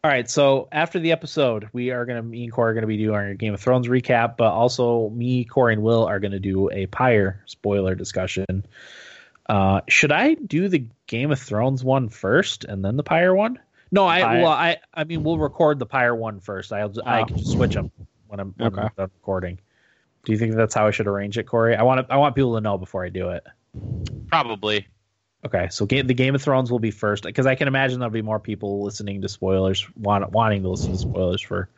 All right, so after the episode, we are gonna me and Corey are gonna be doing our Game of Thrones recap, but also me, Corey, and Will are gonna do a Pyre spoiler discussion. Uh, should I do the Game of Thrones one first and then the Pyre one? No, I Pyre. well, I I mean we'll record the Pyre one first. I'll oh. I can just switch them when I'm, when okay. I'm recording. Do you think that's how I should arrange it, Corey? I want to, I want people to know before I do it. Probably. Okay, so game, the Game of Thrones will be first because I can imagine there'll be more people listening to spoilers, want, wanting to listen to spoilers for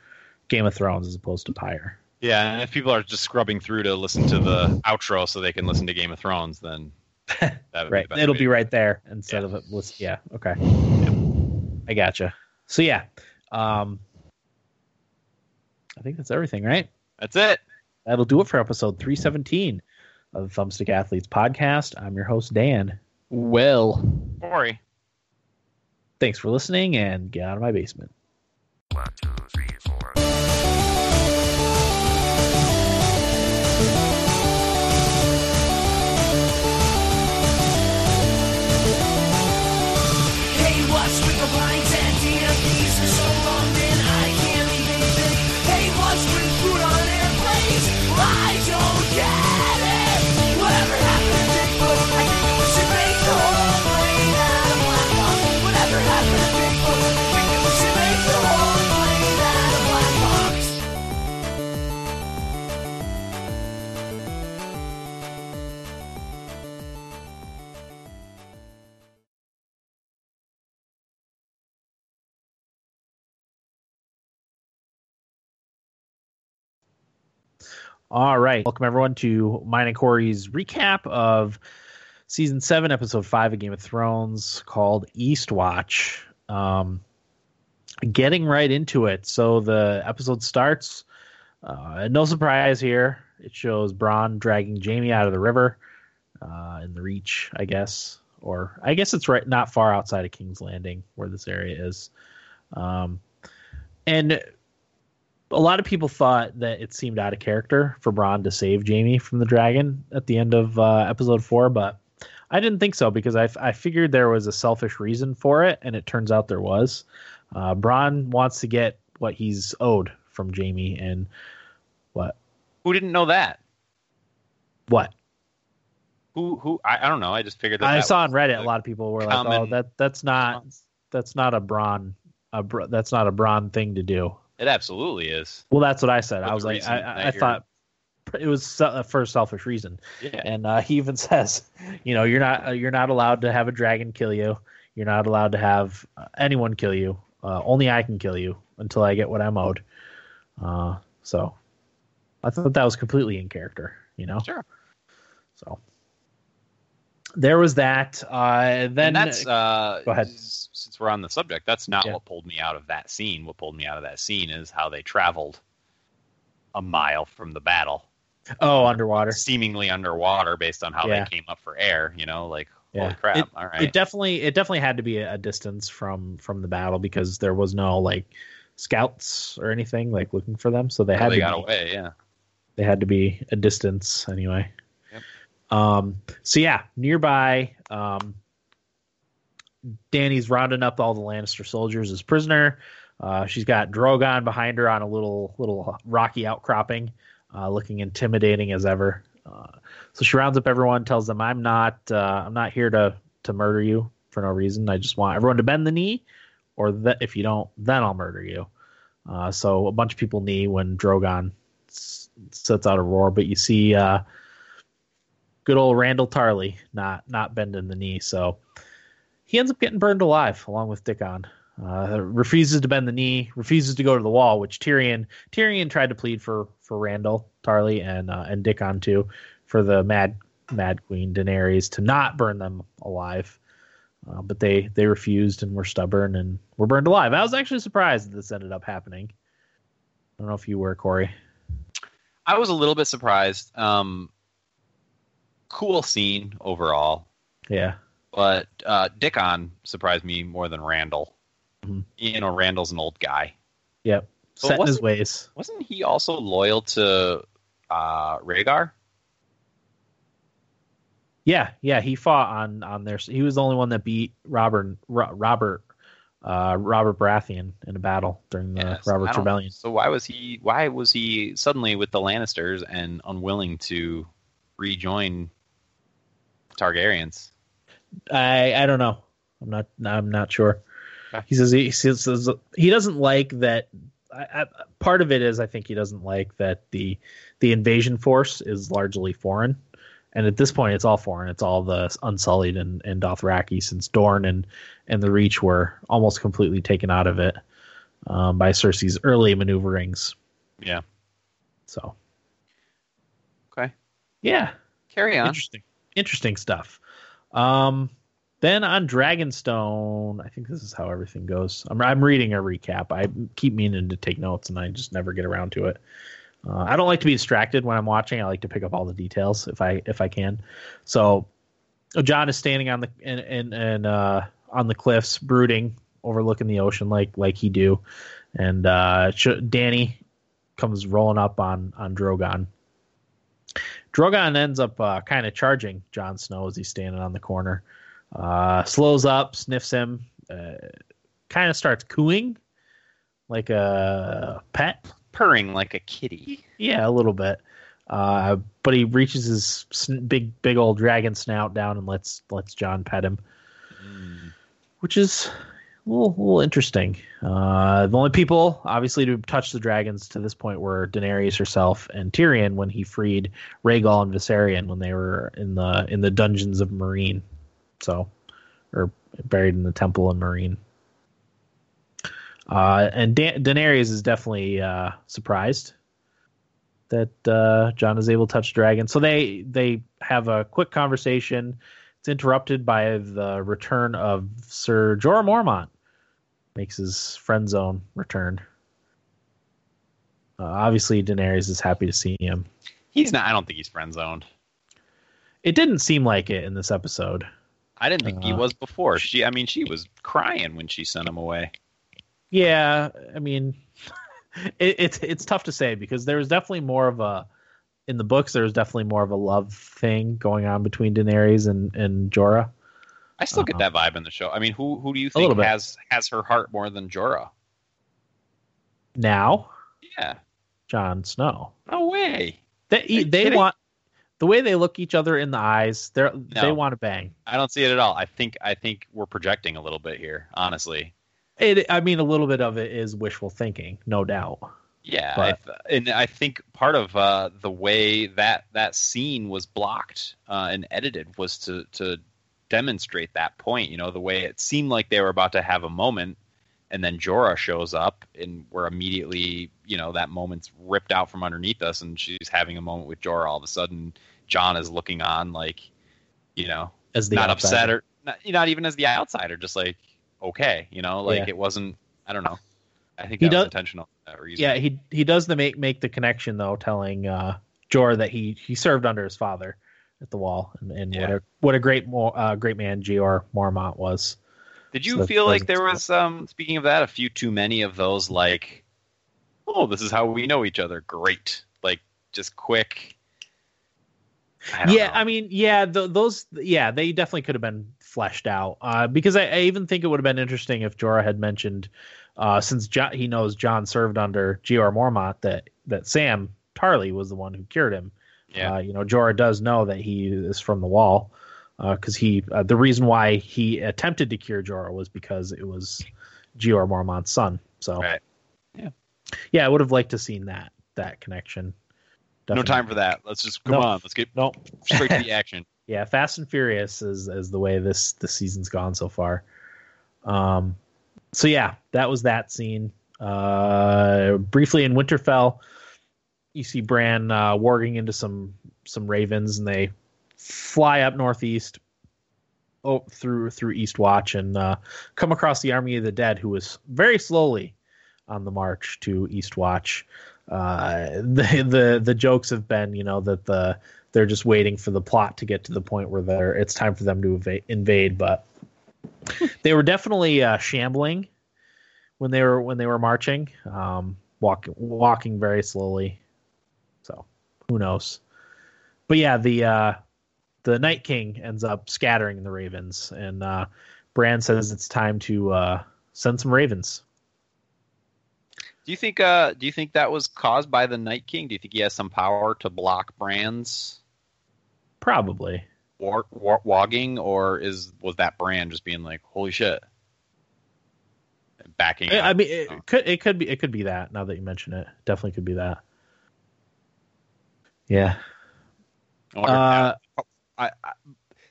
Game of Thrones as opposed to Pyre. Yeah, and if people are just scrubbing through to listen to the outro so they can listen to Game of Thrones, then right, be it'll be right there instead yeah. of it. Was, yeah, okay, yeah. I gotcha. So yeah, um, I think that's everything, right? That's it. That'll do it for episode 317 of the Thumbstick Athletes podcast. I'm your host, Dan. Will. Corey. Thanks for listening and get out of my basement. One, two, three, four. All right. Welcome, everyone, to mine and Corey's recap of season seven, episode five of Game of Thrones called Eastwatch. Um, getting right into it. So the episode starts. Uh, no surprise here. It shows Bronn dragging Jaime out of the river uh, in the Reach, I guess. Or I guess it's right not far outside of King's Landing where this area is. Um, and a lot of people thought that it seemed out of character for Bronn to save Jaime from the dragon at the end of uh, episode four, but I didn't think so because I, I figured there was a selfish reason for it, and it turns out there was. Uh, wants to get what he's owed from Jaime, and what? Who didn't know that? What? Who? Who? I, I don't know. I just figured that. I that saw on Reddit a lot of people were like, "Oh, that that's not that's not a Bronn, a that's not a Bronn thing to do." It absolutely is. Well, that's what I said. I was like, I, I thought it was for a selfish reason. Yeah. And uh, he even says, you know, you're not uh, you're not allowed to have a dragon kill you. You're not allowed to have uh, anyone kill you. Uh, only I can kill you until I get what I'm owed. Uh, so I thought that was completely in character. You know. Sure. So there was that. Uh, then and that's uh, go ahead. Since we're on the subject, that's not yeah. what pulled me out of that scene. What pulled me out of that scene is how they traveled a mile from the battle. Oh, underwater, seemingly underwater, based on how yeah. they came up for air. You know, like Yeah. Holy crap! It, All right. it definitely it definitely had to be a, distance from from the battle because there was no like scouts or anything like looking for them, so they Oh, had they to got be, away. Yeah. they had to be a distance anyway. Um. So yeah, nearby, um, Dany's rounding up all the Lannister soldiers as prisoner. Uh, she's got Drogon behind her on a little little rocky outcropping, uh, looking intimidating as ever. Uh, so she rounds up everyone, tells them, "I'm not uh, I'm not here to to murder you for no reason. I just want everyone to bend the knee, or that if you don't, then I'll murder you." Uh, so a bunch of people knee when Drogon s- sets out a roar, but you see uh, good old Randyll Tarly not not bending the knee, so he ends up getting burned alive along with Dickon. Uh, refuses to bend the knee, refuses to go to the wall, which Tyrion Tyrion tried to plead for for Randyll Tarly and uh, and Dickon too, for the Mad Mad Queen Daenerys to not burn them alive. Uh, but they they refused and were stubborn and were burned alive. I was actually surprised that this ended up happening. I don't know if you were Corey. I was a little bit surprised. Um, cool scene overall, Yeah, but uh, Dickon surprised me more than Randyll. Mhm. You know, Randyll's an old guy. yep, But set in his ways. Wasn't he also loyal to uh, Rhaegar? Yeah, yeah, he fought on on their. He was the only one that beat Robert Robert uh, Robert Baratheon in a battle during the Yes, I Robert's Rebellion. So why was he? Why was he suddenly with the Lannisters and unwilling to rejoin Targaryens? I I don't know. I'm not I'm not sure. He says he, says says he doesn't like that. I, I, part of it is I think he doesn't like that the the invasion force is largely foreign, and at this point it's all foreign. It's all the Unsullied and, and Dothraki since Dorne and and the Reach were almost completely taken out of it um, by Cersei's early maneuverings. Yeah. So. Yeah, Carry on. Interesting. Interesting stuff. Um, then on Dragonstone, I think this is how everything goes. I'm, I'm reading a recap. I keep meaning to take notes, and I just never get around to it. Uh, I don't like to be distracted when I'm watching. I like to pick up all the details if I if I can. So, Jon is standing on the and and, and uh, on the cliffs, brooding, overlooking the ocean like like he do, and uh, Dany comes rolling up on on Drogon. Drogon ends up uh, kind of charging Jon Snow as he's standing on the corner. Uh, slows up, sniffs him, uh, kind of starts cooing like a pet. Purring like a kitty. Yeah, a little bit. Uh, but he reaches his sn- big, big old dragon snout down and lets lets Jon pet him, Mm. which is a little, a little interesting. Uh, the only people, obviously, to touch the dragons to this point were Daenerys herself and Tyrion when he freed Rhaegal and Viserion when they were in the in the dungeons of Meereen, so or buried in the temple of Meereen. Uh, and da- Daenerys is definitely uh, surprised that uh, Jon is able to touch dragon. So they they have a quick conversation. It's interrupted by the return of Sir Jorah Mormont. Makes his friend zone return. Uh, obviously, Daenerys is happy to see him. He's not. I don't think he's friend zoned. It didn't seem like it in this episode. I didn't think he Uh, was before. She. I mean, she was crying when she sent him away. Yeah, I mean, it, it's it's tough to say because there was definitely more of a in the books. There was definitely more of a love thing going on between Daenerys and and Jorah. I still get Uh-huh. that vibe in the show. I mean, who who do you think has has her heart more than Jorah? Now, Yeah. Jon Snow. No way. They they kidding? want the way they look each other in the eyes. They are they want to bang. I don't see it at all. I think I think we're projecting a little bit here, honestly. It, I mean, a little bit of it is wishful thinking, no doubt. Yeah, But- I th- and I think part of uh, the way that that scene was blocked uh, and edited was to to demonstrate that point. You know, the way it seemed like they were about to have a moment, and then Jorah shows up, and we're immediately, you know, that moment's ripped out from underneath us, and she's having a moment with Jorah. All of a sudden, Jon is looking on like, you know, As the not outsider. upset or not, not even as the outsider, just like okay, you know, like Yeah. it wasn't. I don't know. I think He does- intentional for that reason. Yeah, he he does the make make the connection though, telling uh, Jorah that he he served under his father, at the wall, and, and Yeah. what a what a great uh, great man Jeor Mormont was. Did you that's feel like there was um speaking of that, a few too many of those like oh, this is how we know each other. Great. Like just quick. I yeah, know. I mean, yeah, th- those, yeah, they definitely could have been fleshed out. Uh, because I, I even think it would have been interesting if Jorah had mentioned, uh, since jo- he knows Jon served under Jeor Mormont, that that Sam Tarly was the one who cured him. Yeah. Uh, you know, Jorah does know that he is from the Wall, because he uh, the reason why he attempted to cure Jorah was because it was Jeor Mormont's son. So, Right. Yeah. yeah, I would have liked to seen that that connection. no time for that. Let's just come No. on. Let's get No, straight to the action. yeah, Fast and Furious is is the way this this season's gone so far. Um, so yeah, that was that scene. Uh, briefly in Winterfell, you see Bran uh, warging into some some ravens, and they fly up northeast, oh through through Eastwatch, and uh, come across the army of the dead, who was very slowly on the march to Eastwatch. Uh, the the the jokes have been, you know, that the they're just waiting for the plot to get to the point where they're it's time for them to eva- invade but they were definitely uh, shambling when they were when they were marching um walking walking very slowly who knows but yeah the uh the night king ends up scattering the ravens and uh bran says it's time to uh send some ravens Do you think uh do you think that was caused by the Night King? Do you think he has some power to block Bran's probably war, war, wogging or is was that Bran just being like, "Holy shit." Backing I, I mean, it could it could be it could be that. Now that you mention it, definitely could be that. Yeah. I if Uh, I, I,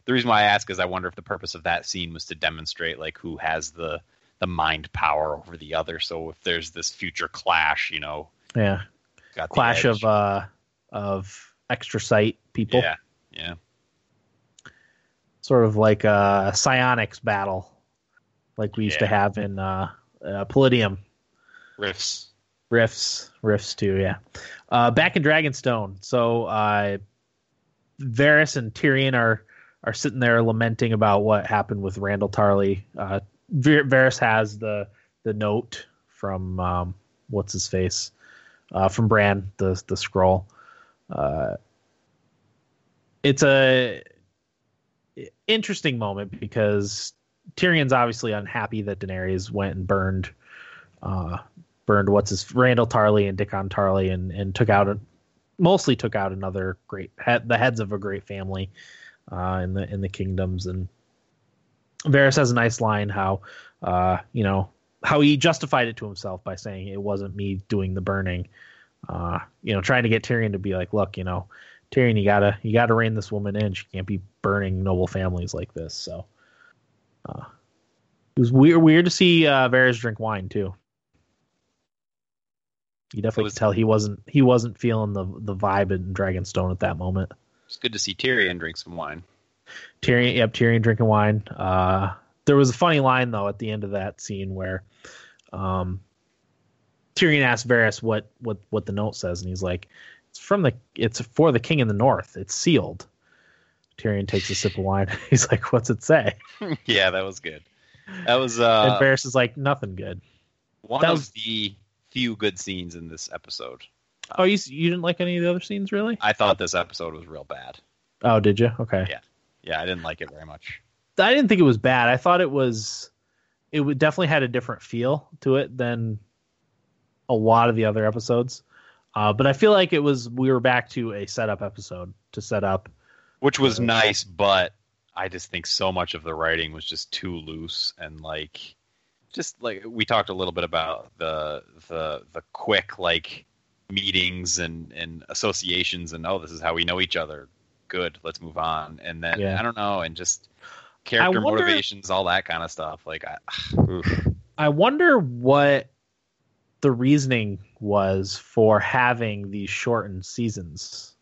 the reason why I ask is I wonder if the purpose of that scene was to demonstrate like who has the the mind power over the other. So if there's this future clash, you know, yeah. Clash of uh of extra sight people. yeah, yeah, Sort of like a psionics battle, like we used to have in uh, uh Palladium Rifts. Riffs Rifts too. Yeah. Uh, back in Dragonstone, so uh, and Tyrion are are sitting there lamenting about what happened with Randyll Tarly. Uh, has the the note from um, what's his face uh, from Bran, the the scroll. Uh, it's a interesting moment because Tyrion's obviously unhappy that Daenerys went and burned uh, burned what's his Randyll Tarly and Dickon Tarly and and took out a, mostly took out another great head, the heads of a great family uh, in the in the kingdoms. And Varys has a nice line how uh, you know how he justified it to himself by saying it wasn't me doing the burning. Uh, you know trying to get Tyrion to be like look you know Tyrion you gotta you gotta rein this woman in. She can't be burning noble families like this. So uh, it was weird weird to see uh, Varys drink wine too you definitely was- could tell he wasn't he wasn't feeling the the vibe in Dragonstone at that moment. It's good to see Tyrion drink some wine. Tyrion, yep, Tyrion drinking wine. Uh, there was a funny line though at the end of that scene where um, Tyrion asked Varys what what what the note says, and he's like, "It's from the it's for the king in the north. It's sealed." Tyrion takes a sip of wine. He's like, "What's it say?" yeah, that was good. That was and uh, Varys is like, "Nothing good." one that of was- the few good scenes in this episode. Oh, you you didn't like any of the other scenes, really? I thought this episode was real bad. Oh, did you? Okay. Yeah. Yeah, I didn't like it very much. I didn't think it was bad. I thought it was it definitely had a different feel to it than a lot of the other episodes. Uh, but I feel like it was we were back to a setup episode to set up. Which was Uh, nice, but I just think so much of the writing was just too loose and like just like we talked a little bit about the the the quick like meetings and and associations and oh this is how we know each other good let's move on and then Yeah. i don't know and just character wonder- motivations all that kind of stuff like i oof. I wonder what the reasoning was for having these shortened seasons.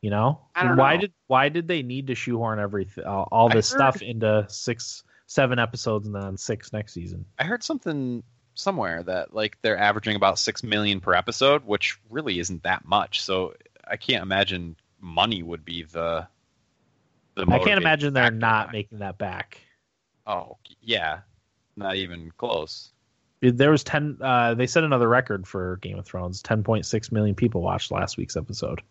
You know, I don't why know. did why did they need to shoehorn everything all, all this heard- stuff into six seven episodes and then six next season? i heard something somewhere that like they're averaging about six million per episode which really isn't that much so i can't imagine money would be the. the I can't imagine they're not making that back. Oh yeah, not even close. There was ten. Uh, they set another record for Game of Thrones. Ten point six million people watched last week's episode.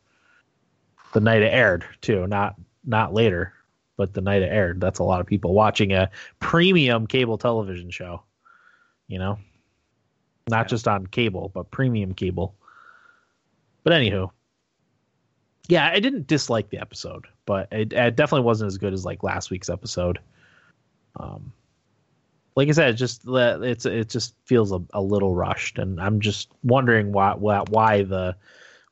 The night it aired, too. Not not later, but the night it aired. That's a lot of people watching a premium cable television show. You know, not Yeah. just on cable, but premium cable. But anywho, yeah, I didn't dislike the episode, but it, it definitely wasn't as good as like last week's episode. Um, like I said, it just it's it just feels a, a little rushed, and I'm just wondering why why why the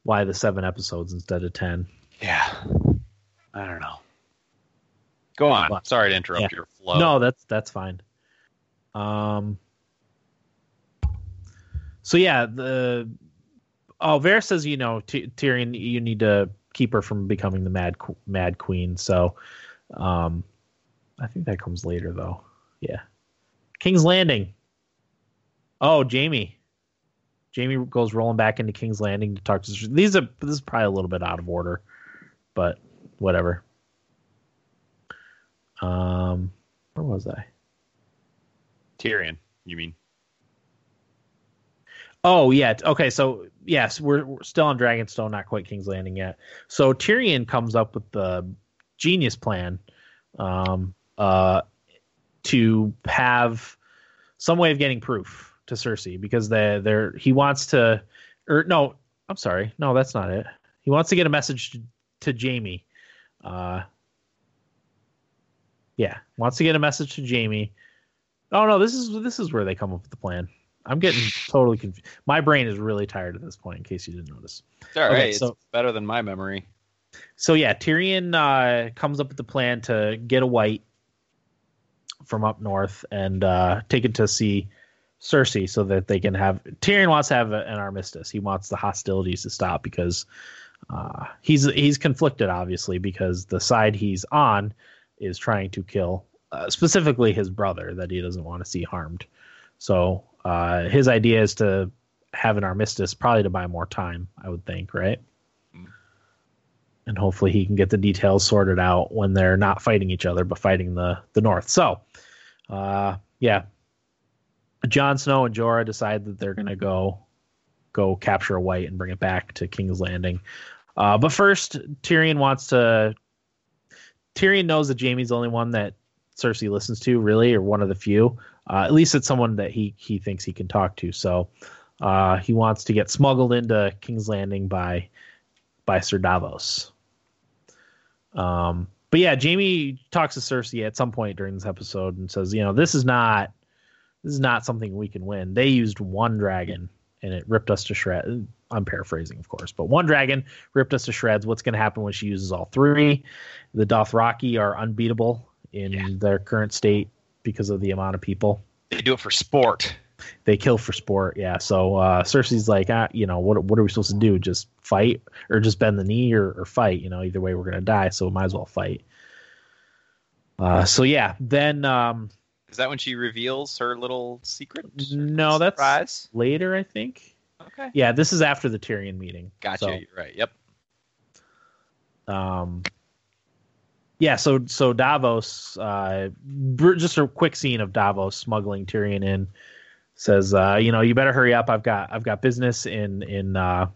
why the seven episodes instead of ten. Yeah, I don't know. Go on. What? Sorry to interrupt Yeah. your flow. No, that's that's fine. Um. So yeah, the oh, Varys says you know T- Tyrion, you need to keep her from becoming the mad Qu- mad queen. So, um, I think that comes later though. Yeah, King's Landing. Oh, Jaime. Jaime goes rolling back into King's Landing to talk to. These are this is probably a little bit out of order, but whatever. Um, where was I? Tyrion. You mean? Oh yeah. Okay. So yes, we're, we're still on Dragonstone, not quite King's Landing yet. So Tyrion comes up with the genius plan, um, uh, to have some way of getting proof to Cersei because they they're he wants to, or no, I'm sorry, no, that's not it. He wants to get a message to, to Jaime. Uh, yeah, wants to get a message to Jaime. Oh no, this is this is where they come up with the plan. I'm getting totally confused. My brain is really tired at this point. In case you didn't notice. It's all Okay, right. so- it's better than my memory. So yeah, Tyrion uh, comes up with the plan to get a white from up north and uh, take it to see Cersei, so that they can have. Tyrion wants to have a- an armistice. He wants the hostilities to stop because uh, he's he's conflicted, obviously, because the side he's on is trying to kill uh, specifically his brother that he doesn't want to see harmed. So uh, his idea is to have an armistice, probably to buy more time. I would think, right? and hopefully he can get the details sorted out when they're not fighting each other but fighting the the north so uh yeah Jon Snow and Jorah decide that they're gonna go go capture a white and bring it back to King's Landing uh but first Tyrion wants to Tyrion knows that Jaime's the only one that Cersei listens to really or one of the few. Uh, at least it's someone that he he thinks he can talk to. So uh he wants to get smuggled into King's Landing by by Sir Davos. Um, but yeah, Jaime talks to Cersei at some point during this episode and says, you know, this is not this is not something we can win. They used one dragon and it ripped us to shreds. I'm paraphrasing, of course, but one dragon ripped us to shreds. What's going to happen when she uses all three? The Dothraki are unbeatable in Yeah. their current state because of the amount of people They do it for sport. they kill for sport. Yeah. So uh, Cersei's like, ah, you know, what what are we supposed to do? Just fight or just bend the knee or, or fight? You know, either way we're gonna die, so we might as well fight. Uh, so yeah, then um, Is that when she reveals her little secret? no, that's surprise. later, I think. Okay. Yeah, this is after the Tyrion meeting. Gotcha. So, You're right. Yep. um, yeah, so so Davos, uh, just a quick scene of Davos smuggling Tyrion in. Says, uh, you know, you better hurry up. I've got I've got business in in uh,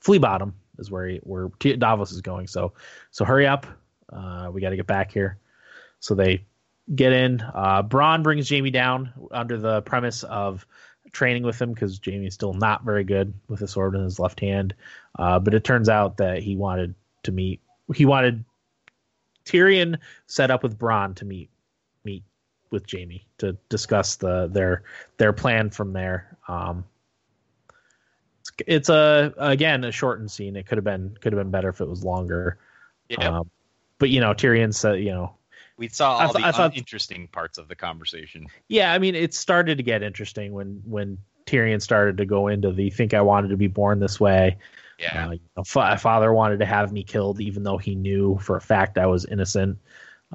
Flea Bottom is where he, where Davos is going. So so hurry up. Uh, we got to get back here. So they get in. Uh, Bronn brings Jaime down under the premise of training with him because Jaime's still not very good with a sword in his left hand. Uh, but it turns out that he wanted to meet. He wanted Tyrion set up with Bronn to meet meet with Jaime to discuss the their their plan from there. Um, it's, it's a again a shortened scene. It could have been could have been better if it was longer. Yeah. Um, but you know, Tyrion said, you know, we saw I all th- the thought- interesting parts of the conversation. yeah, I mean, it started to get interesting when when Tyrion started to go into the think I wanted to be born this way. Yeah. Uh, you know, fa- father wanted to have me killed, even though he knew for a fact I was innocent.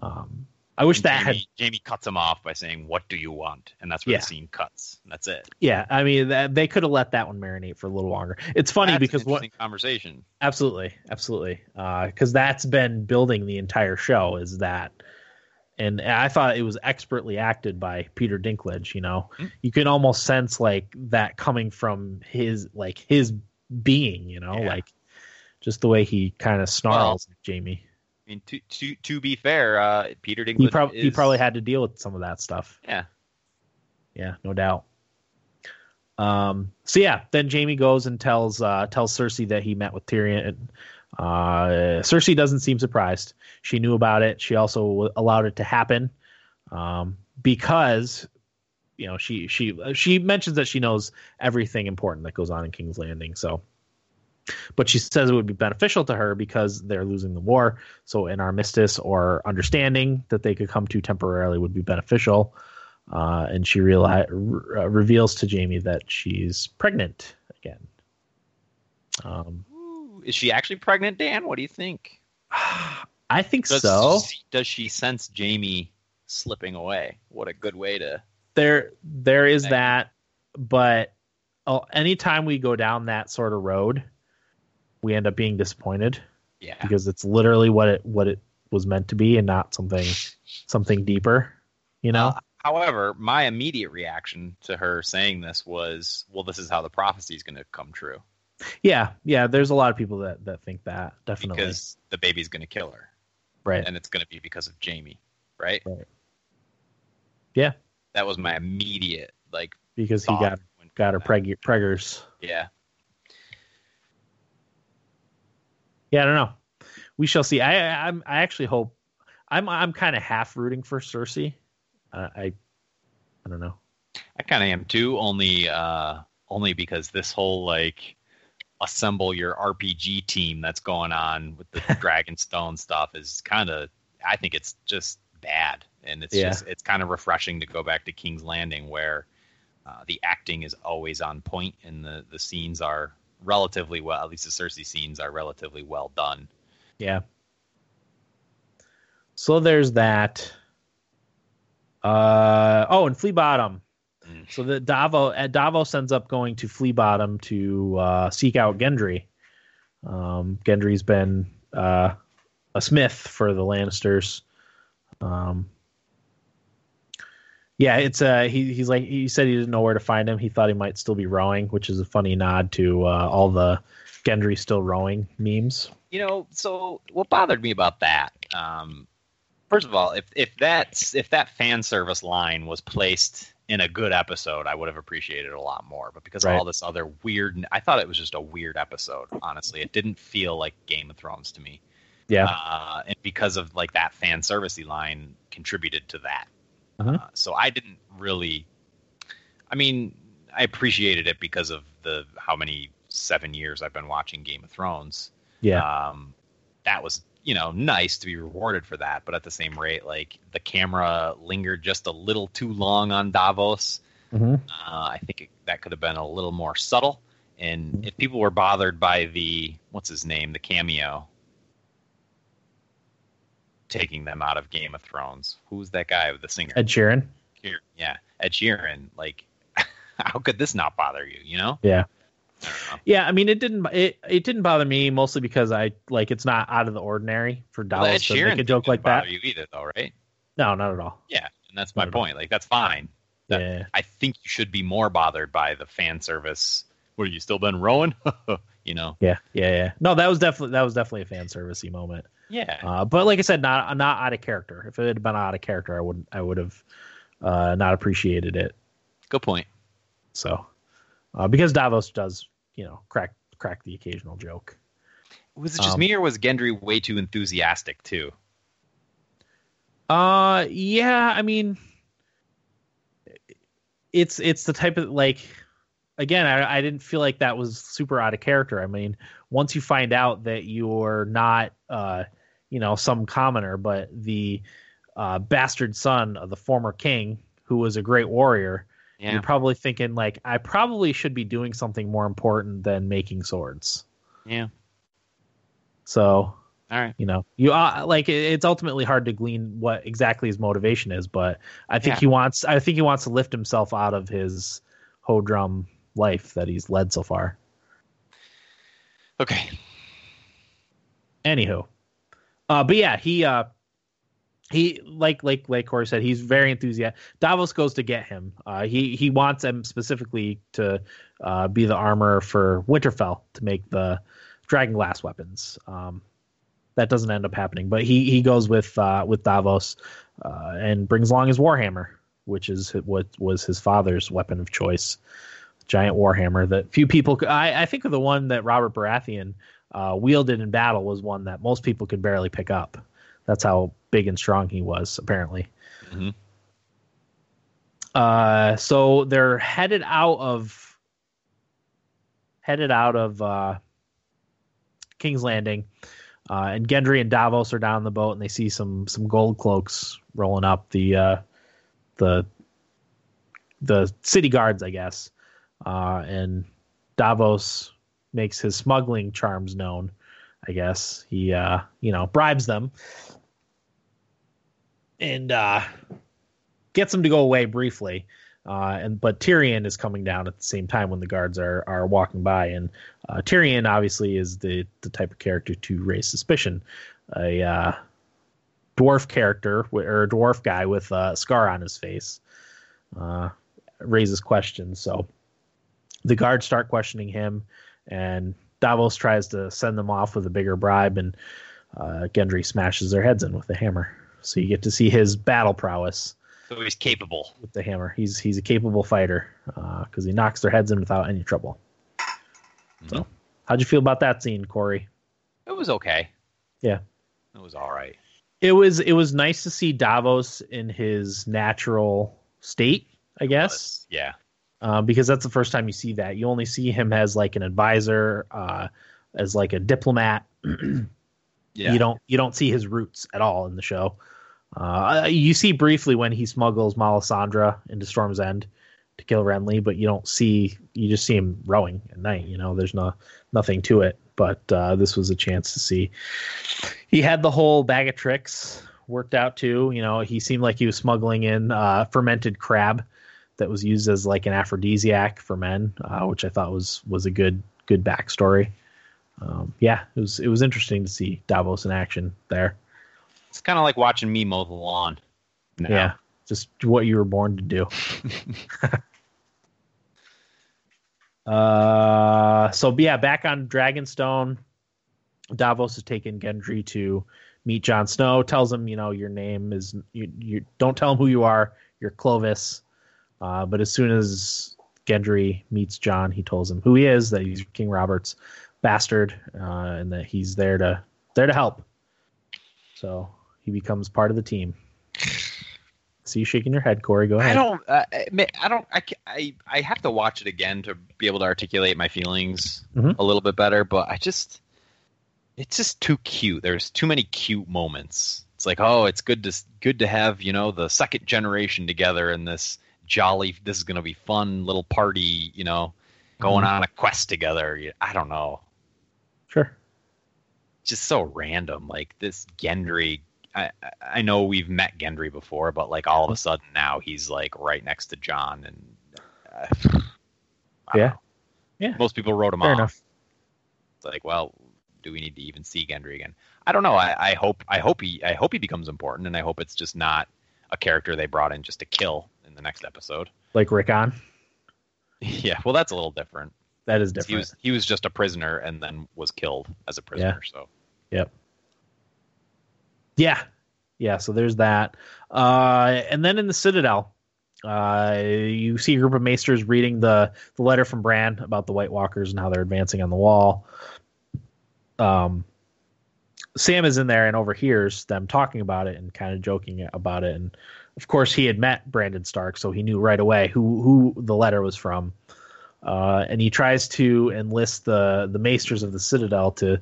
Um, I wish And that Jaime, had Jaime cuts him off by saying, "What do you want?" And that's where Yeah. the scene cuts. That's it. yeah. I mean, that, they could have let that one marinate for a little longer. It's funny That's because an what conversation. absolutely, absolutely, because that's been building the entire show is that. And I thought it was expertly acted by Peter Dinklage. You know, Hmm. you can almost sense like that coming from his like his being. You know, Yeah. like just the way he kind of snarls at Jaime. I mean, to to to be fair, uh, Peter Dinklage. He, prob- he probably had to deal with some of that stuff. Yeah. Yeah, no doubt. Um. So yeah, then Jaime goes and tells uh tells Cersei that he met with Tyrion. Uh, Cersei doesn't seem surprised. She knew about it. She also allowed it to happen, um, because you know she she she mentions that she knows everything important that goes on in King's Landing. So, but she says it would be beneficial to her because they're losing the war. So, an armistice or understanding that they could come to temporarily would be beneficial. Uh, and she reali- re- uh, reveals to Jaime that she's pregnant again. Um, is she actually pregnant, Dan? What do you think? I think Does, so. Does she sense Jaime slipping away? What a good way to. There, there is that, but oh, anytime we go down that sort of road, we end up being disappointed Yeah. because it's literally what it what it was meant to be, and not something something deeper. You know? Uh, however, my immediate reaction to her saying this was, "Well, this is how the prophecy is going to come true yeah, yeah. There's a lot of people that that think that definitely. because the baby's going to kill her, right. and it's going to be because of Jaime, right?" Right. Yeah. That was my immediate like because he got got her preg- preggers. Yeah. Yeah, I don't know. We shall see. I I, I'm- I actually hope. I'm I'm kind of half rooting for Cersei. Uh, I I don't know. I kind of am too, only uh, only because this whole like assemble your RPG team that's going on with the Dragonstone stuff is kind of I think it's just bad, and it's Yeah. just it's kind of refreshing to go back to King's Landing where uh, the acting is always on point and the the scenes are relatively well. At least the Cersei scenes are relatively well done. Yeah. So there's that. Uh oh, and Flea Bottom. So the Davos uh, Davos ends up going to Flea Bottom to uh, seek out Gendry. Um, Gendry's been uh, a smith for the Lannisters. Um, yeah, it's uh he he's like he said he didn't know where to find him. He thought he might still be rowing, which is a funny nod to uh, all the Gendry still rowing memes. you know so what bothered me about that um first of all if if that's if that fan service line was placed in a good episode i would have appreciated it a lot more. But because Right. of all this other weird i thought it was just a weird episode honestly. It didn't feel like game of thrones to me. Yeah, uh, and because of like that fan servicey line contributed to that. Uh-huh. uh, so i didn't really i mean i appreciated it because of the how many seven years i've been watching game of thrones. Yeah, um, that was you know nice to be rewarded for that but at the same rate like the camera lingered just a little too long on davos. Hmm uh, i think it, that could have been a little more subtle. And if people were bothered by the what's his name the cameo taking them out of game of thrones who's that guy with the singer? Ed. Sheeran, yeah ed sheeran. Like how could this not bother you you know? Yeah. I. Yeah, I mean it didn't it, it didn't bother me mostly because I like it's not out of the ordinary for Well, Davos to Sheeran make a joke like that. bother you either though right No, not at all. yeah and that's my Not point like that's fine That- yeah. I think you should be more bothered by the fan service. What you still been rowing? you know? Yeah, yeah, yeah. No, that was definitely that was definitely a fan servicey moment. Yeah. Uh, but like I said, not not out of character. If it had been out of character, I would I would have uh, not appreciated it. Good point. So uh, because Davos does, you know, crack crack the occasional joke. Was it just Um, me or was Gendry way too enthusiastic too? Uh, yeah. I mean, it's it's the type of like. Again, I, I didn't feel like that was super out of character. I mean, once you find out that you're not, uh, you know, some commoner, but the uh, bastard son of the former king, who was a great warrior, Yeah. you're probably thinking like, I probably should be doing something more important than making swords. Yeah. So, All right. You know, you uh, like it's ultimately hard to glean what exactly his motivation is, but I think Yeah. he wants. I think he wants to lift himself out of his hodrum life that he's led so far. Okay. Anywho, uh, but yeah, he uh, he like like like Corey said, he's very enthusiastic. Davos goes to get him. Uh, he he wants him specifically to uh, be the armor for Winterfell to make the dragon glass weapons. Um, that doesn't end up happening, but he he goes with uh, with Davos uh, and brings along his warhammer, which is what was his father's weapon of choice, giant warhammer that few people. I I think the one that Robert Baratheon uh, wielded in battle was one that most people could barely pick up. That's how big and strong he was, apparently. Mhm. Uh, so they're headed out of headed out of uh, King's Landing, uh, and Gendry and Davos are down the boat, and they see some some gold cloaks rolling up the uh, the the city guards, I guess. Uh, and Davos makes his smuggling charms known. I guess he uh, you know bribes them and uh, gets them to go away briefly. Uh, and but Tyrion is coming down at the same time when the guards are are walking by, and uh, Tyrion obviously is the the type of character to raise suspicion. A uh, dwarf character or a dwarf guy with a scar on his face uh, raises questions. So the guards start questioning him, and Davos tries to send them off with a bigger bribe, and uh, Gendry smashes their heads in with a hammer. So you get to see his battle prowess So he's capable. with the hammer. He's he's a capable fighter because he knocks their heads in without any trouble. So, how'd you feel about that scene, Corey? It was okay. Yeah. It was all right. It was it was nice to see Davos in his natural state, I guess, Yeah. uh, because that's the first time you see that. You only see him as like an advisor, uh, as like a diplomat. Yeah. You don't you don't see his roots at all in the show. Uh, you see briefly when he smuggles Melisandre into Storm's End to kill Renly, but you don't see you just see him rowing at night. You know, there's no nothing to it. But uh, this was a chance to see. He had the whole bag of tricks worked out too. You know, he seemed like he was smuggling in uh, fermented crab that was used as like an aphrodisiac for men, uh, which I thought was was a good good backstory. Um, yeah, it was it was interesting to see Davos in action there. It's kind of like watching me mow the lawn. now. Yeah, just what you were born to do. uh, so yeah, back on Dragonstone, Davos has taken Gendry to meet Jon Snow. Tells him, you know, your name is you. You don't tell him who you are. You're Clovis. Uh, but as soon as Gendry meets Jon, he tells him who he is, that he's King Robert's bastard, uh, and that he's there to there to help. So he becomes part of the team. See you shaking your head, Corey. Go ahead. I don't. Uh, I- don't. I, I. I have to watch it again to be able to articulate my feelings Mhm. a little bit better. But I just, it's just too cute. There's too many cute moments. It's like, oh, it's good to good to have you know the second generation together in this jolly. This is gonna be fun little party. You know, going Mhm. on a quest together. I don't know. Sure. just so random. Like this Gendry, I I- know we've met Gendry before, but like all of a sudden now he's like right next to Jon, and uh, Yeah. know. Yeah. Most people wrote him Fair off. enough. It's like, well, do we need to even see Gendry again? I don't know. I, I hope I hope he I hope he becomes important, and I hope it's just not a character they brought in just to kill in the next episode. Like Rickon. yeah, well, that's a little different. That is He different. was he was just a prisoner and then was killed as a prisoner. So Yep. Yeah. Yeah, so there's that. Uh, and then in the Citadel, uh, you see a group of maesters reading the, the letter from Bran about the White Walkers and how they're advancing on the wall. Um, Sam is in there and overhears them talking about it and kind of joking about it. And of course, he had met Brandon Stark, so he knew right away who who the letter was from. Uh, and he tries to enlist the the maesters of the Citadel to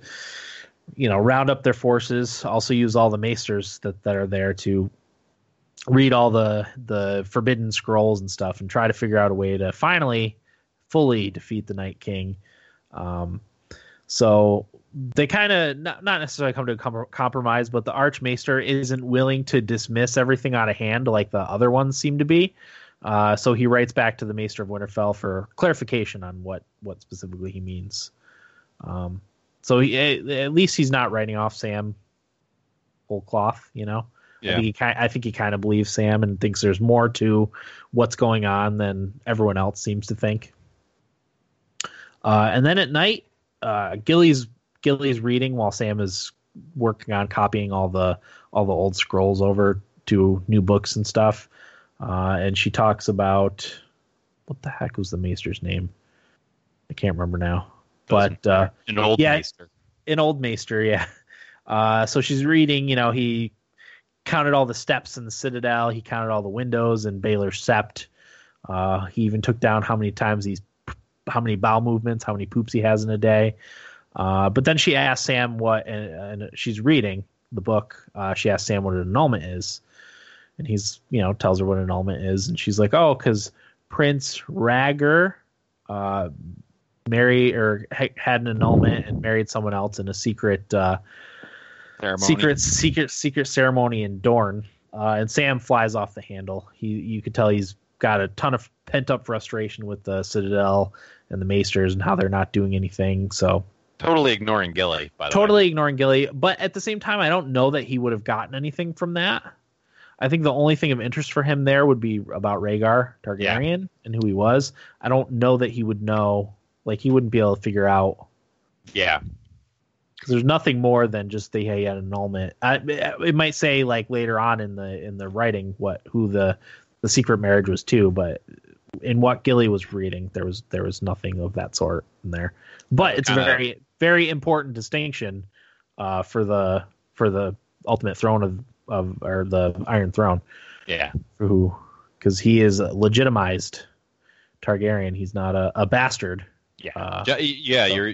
you know round up their forces also use all the maesters that, that are there to read all the the forbidden scrolls and stuff and try to figure out a way to finally fully defeat the night king um, so they kind of not, not necessarily come to a com- compromise, but the Archmaester isn't willing to dismiss everything out of hand like the other ones seem to be. Uh, so he writes back to the Maester of Winterfell for clarification on what what specifically he means. Um, so he, at least he's not writing off Sam whole cloth, you know. Yeah. I think he kind I think he kind of believes Sam and thinks there's more to what's going on than everyone else seems to think. Uh, and then at night, uh, Gilly's Gilly's reading while Sam is working on copying all the all the old scrolls over to new books and stuff. Uh, and she talks about what the heck was the maester's name? I can't remember now. But uh, an old yeah. maester. an old maester, yeah. Uh, so she's reading, you know, he counted all the steps in the citadel, he counted all the windows in Baelor's Sept. Uh, he even took down how many times he's, how many bowel movements, how many poops he has in a day. Uh, but then she asks Sam what, and, and she's reading the book. Uh, she asked Sam what an annulment is, and he's, you know, tells her what an annulment is, and she's like, oh, because Prince Rhaegar, uh, married or ha- had an annulment and married someone else in a secret uh, Ceremony. secret secret secret ceremony in Dorne. Uh, and Sam flies off the handle. He you could tell he's got a ton of pent up frustration with the Citadel and the Maesters and how they're not doing anything. So Totally ignoring Gilly, by the way. totally ignoring Gilly, but at the same time, I don't know that he would have gotten anything from that. I think the only thing of interest for him there would be about Rhaegar Targaryen and who he was. I don't know that he would know, like he wouldn't be able to figure out Yeah. because there's nothing more than just the hey, an annulment. I, it might say like later on in the in the writing what who the the secret marriage was to, but in what Gilly was reading, there was there was nothing of that sort in there. But it's a very very important distinction uh, for the for the ultimate throne of of or the Iron Throne, Yeah. who because he is a legitimized Targaryen. He's not a, a bastard. Yeah. Uh, yeah, so- you're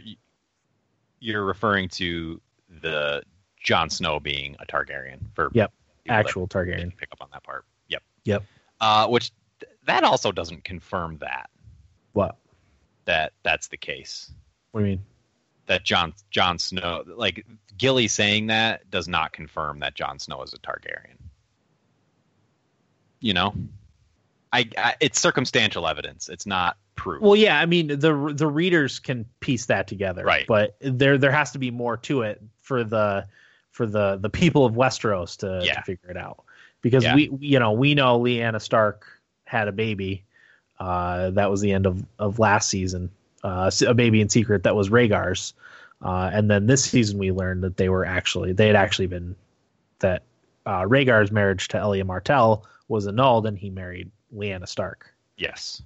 you're referring to the Jon Snow being a Targaryen for Yep, Actual Targaryen. pick up on that part. Yep. Yep. Uh, which th- that also doesn't confirm that What? that that's the case. What do you mean? That John Jon Snow, like Gilly saying that, does not confirm that Jon Snow is a Targaryen. You know, I, I it's circumstantial evidence. It's not proof. Well, yeah, I mean the the readers can piece that together, Right. But there there has to be more to it for the for the the people of Westeros to, Yeah. to figure it out because Yeah. we you know we know Lyanna Stark had a baby. Uh, that was the end of of last season. Uh, a baby in secret that was Rhaegar's, uh, and then this season we learned that they were actually they had actually been that uh, Rhaegar's marriage to Elia Martell was annulled and he married Lyanna Stark yes.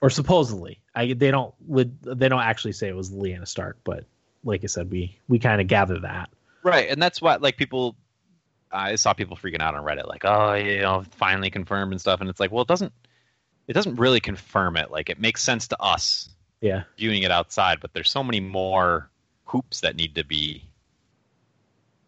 or supposedly. I they don't would they don't actually say it was Lyanna Stark, but like I said, we we kind of gather that. Right, and that's why like people I saw people freaking out on Reddit like, "Oh, you know, finally confirmed and stuff." And it's like, "Well, it doesn't it doesn't really confirm it. Like it makes sense to us Yeah, viewing it outside, but there's so many more hoops that need to be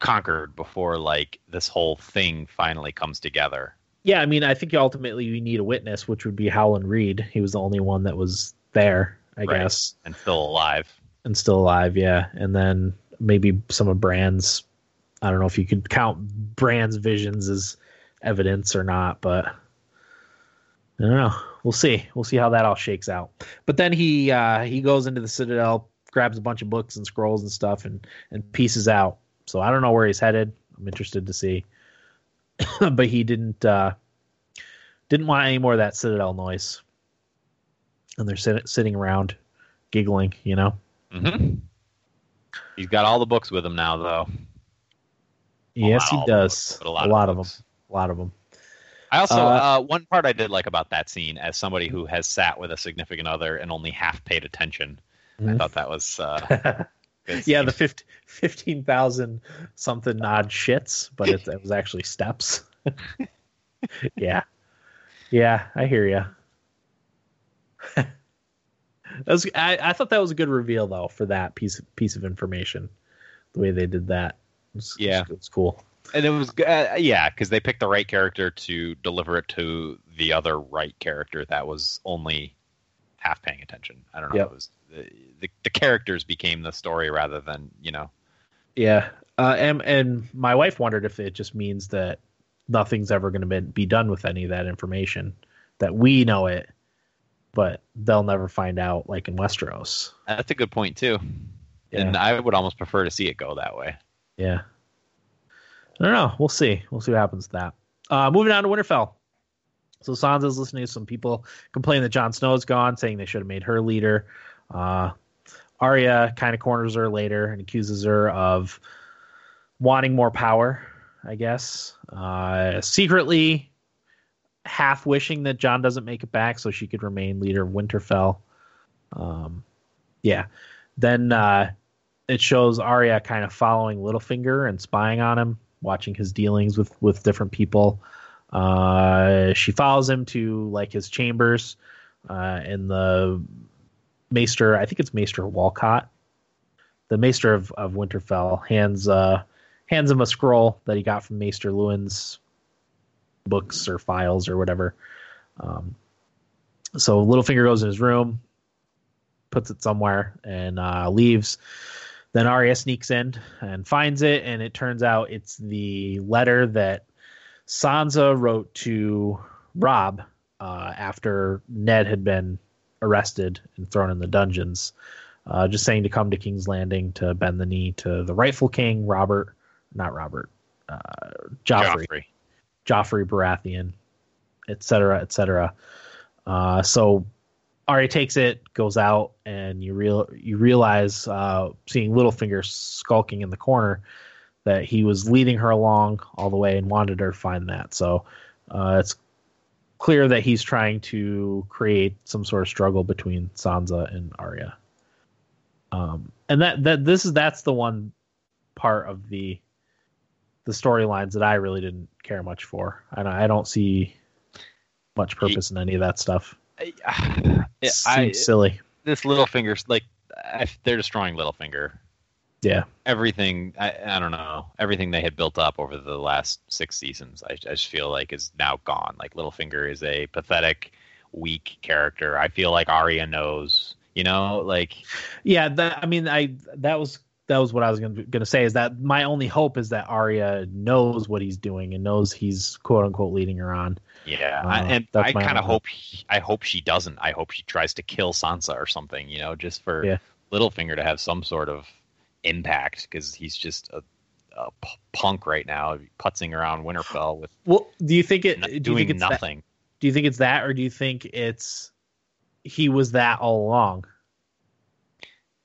conquered before like this whole thing finally comes together." yeah. I mean, I think ultimately you need a witness, which would be Howland Reed. He was the only one that was there, I Right. guess, And still alive. and still alive. Yeah, and then maybe some of Bran's. I don't know if you could count Bran's visions as evidence or not, but I don't know. We'll see. We'll see how that all shakes out. But then he uh, he goes into the Citadel, grabs a bunch of books and scrolls and stuff, and and pieces out. So I don't know where he's headed. I'm interested to see. but he didn't uh, didn't want any more of that Citadel noise. And they're sit- sitting around, giggling. You know. Mm-hmm. He's got all the books with him now, though. yes, he does. books, a a lot lot, of of, them. A lot of them. I also Uh, uh, one part I did like about that scene, as somebody who has sat with a significant other and only half paid attention, I Mhm. thought that was uh, yeah, the 50 15,000 something odd shits, but it, it was actually steps. yeah. Yeah, I hear you. that was, I, I thought that was a good reveal though for that piece piece of information. The way they did that. It was, Yeah. it's cool. And it was uh, yeah, because they picked the right character to deliver it to the other right character that was only half paying attention. I don't know. Yep. It was the, the the characters became the story rather than you know Yeah, uh, and and my wife wondered if it just means that nothing's ever going to be done with any of that information that we know it, but they'll never find out, like in Westeros. That's a good point too. Yeah. And I would almost prefer to see it go that way. Yeah. I don't know. We'll see. We'll see what happens to that. Uh, moving on to Winterfell. So Sansa's listening to some people complain that Jon Snow is gone, saying they should have made her leader. Uh, Arya kind of corners her later and accuses her of wanting more power, I guess. Uh, secretly half wishing that Jon doesn't make it back so she could remain leader of Winterfell. Um, yeah. Then uh, it shows Arya kind of following Littlefinger and spying on him, watching his dealings with with different people. Uh, she follows him to like his chambers uh, in the Maester. I think it's Maester Walcott, the Maester of, of Winterfell. Hands uh, hands him a scroll that he got from Maester Luwin's books or files or whatever. Um, so Littlefinger goes in his room, puts it somewhere, and uh, leaves. Then Arya sneaks in and finds it, and it turns out it's the letter that Sansa wrote to Robb uh, after Ned had been arrested and thrown in the dungeons, uh, just saying to come to King's Landing to bend the knee to the rightful king, Robert, not Robert, uh, Joffrey, Joffrey, Joffrey Baratheon, etc., etc. Uh, so Arya takes it, goes out, and you real you realize, uh, seeing Littlefinger skulking in the corner, that he was leading her along all the way and wanted her to find that. So uh, it's clear that he's trying to create some sort of struggle between Sansa and Arya. Um, and that that this is that's the one part of the the storylines that I really didn't care much for, and I don't see much purpose in any of that stuff. I, Seems I, silly. This Littlefinger's like I, they're destroying Littlefinger. Yeah. Everything I, I don't know. Everything they had built up over the last six seasons, I, I just feel like is now gone. Like Littlefinger is a pathetic, weak character. I feel like Arya knows. You know, like yeah. That I mean, I that was that was what I was going to say is that my only hope is that Arya knows what he's doing and knows he's quote unquote leading her on. Yeah, uh, and I kind of hope he, I hope she doesn't. I hope she tries to kill Sansa or something. You know, just for yeah. Littlefinger to have some sort of impact because he's just a, a p- punk right now, putzing around Winterfell with. Well, do you think it? N- do doing you think it's nothing. That, do you think it's that, or do you think it's he was that all along?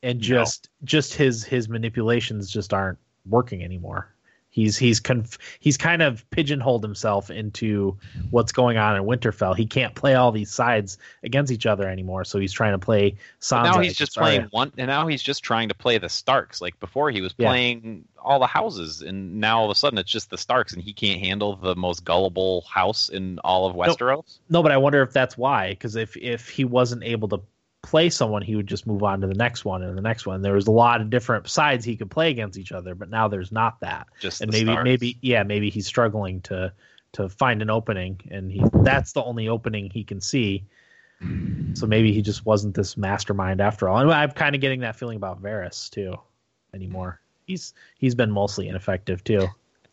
and just no. just his his manipulations just aren't working anymore. He's he's conf- he's kind of pigeonholed himself into what's going on in Winterfell. He can't play all these sides against each other anymore, so he's trying to play Sansa. now he's just playing one, and now he's just trying to play the Starks. Like before, he was playing yeah. all the houses, and now all of a sudden it's just the Starks, and he can't handle the most gullible house in all of Westeros. No, no but I wonder if that's why. Because if if he wasn't able to play someone, he would just move on to the next one and the next one. There was a lot of different sides he could play against each other, but now there's not that. Just and maybe stars. maybe yeah, maybe he's struggling to to find an opening and he that's the only opening he can see. So maybe he just wasn't this mastermind after all. And I'm kind of getting that feeling about Varys too anymore. He's he's been mostly ineffective too.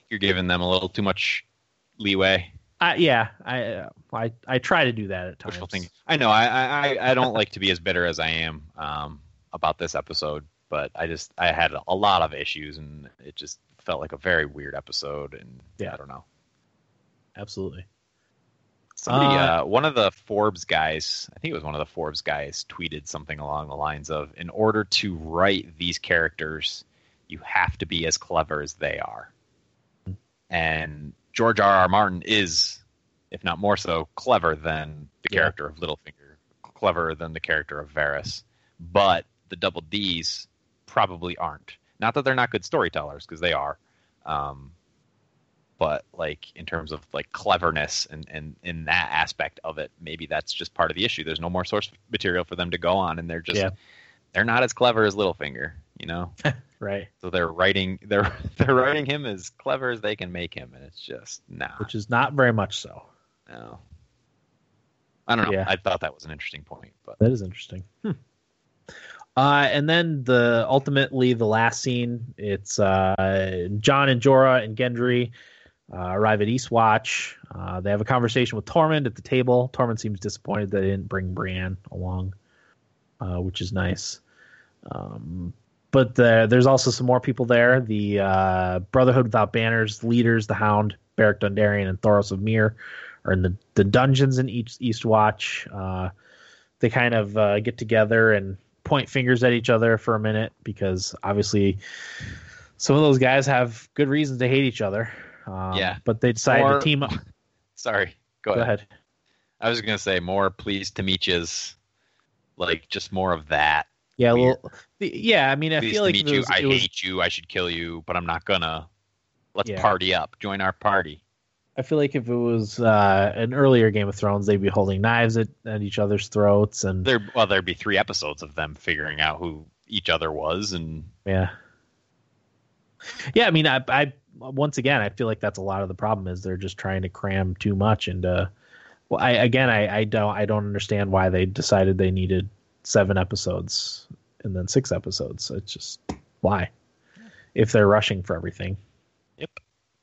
You're giving them a little too much leeway. Uh, yeah, I, uh, I I try to do that at times. I know. I, I I don't like to be as bitter as I am um, about this episode, but I just I had a lot of issues, and it just felt like a very weird episode, and yeah, I don't know. Absolutely. Somebody, uh, uh, one of the Forbes guys, I think it was one of the Forbes guys, tweeted something along the lines of, "In order to write these characters, you have to be as clever as they are." Hmm. And George R. R. Martin is, if not more so, clever than the yeah. character of Littlefinger, cleverer than the character of Varys. But the Double D's probably aren't. Not that they're not good storytellers, because they are. Um, but like in terms of like cleverness and, and in that aspect of it, maybe that's just part of the issue. There's no more source material for them to go on, and they're just yeah. they're not as clever as Littlefinger, you know. Right. So they're writing they're they're writing him as clever as they can make him, and it's just nah. Which is not very much so. No. I don't know. Yeah. I thought that was an interesting point, but that is interesting. Hmm. Uh, and then the ultimately the last scene, it's uh, Jon and Jorah and Gendry uh, arrive at Eastwatch. Uh, they have a conversation with Tormund at the table. Tormund seems disappointed that they didn't bring Brienne along, uh, which is nice. Um, but the, there's also some more people there. The uh, Brotherhood Without Banners leaders, the Hound, Beric Dondarrion, and Thoros of Myr, are in the, the dungeons in East, Eastwatch. Uh, they kind of uh, get together and point fingers at each other for a minute because obviously some of those guys have good reasons to hate each other. Um, Yeah. But they decided Or- to team up. Sorry, go, Go ahead. ahead. I was gonna say more pleased to meet yous, like just more of that. Yeah, Weird. well, the, yeah. I mean, I Pleased feel like meet it you. was, I it was hate you. I should kill you, but I'm not gonna. Let's Yeah. party up. Join our party. I feel like if it was uh, an earlier Game of Thrones, they'd be holding knives at, at each other's throats, and There, well, there'd be three episodes of them figuring out who each other was, and yeah, yeah. I mean, I, I once again, I feel like that's a lot of the problem is they're just trying to cram too much into. Well, I again, I, I don't, I don't understand why they decided they needed seven episodes and then six episodes. It's just why, if they're rushing for everything. Yep,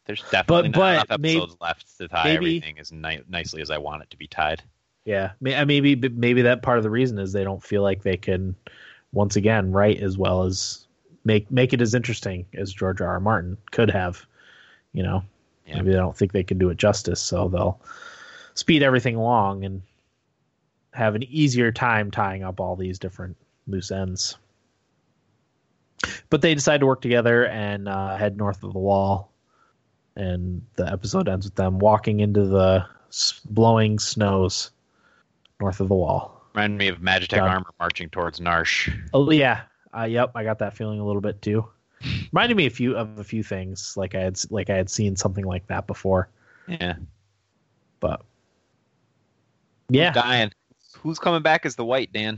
there's definitely but not enough may- episodes left to tie maybe- everything as ni- nicely as I want it to be tied. Yeah, maybe maybe that part of the reason is they don't feel like they can once again write as well as make make it as interesting as George R. R. Martin could have. You know, Yeah. maybe they don't think they can do it justice, so they'll speed everything along and have an easier time tying up all these different loose ends. But they decide to work together and uh, head north of the wall, and the episode ends with them walking into the blowing snows north of the wall. Remind me of Magitek Done. armor marching towards Narshe. Oh yeah, uh, yep, I got that feeling a little bit too. Reminded me a few of a few things like I had like I had seen something like that before, Yeah, but yeah. dying. Who's coming back as the white Dan?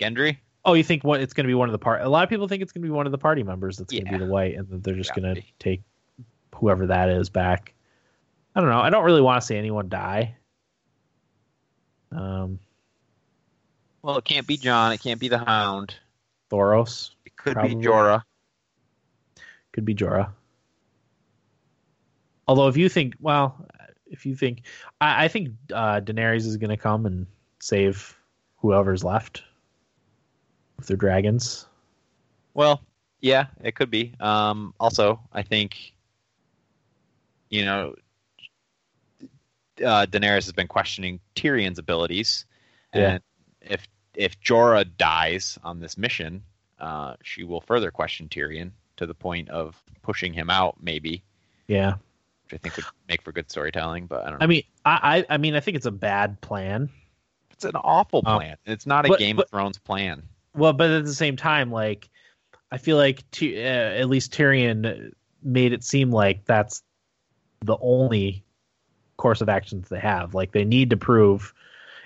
Gendry. Oh, you think what it's going to be one of the part? A lot of people think it's going to be one of the party members that's going to be the white, and that they're just going to take whoever that is back. I don't know. I don't really want to see anyone die. Um, Well, it can't be Jon. It can't be the Hound. Thoros It could Probably. be Jorah. could be Jorah. Although, if you think, well, if you think, I, I think uh, Daenerys is going to come and save whoever's left with their dragons. Well, yeah, it could be. Um, also, I think, you know, uh, Daenerys has been questioning Tyrion's abilities, Yeah. and if if Jorah dies on this mission, uh, she will further question Tyrion to the point of pushing him out, maybe, Yeah. which I think would make for good storytelling. But I don't know. I mean, I, I, I mean, I think it's a bad plan. It's an awful Um, plan. it's not a but- Game but- of Thrones plan. Well, but at the same time, like I feel like Ty- uh, at least Tyrion made it seem like that's the only course of actions they have. Like they need to prove.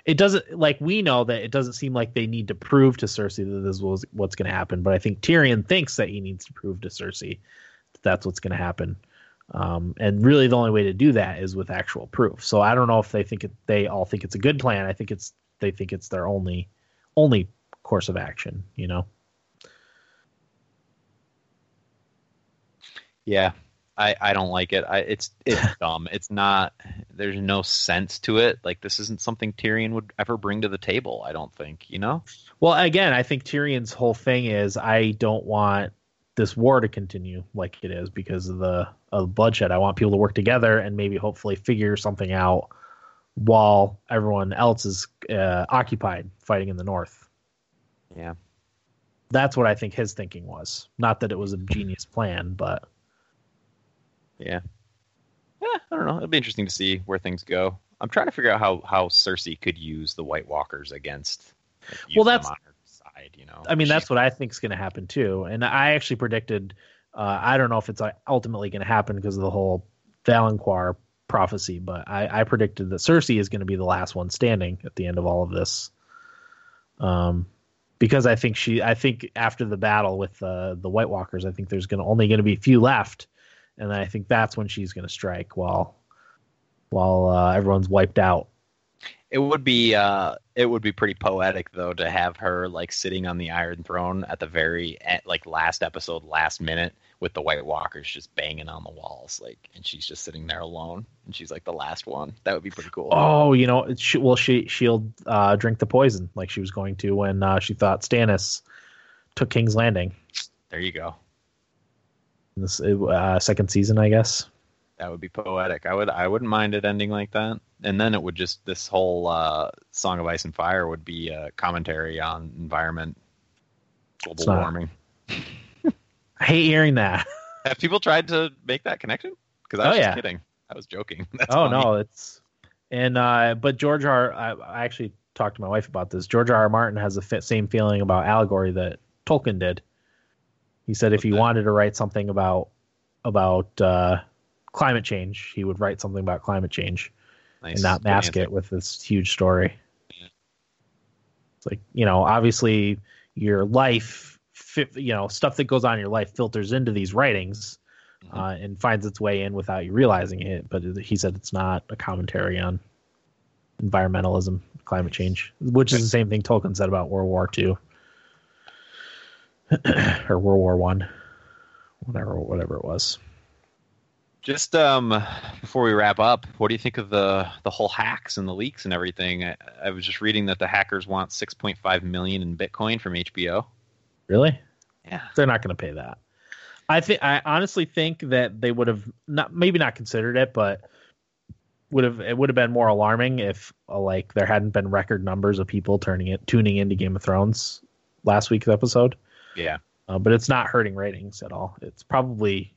It doesn't like we know that it doesn't seem like they need to prove to Cersei that this was what's going to happen. But I think Tyrion thinks that he needs to prove to Cersei that that's what's going to happen. Um, and really, the only way to do that is with actual proof. So I don't know if they think it, they all think it's a good plan. I think it's they think it's their only only course of action. You know. Yeah, I, I don't like it. I it's it's dumb. It's not. There's no sense to it. Like this isn't something Tyrion would ever bring to the table. I don't think. You know. Well, again, I think Tyrion's whole thing is I don't want this war to continue like it is because of the of bloodshed. I want people to work together and maybe hopefully figure something out while everyone else is uh, occupied fighting in the north. Yeah. That's what I think his thinking was. Not that it was a genius plan, but Yeah. Yeah. I don't know. It'll be interesting to see where things go. I'm trying to figure out how how Cersei could use the White Walkers against. like, Well, that's- side. You know. I mean that's what I think is going to happen too. And I actually predicted. Uh, I don't know if it's uh, ultimately going to happen because of the whole Valonqar prophecy, but I, I predicted that Cersei is going to be the last one standing at the end of all of this. Um, because I think she, I think after the battle with uh, the White Walkers, I think there's going to only going to be a few left, and I think that's when she's going to strike while while uh, everyone's wiped out. It would be uh, it would be pretty poetic though to have her like sitting on the Iron Throne at the very like last episode, last minute, with the White Walkers just banging on the walls, like, and she's just sitting there alone, and she's like the last one. That would be pretty cool. Oh, you know, she, well, she she'll uh, drink the poison like she was going to when uh, she thought Stannis took King's Landing. There you go. This uh, second season, I guess. That would be poetic. I would I wouldn't mind it ending like that. And then it would just this whole uh, Song of Ice and Fire would be a commentary on environment, global warming. I hate hearing that. Have people tried to make that connection? Because I was oh, just yeah. kidding. I was joking. That's oh funny. no, it's and uh, but George R. I, I actually talked to my wife about this. George R. R. Martin has the same feeling about allegory that Tolkien did. He said if he wanted to write something about about uh, climate change, he would write something about climate change nice. and not mask it with this huge story. Yeah. It's like you know, obviously your life, you know, stuff that goes on in your life filters into these writings. Mm-hmm. Uh, and finds its way in without you realizing it. But he said it's not a commentary on environmentalism, climate change, which is the same thing Tolkien said about World War II or World War One, whatever, whatever it was. Just um, before we wrap up, what do you think of the the whole hacks and the leaks and everything? I, I was just reading that the hackers want 6.5 million in Bitcoin from HBO. Really? Yeah. They're not going to pay that. I think I honestly think that they would have not maybe not considered it, but would have it would have been more alarming if uh, like there hadn't been record numbers of people turning it tuning into Game of Thrones last week's episode. Yeah. Uh, but it's not hurting ratings at all. It's probably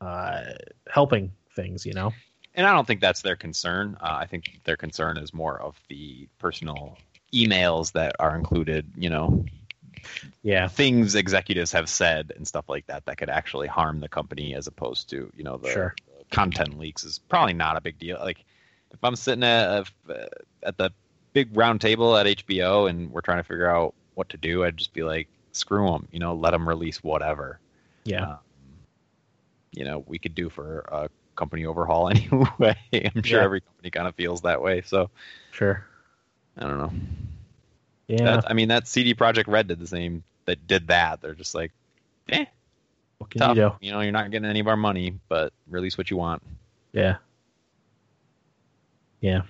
uh, helping things, you know. And I don't think that's their concern. Uh, I think their concern is more of the personal emails that are included, you know, yeah, things executives have said and stuff like that that could actually harm the company as opposed to, you know, the, sure. content leaks is probably not a big deal. Like if I'm sitting at at the big round table at HBO and we're trying to figure out what to do, I'd just be like, screw them, you know, let them release whatever. Yeah. Um, you know, we could do for a company overhaul anyway. I'm sure yeah. every company kind of feels that way. So, sure. I don't know. Yeah. That, I mean, that CD Projekt Red did the same. That did that. They're just like, eh. What can tough. you do? You know, you're not getting any of our money, but release what you want. Yeah. Yeah.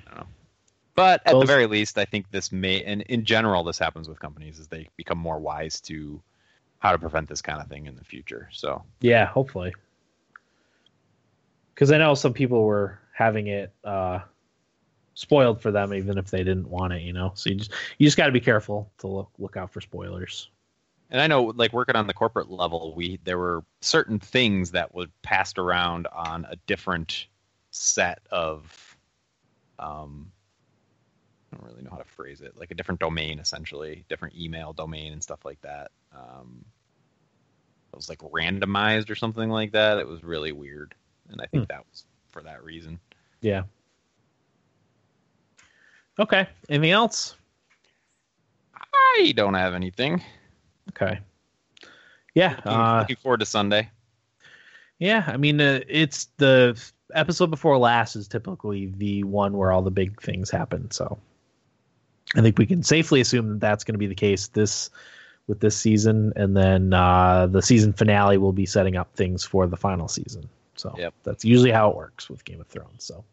But at Those, the very least, I think this may, and in general, this happens with companies as they become more wise to how to prevent this kind of thing in the future. So yeah, hopefully, because I know some people were having it uh, spoiled for them, even if they didn't want it. You know, so you just you just got to be careful to look look out for spoilers. And I know, like working on the corporate level, we there were certain things that were passed around on a different set of um, I don't really know how to phrase it, like a different domain essentially, different email domain and stuff like that. Um, it was like randomized or something like that. It was really weird, and I think hmm. that was for that reason. Yeah. Okay. Anything else? I don't have anything. Okay. Yeah. Looking, uh, looking forward to Sunday. Yeah, I mean, uh, it's the episode before last is typically the one where all the big things happen. So I think we can safely assume that that's going to be the case this with this season, and then uh, the season finale will be setting up things for the final season. So yep. that's usually how it works with Game of Thrones. So,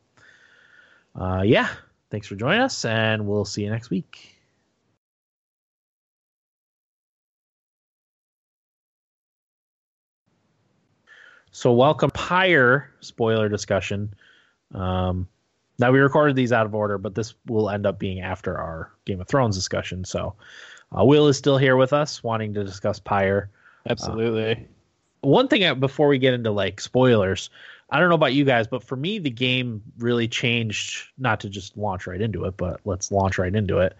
uh, yeah, thanks for joining us, and we'll see you next week. So, welcome, Pyre spoiler discussion. Um, now we recorded these out of order, but this will end up being after our Game of Thrones discussion. So uh, Will is still here with us, wanting to discuss Pyre. Absolutely. Uh, one thing before we get into like spoilers, I don't know about you guys, but for me, the game really changed. Not to just launch right into it, but let's launch right into it.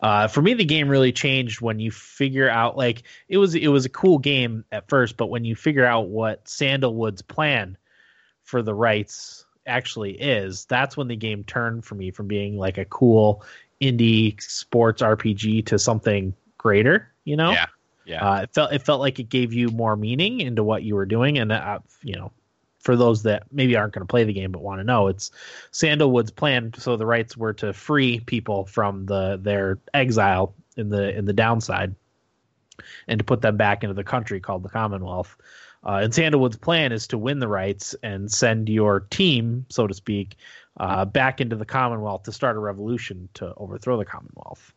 Uh, for me, the game really changed when you figure out like it was it was a cool game at first, but when you figure out what Sandalwood's plan for the rites actually is, that's when the game turned for me from being like a cool indie sports RPG to something greater. You know? Yeah. Yeah. Uh, it felt it felt like it gave you more meaning into what you were doing, and uh, you know, for those that maybe aren't going to play the game but want to know, it's Sandalwood's plan. So the rites were to free people from the their exile in the in the downside, and to put them back into the country called the Commonwealth. Uh, and Sandalwood's plan is to win the rites and send your team, so to speak, uh, back into the Commonwealth to start a revolution to overthrow the Commonwealth.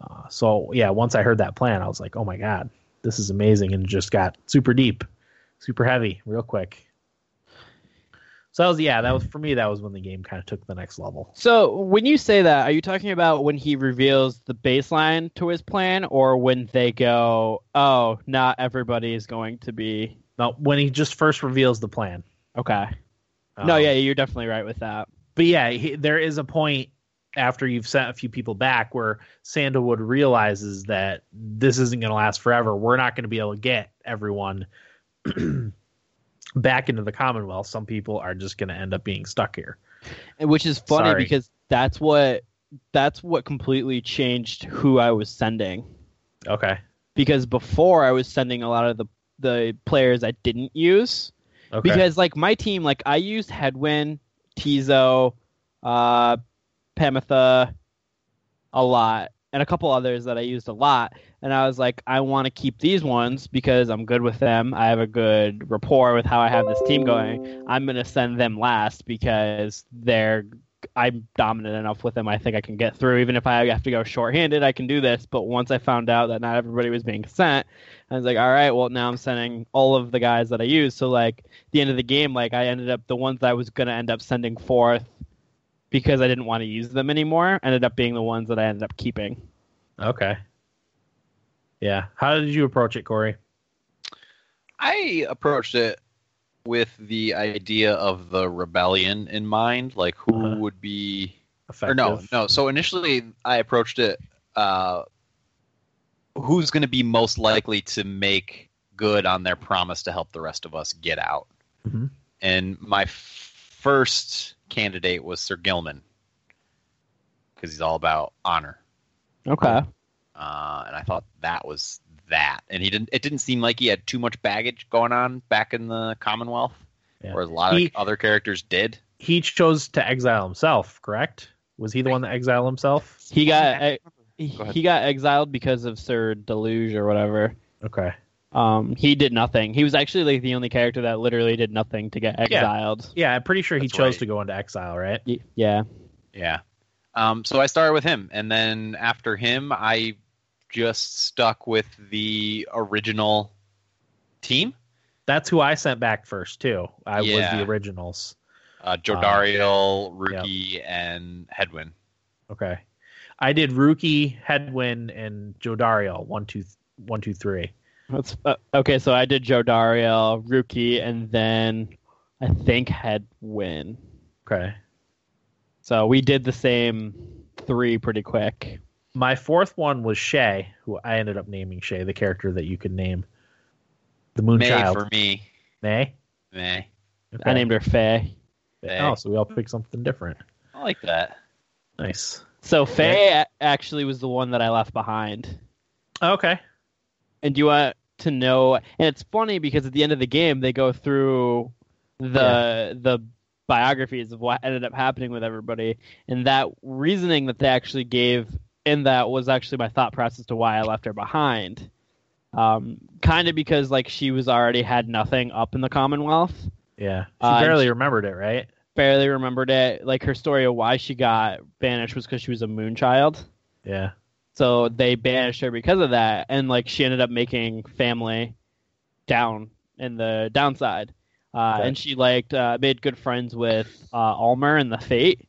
Uh, so yeah, once I heard that plan, I was like, oh my god, this is amazing, and just got super deep, super heavy, real quick. So that was yeah, that was for me. That was when the game kind of took the next level. So when you say that, are you talking about when he reveals the baseline to his plan, or when they go, "Oh, not everybody is going to be"? No, when he just first reveals the plan. Okay. no, Um, yeah, you're definitely right with that. but yeah, he, there is a point after you've sent a few people back where Sandalwood realizes that this isn't going to last forever. We're not going to be able to get everyone back into the Commonwealth. Some people are just going to end up being stuck here. And which is funny Sorry. because that's what that's what completely changed who I was sending. Okay. Because before I was sending a lot of the the players I didn't use. Okay. because like my team like i used Hedwyn tizo uh pamitha a lot and a couple others that i used a lot and i was like i want to keep these ones because i'm good with them. I have a good rapport with how i have this team going. I'm going to send them last because they're i'm dominant enough with them i think i can get through. Even if i have to go shorthanded i can do this. But once i found out that not everybody was being sent i was like all right well now i'm sending all of the guys that i use. So like the end of the game, like I ended up the ones that I was gonna end up sending forth because I didn't want to use them anymore, ended up being the ones that I ended up keeping. okay. Yeah. How did you approach it, Corey? I approached it with the idea of the rebellion in mind, like who Uh-huh. would be Effective. or no, no. So initially, I approached it. Uh, who's going to be most likely to make good on their promise to help the rest of us get out? Mhm. And my first candidate was Sir Gilman because he's all about honor, Okay. uh, and I thought that was that. And he didn't. It didn't seem like he had too much baggage going on back in the Commonwealth, Yeah. whereas a lot He- of other characters did. He chose to exile himself, correct? Was he the one that exiled himself? He got Go he got exiled because of Sir Deluge or whatever. Okay. Um, he did nothing. He was actually like the only character that literally did nothing to get exiled. Yeah, I'm pretty sure he chose right. to go into exile, right? Y- Yeah. Yeah. Um, so I started with him, and then after him, I just stuck with the original team. That's who I sent back first too. I was the originals. Uh, Jodariel, Rukey, and Hedwyn. Okay. I did Rukey, Hedwyn, and Jodariel. One, two, one, two, three. That's uh, okay. So I did Joe Dario, Rukey, and then I think Hedwyn. Okay. So we did the same three pretty quick. My fourth one was Shay, who I ended up naming Shay, the character that you could name. The Moon May Child. for me. May? May. Okay. I named her Faye. Faye. Oh, so we all picked something different. I like that. Nice. So Faye a- actually was the one that I left behind. Okay. And you want to know? And it's funny because at the end of the game, they go through the the biographies of what ended up happening with everybody, and that reasoning that they actually gave in that was actually my thought process to why I left her behind. Um, kind of because like she was already had nothing up in the Commonwealth. Yeah. She Uh, barely and- remembered it, right? Barely remembered it. Like her story of why she got banished was because she was a moon child. Yeah. So they banished her because of that, and like she ended up making family down in the downside, uh, Okay. and she liked uh, made good friends with uh, Almer and the Fate.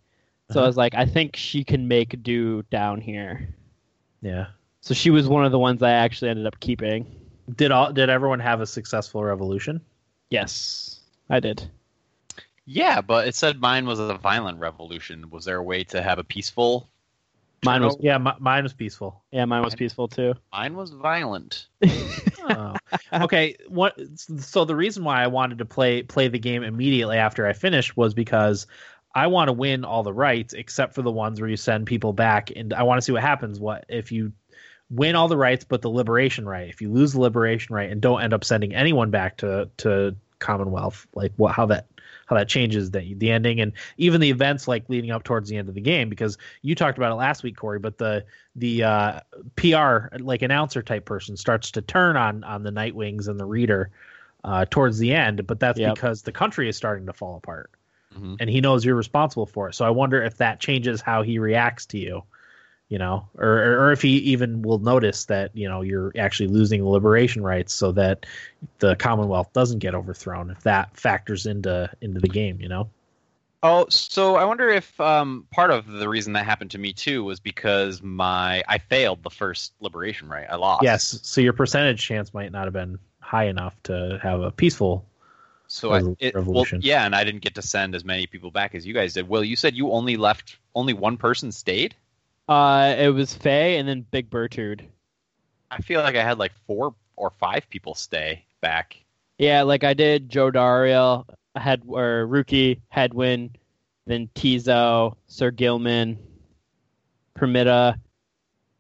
So I Uh-huh. was like, I think she can make do down here. Yeah. So she was one of the ones I actually ended up keeping. Did all did everyone have a successful revolution? Yes, I did. Yeah, but it said mine was a violent revolution. Was there a way to have a peaceful? Mine was? Oh. Yeah, mi- mine was peaceful. yeah, mine was peaceful too. Mine was violent. Oh. okay. What? So the reason why I wanted to play play the game immediately after I finished was because I want to win all the rites except for the ones where you send people back, and I want to see what happens. What if you win all the rites but the liberation rite? If you lose the liberation rite and don't end up sending anyone back to to Commonwealth, like what how that how that changes the the ending and even the events like leading up towards the end of the game because you talked about it last week, Corey. But the the uh, PR like announcer type person starts to turn on on the Nightwings and the Reader uh, towards the end, but that's Yep. because the country is starting to fall apart Mhm. and he knows you're responsible for it. So I wonder if that changes how he reacts to you, you know, or or, if he even will notice that you know you're actually losing the liberation rites, so that the Commonwealth doesn't get overthrown. If that factors into into the game, you know. Oh, so I wonder if um, part of the reason that happened to me too was because my I failed the first liberation rite. I lost. Yes, so your percentage chance might not have been high enough to have a peaceful. So I, it, well, revolution. yeah, and I didn't get to send as many people back as you guys did. Will, you said you only left only one person stayed. Uh, it was Faye and then Big Bertrude. I feel like I had like four or five people stay back. Yeah, like I did Joe Dario, had or Rukey, Hedwyn, then Tizo, Sir Gilman, Permita,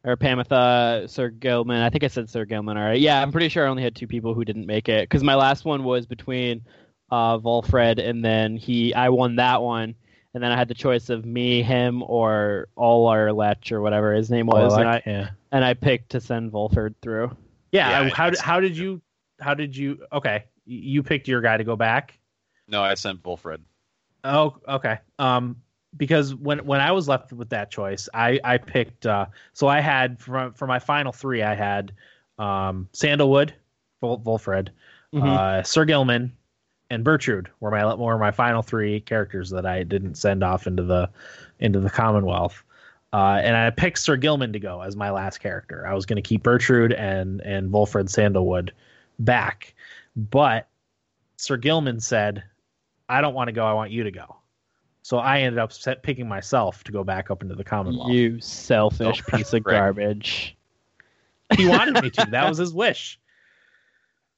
or Pamitha, Sir Gilman. I think I said Sir Gilman. All right. Yeah, I'm pretty sure I only had two people who didn't make it because my last one was between uh, Volfred and then he. I won that one, and then I had the choice of me, him, or Olar Lech or whatever his name was, and I yeah, and I picked to send Volfred through. yeah. Yeah, I- how it's- how did you how did you? Okay, you picked your guy to go back. No, I sent Wilfred. Oh, okay. Um, because when when I was left with that choice, I I picked. Uh, so I had for for my final three, I had um Sandalwood, Vol- Volfred, uh, Sir Gilman, and Bertrude were my were my final three characters that I didn't send off into the into the Commonwealth. Uh, and I picked Sir Gilman to go as my last character. I was going to keep Bertrude and and Volfred Sandalwood back, but Sir Gilman said, "I don't want to go. I want you to go." So I ended up set, picking myself to go back up into the Commonwealth. You selfish piece of garbage. He wanted me to. That was his wish.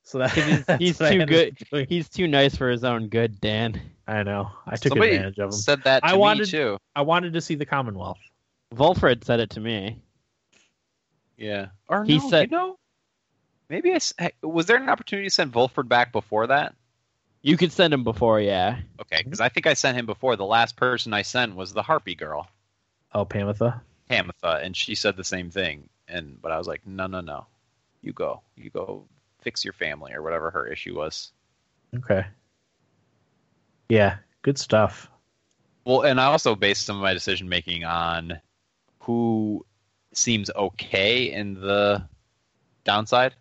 So that, he's- he's too good. He's too nice for his own good, Dan. I know. I took Somebody advantage of him. said that to I me wanted- too. I wanted to see the Commonwealth. Volfred said it to me. Yeah. Or He no, said- you know, maybe I s- hey, was there an opportunity to send Volfred back before that? You could send him before, yeah. Okay, because I think I sent him before. The last person I sent was the Harpy girl, Oh, Pamitha. Tamitha, and she said the same thing. And but I was like, no, no, no, you go, you go, fix your family or whatever her issue was. Okay. Yeah, good stuff. Well, and I also based some of my decision making on who seems okay in the downside.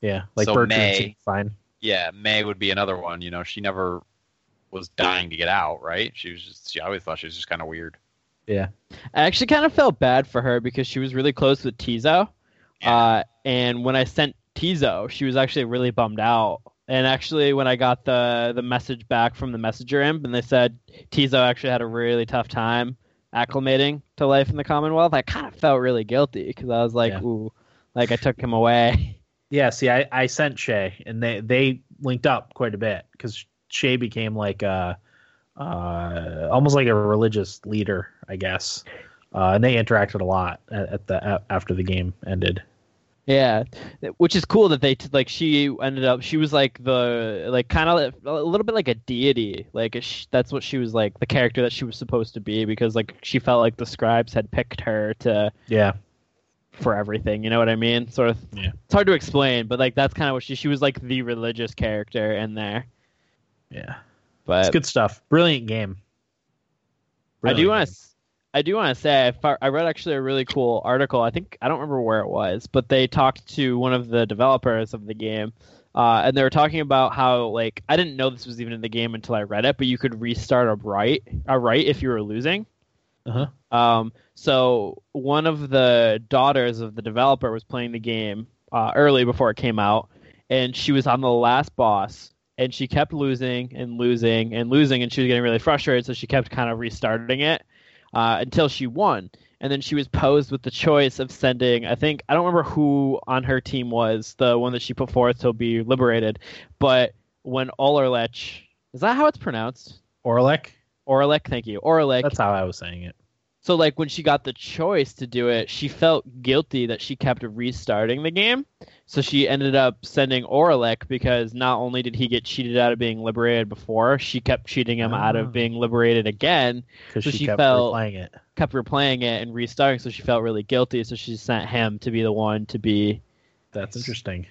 Yeah, like So Bertrand May- fine. Yeah, May would be another one. You know, she never was dying to get out, right? She was just, she always thought she was just kind of weird. Yeah. I actually kind of felt bad for her because she was really close with Tizo. Yeah. Uh, and when I sent Tizo, she was actually really bummed out. And actually, when I got the the message back from the messenger imp, and they said Tizo actually had a really tough time acclimating to life in the Commonwealth, I kind of felt really guilty because I was like, Yeah. ooh, like I took him away. Yeah, see, I, I sent Shay, and they they linked up quite a bit because Shay became like a, uh, almost like a religious leader, I guess. Uh, and they interacted a lot at, at the a after the game ended. Yeah, which is cool that they t- like she ended up she was like the like kind of a little bit like a deity like sh- that's what she was like the character that she was supposed to be because like she felt like the scribes had picked her to Yeah, for everything you know what I mean sort of Yeah. it's hard to explain but like that's kind of what she she was like the religious character in there yeah, it's but good stuff. Brilliant game. I do Brilliant want to. I do want to say I, I read actually a really cool article. I think I don't remember where it was, but they talked to one of the developers of the game, uh, and they were talking about how like I didn't know this was even in the game until I read it, but you could restart a rite a rite if you were losing. Uh-huh. Um, so one of the daughters of the developer was playing the game uh, early before it came out, and she was on the last boss, and she kept losing and losing and losing, and she was getting really frustrated, so she kept kind of restarting it uh, until she won. And then she was posed with the choice of sending, I think, I don't remember who on her team was the one that she put forth to be liberated, but when Olerlech, is that how it's pronounced? Orlek. Orlek, thank you. Orlek That's how I was saying it. So like when she got the choice to do it, she felt guilty that she kept restarting the game. So she ended up sending Oralech because not only did he get cheated out of being liberated before, she kept cheating him out Oh. of being liberated again. because So she, she kept felt- replaying it. Kept replaying it and restarting, so she felt really guilty. So she sent him to be the one to be. That's interesting.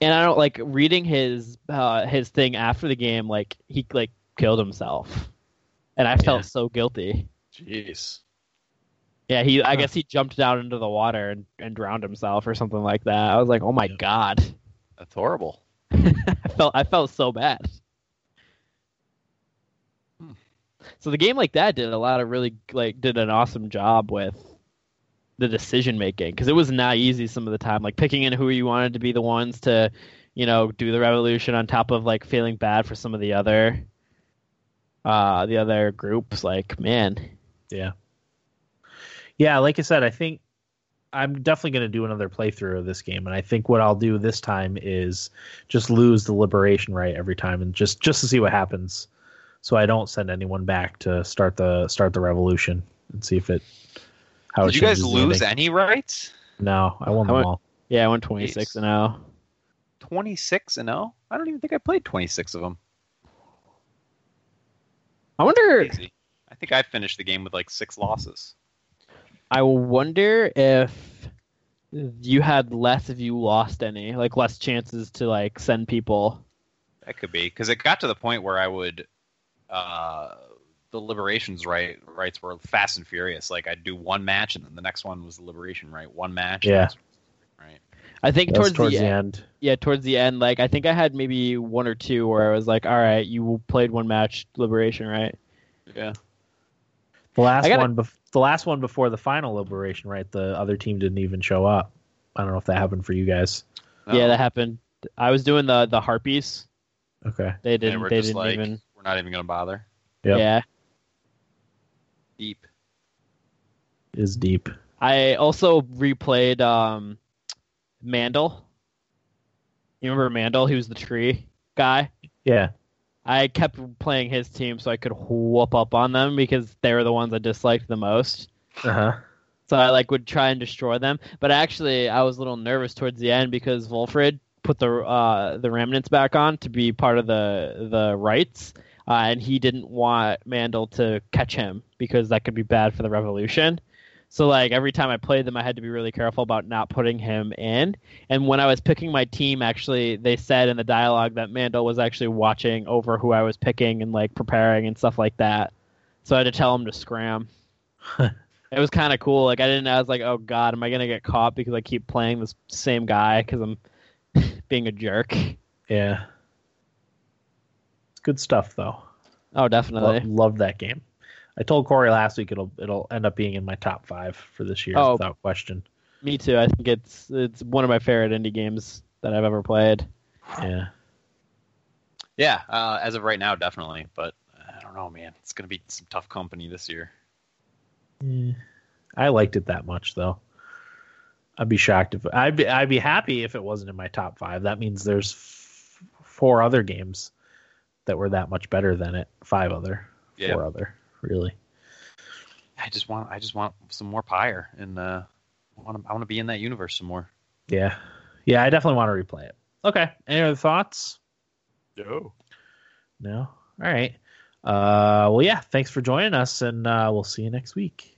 And I don't like reading his uh, his thing after the game. Like he like killed himself, and I felt Yeah. so guilty. Jeez. Yeah, he. I guess he jumped down into the water and, and drowned himself or something like that. I was like, oh my god. That's horrible. I felt I felt so bad. Hmm. So the game like that did a lot of really like did an awesome job with the decision making because it was not easy some of the time like picking in who you wanted to be the ones to you know do the revolution on top of like feeling bad for some of the other uh the other groups like man Yeah. Yeah, like I said, I think I'm definitely going to do another playthrough of this game, and I think what I'll do this time is just lose the liberation rite every time, and just just to see what happens, so I don't send anyone back to start the start the revolution and see if it. How it Did you guys lose any rites? No, I won I them went- all. yeah I went 26 Jeez. and oh Twenty six and zero. I don't even think I played twenty six of them. I wonder Crazy. I think I finished the game with like six losses. I wonder if you had less if you lost any, like less chances to like send people. That could be because it got to the point where I would, uh, the liberations rite rites were fast and furious. Like I'd do one match and then the next one was the liberation rite. One match. Yeah. Right. I think towards, towards the, the end, end. yeah, towards the end, like I think I had maybe one or two where I was like, all right, you played one match liberation, right? Yeah. The last gotta- one, bef- the last one before the final liberation, right? The other team didn't even show up. I don't know if that happened for you guys. Yeah, that happened. I was doing the the harpies. Okay. They didn't. we're They just didn't like even. we're not even gonna bother. Yep. Yeah. Deep. Is deep. I also replayed um, Mandel. You remember Mandel? He was the tree guy. Yeah. I kept playing his team so I could whoop up on them because they were the ones I disliked the most. Uh huh. So I like would try and destroy them. But actually, I was a little nervous towards the end because Wolfred put the uh, the remnants back on to be part of the the rites, uh, and he didn't want Mandel to catch him because that could be bad for the revolution. So like every time I played them, I had to be really careful about not putting him in. And when I was picking my team, actually, they said in the dialogue that Mandel was actually watching over who I was picking and like preparing and stuff like that. So I had to tell him to scram. It was kind of cool. Like I didn't. I was like, oh god, am I gonna get caught because I keep playing this same guy because I'm being a jerk? Yeah. It's good stuff though. Oh, definitely. loved that game. I told Corey last week it'll it'll end up being in my top five for this year Oh. without question. Me too. I think it's it's one of my favorite indie games that I've ever played. Yeah. Yeah. Uh, as of right now, definitely. But I don't know, man. It's gonna be some tough company this year. Eh, I liked it that much though. I'd be shocked if I'd be I'd be happy if it wasn't in my top five. That means there's f- four other games that were that much better than it. Five other, Yeah. four other, really. I just want I just want some more pyre and uh, I want to I want to be in that universe some more. Yeah, yeah. I definitely want to replay it. Okay. Any other thoughts? No. No. All right. Uh, well, yeah. Thanks for joining us, and uh, we'll see you next week.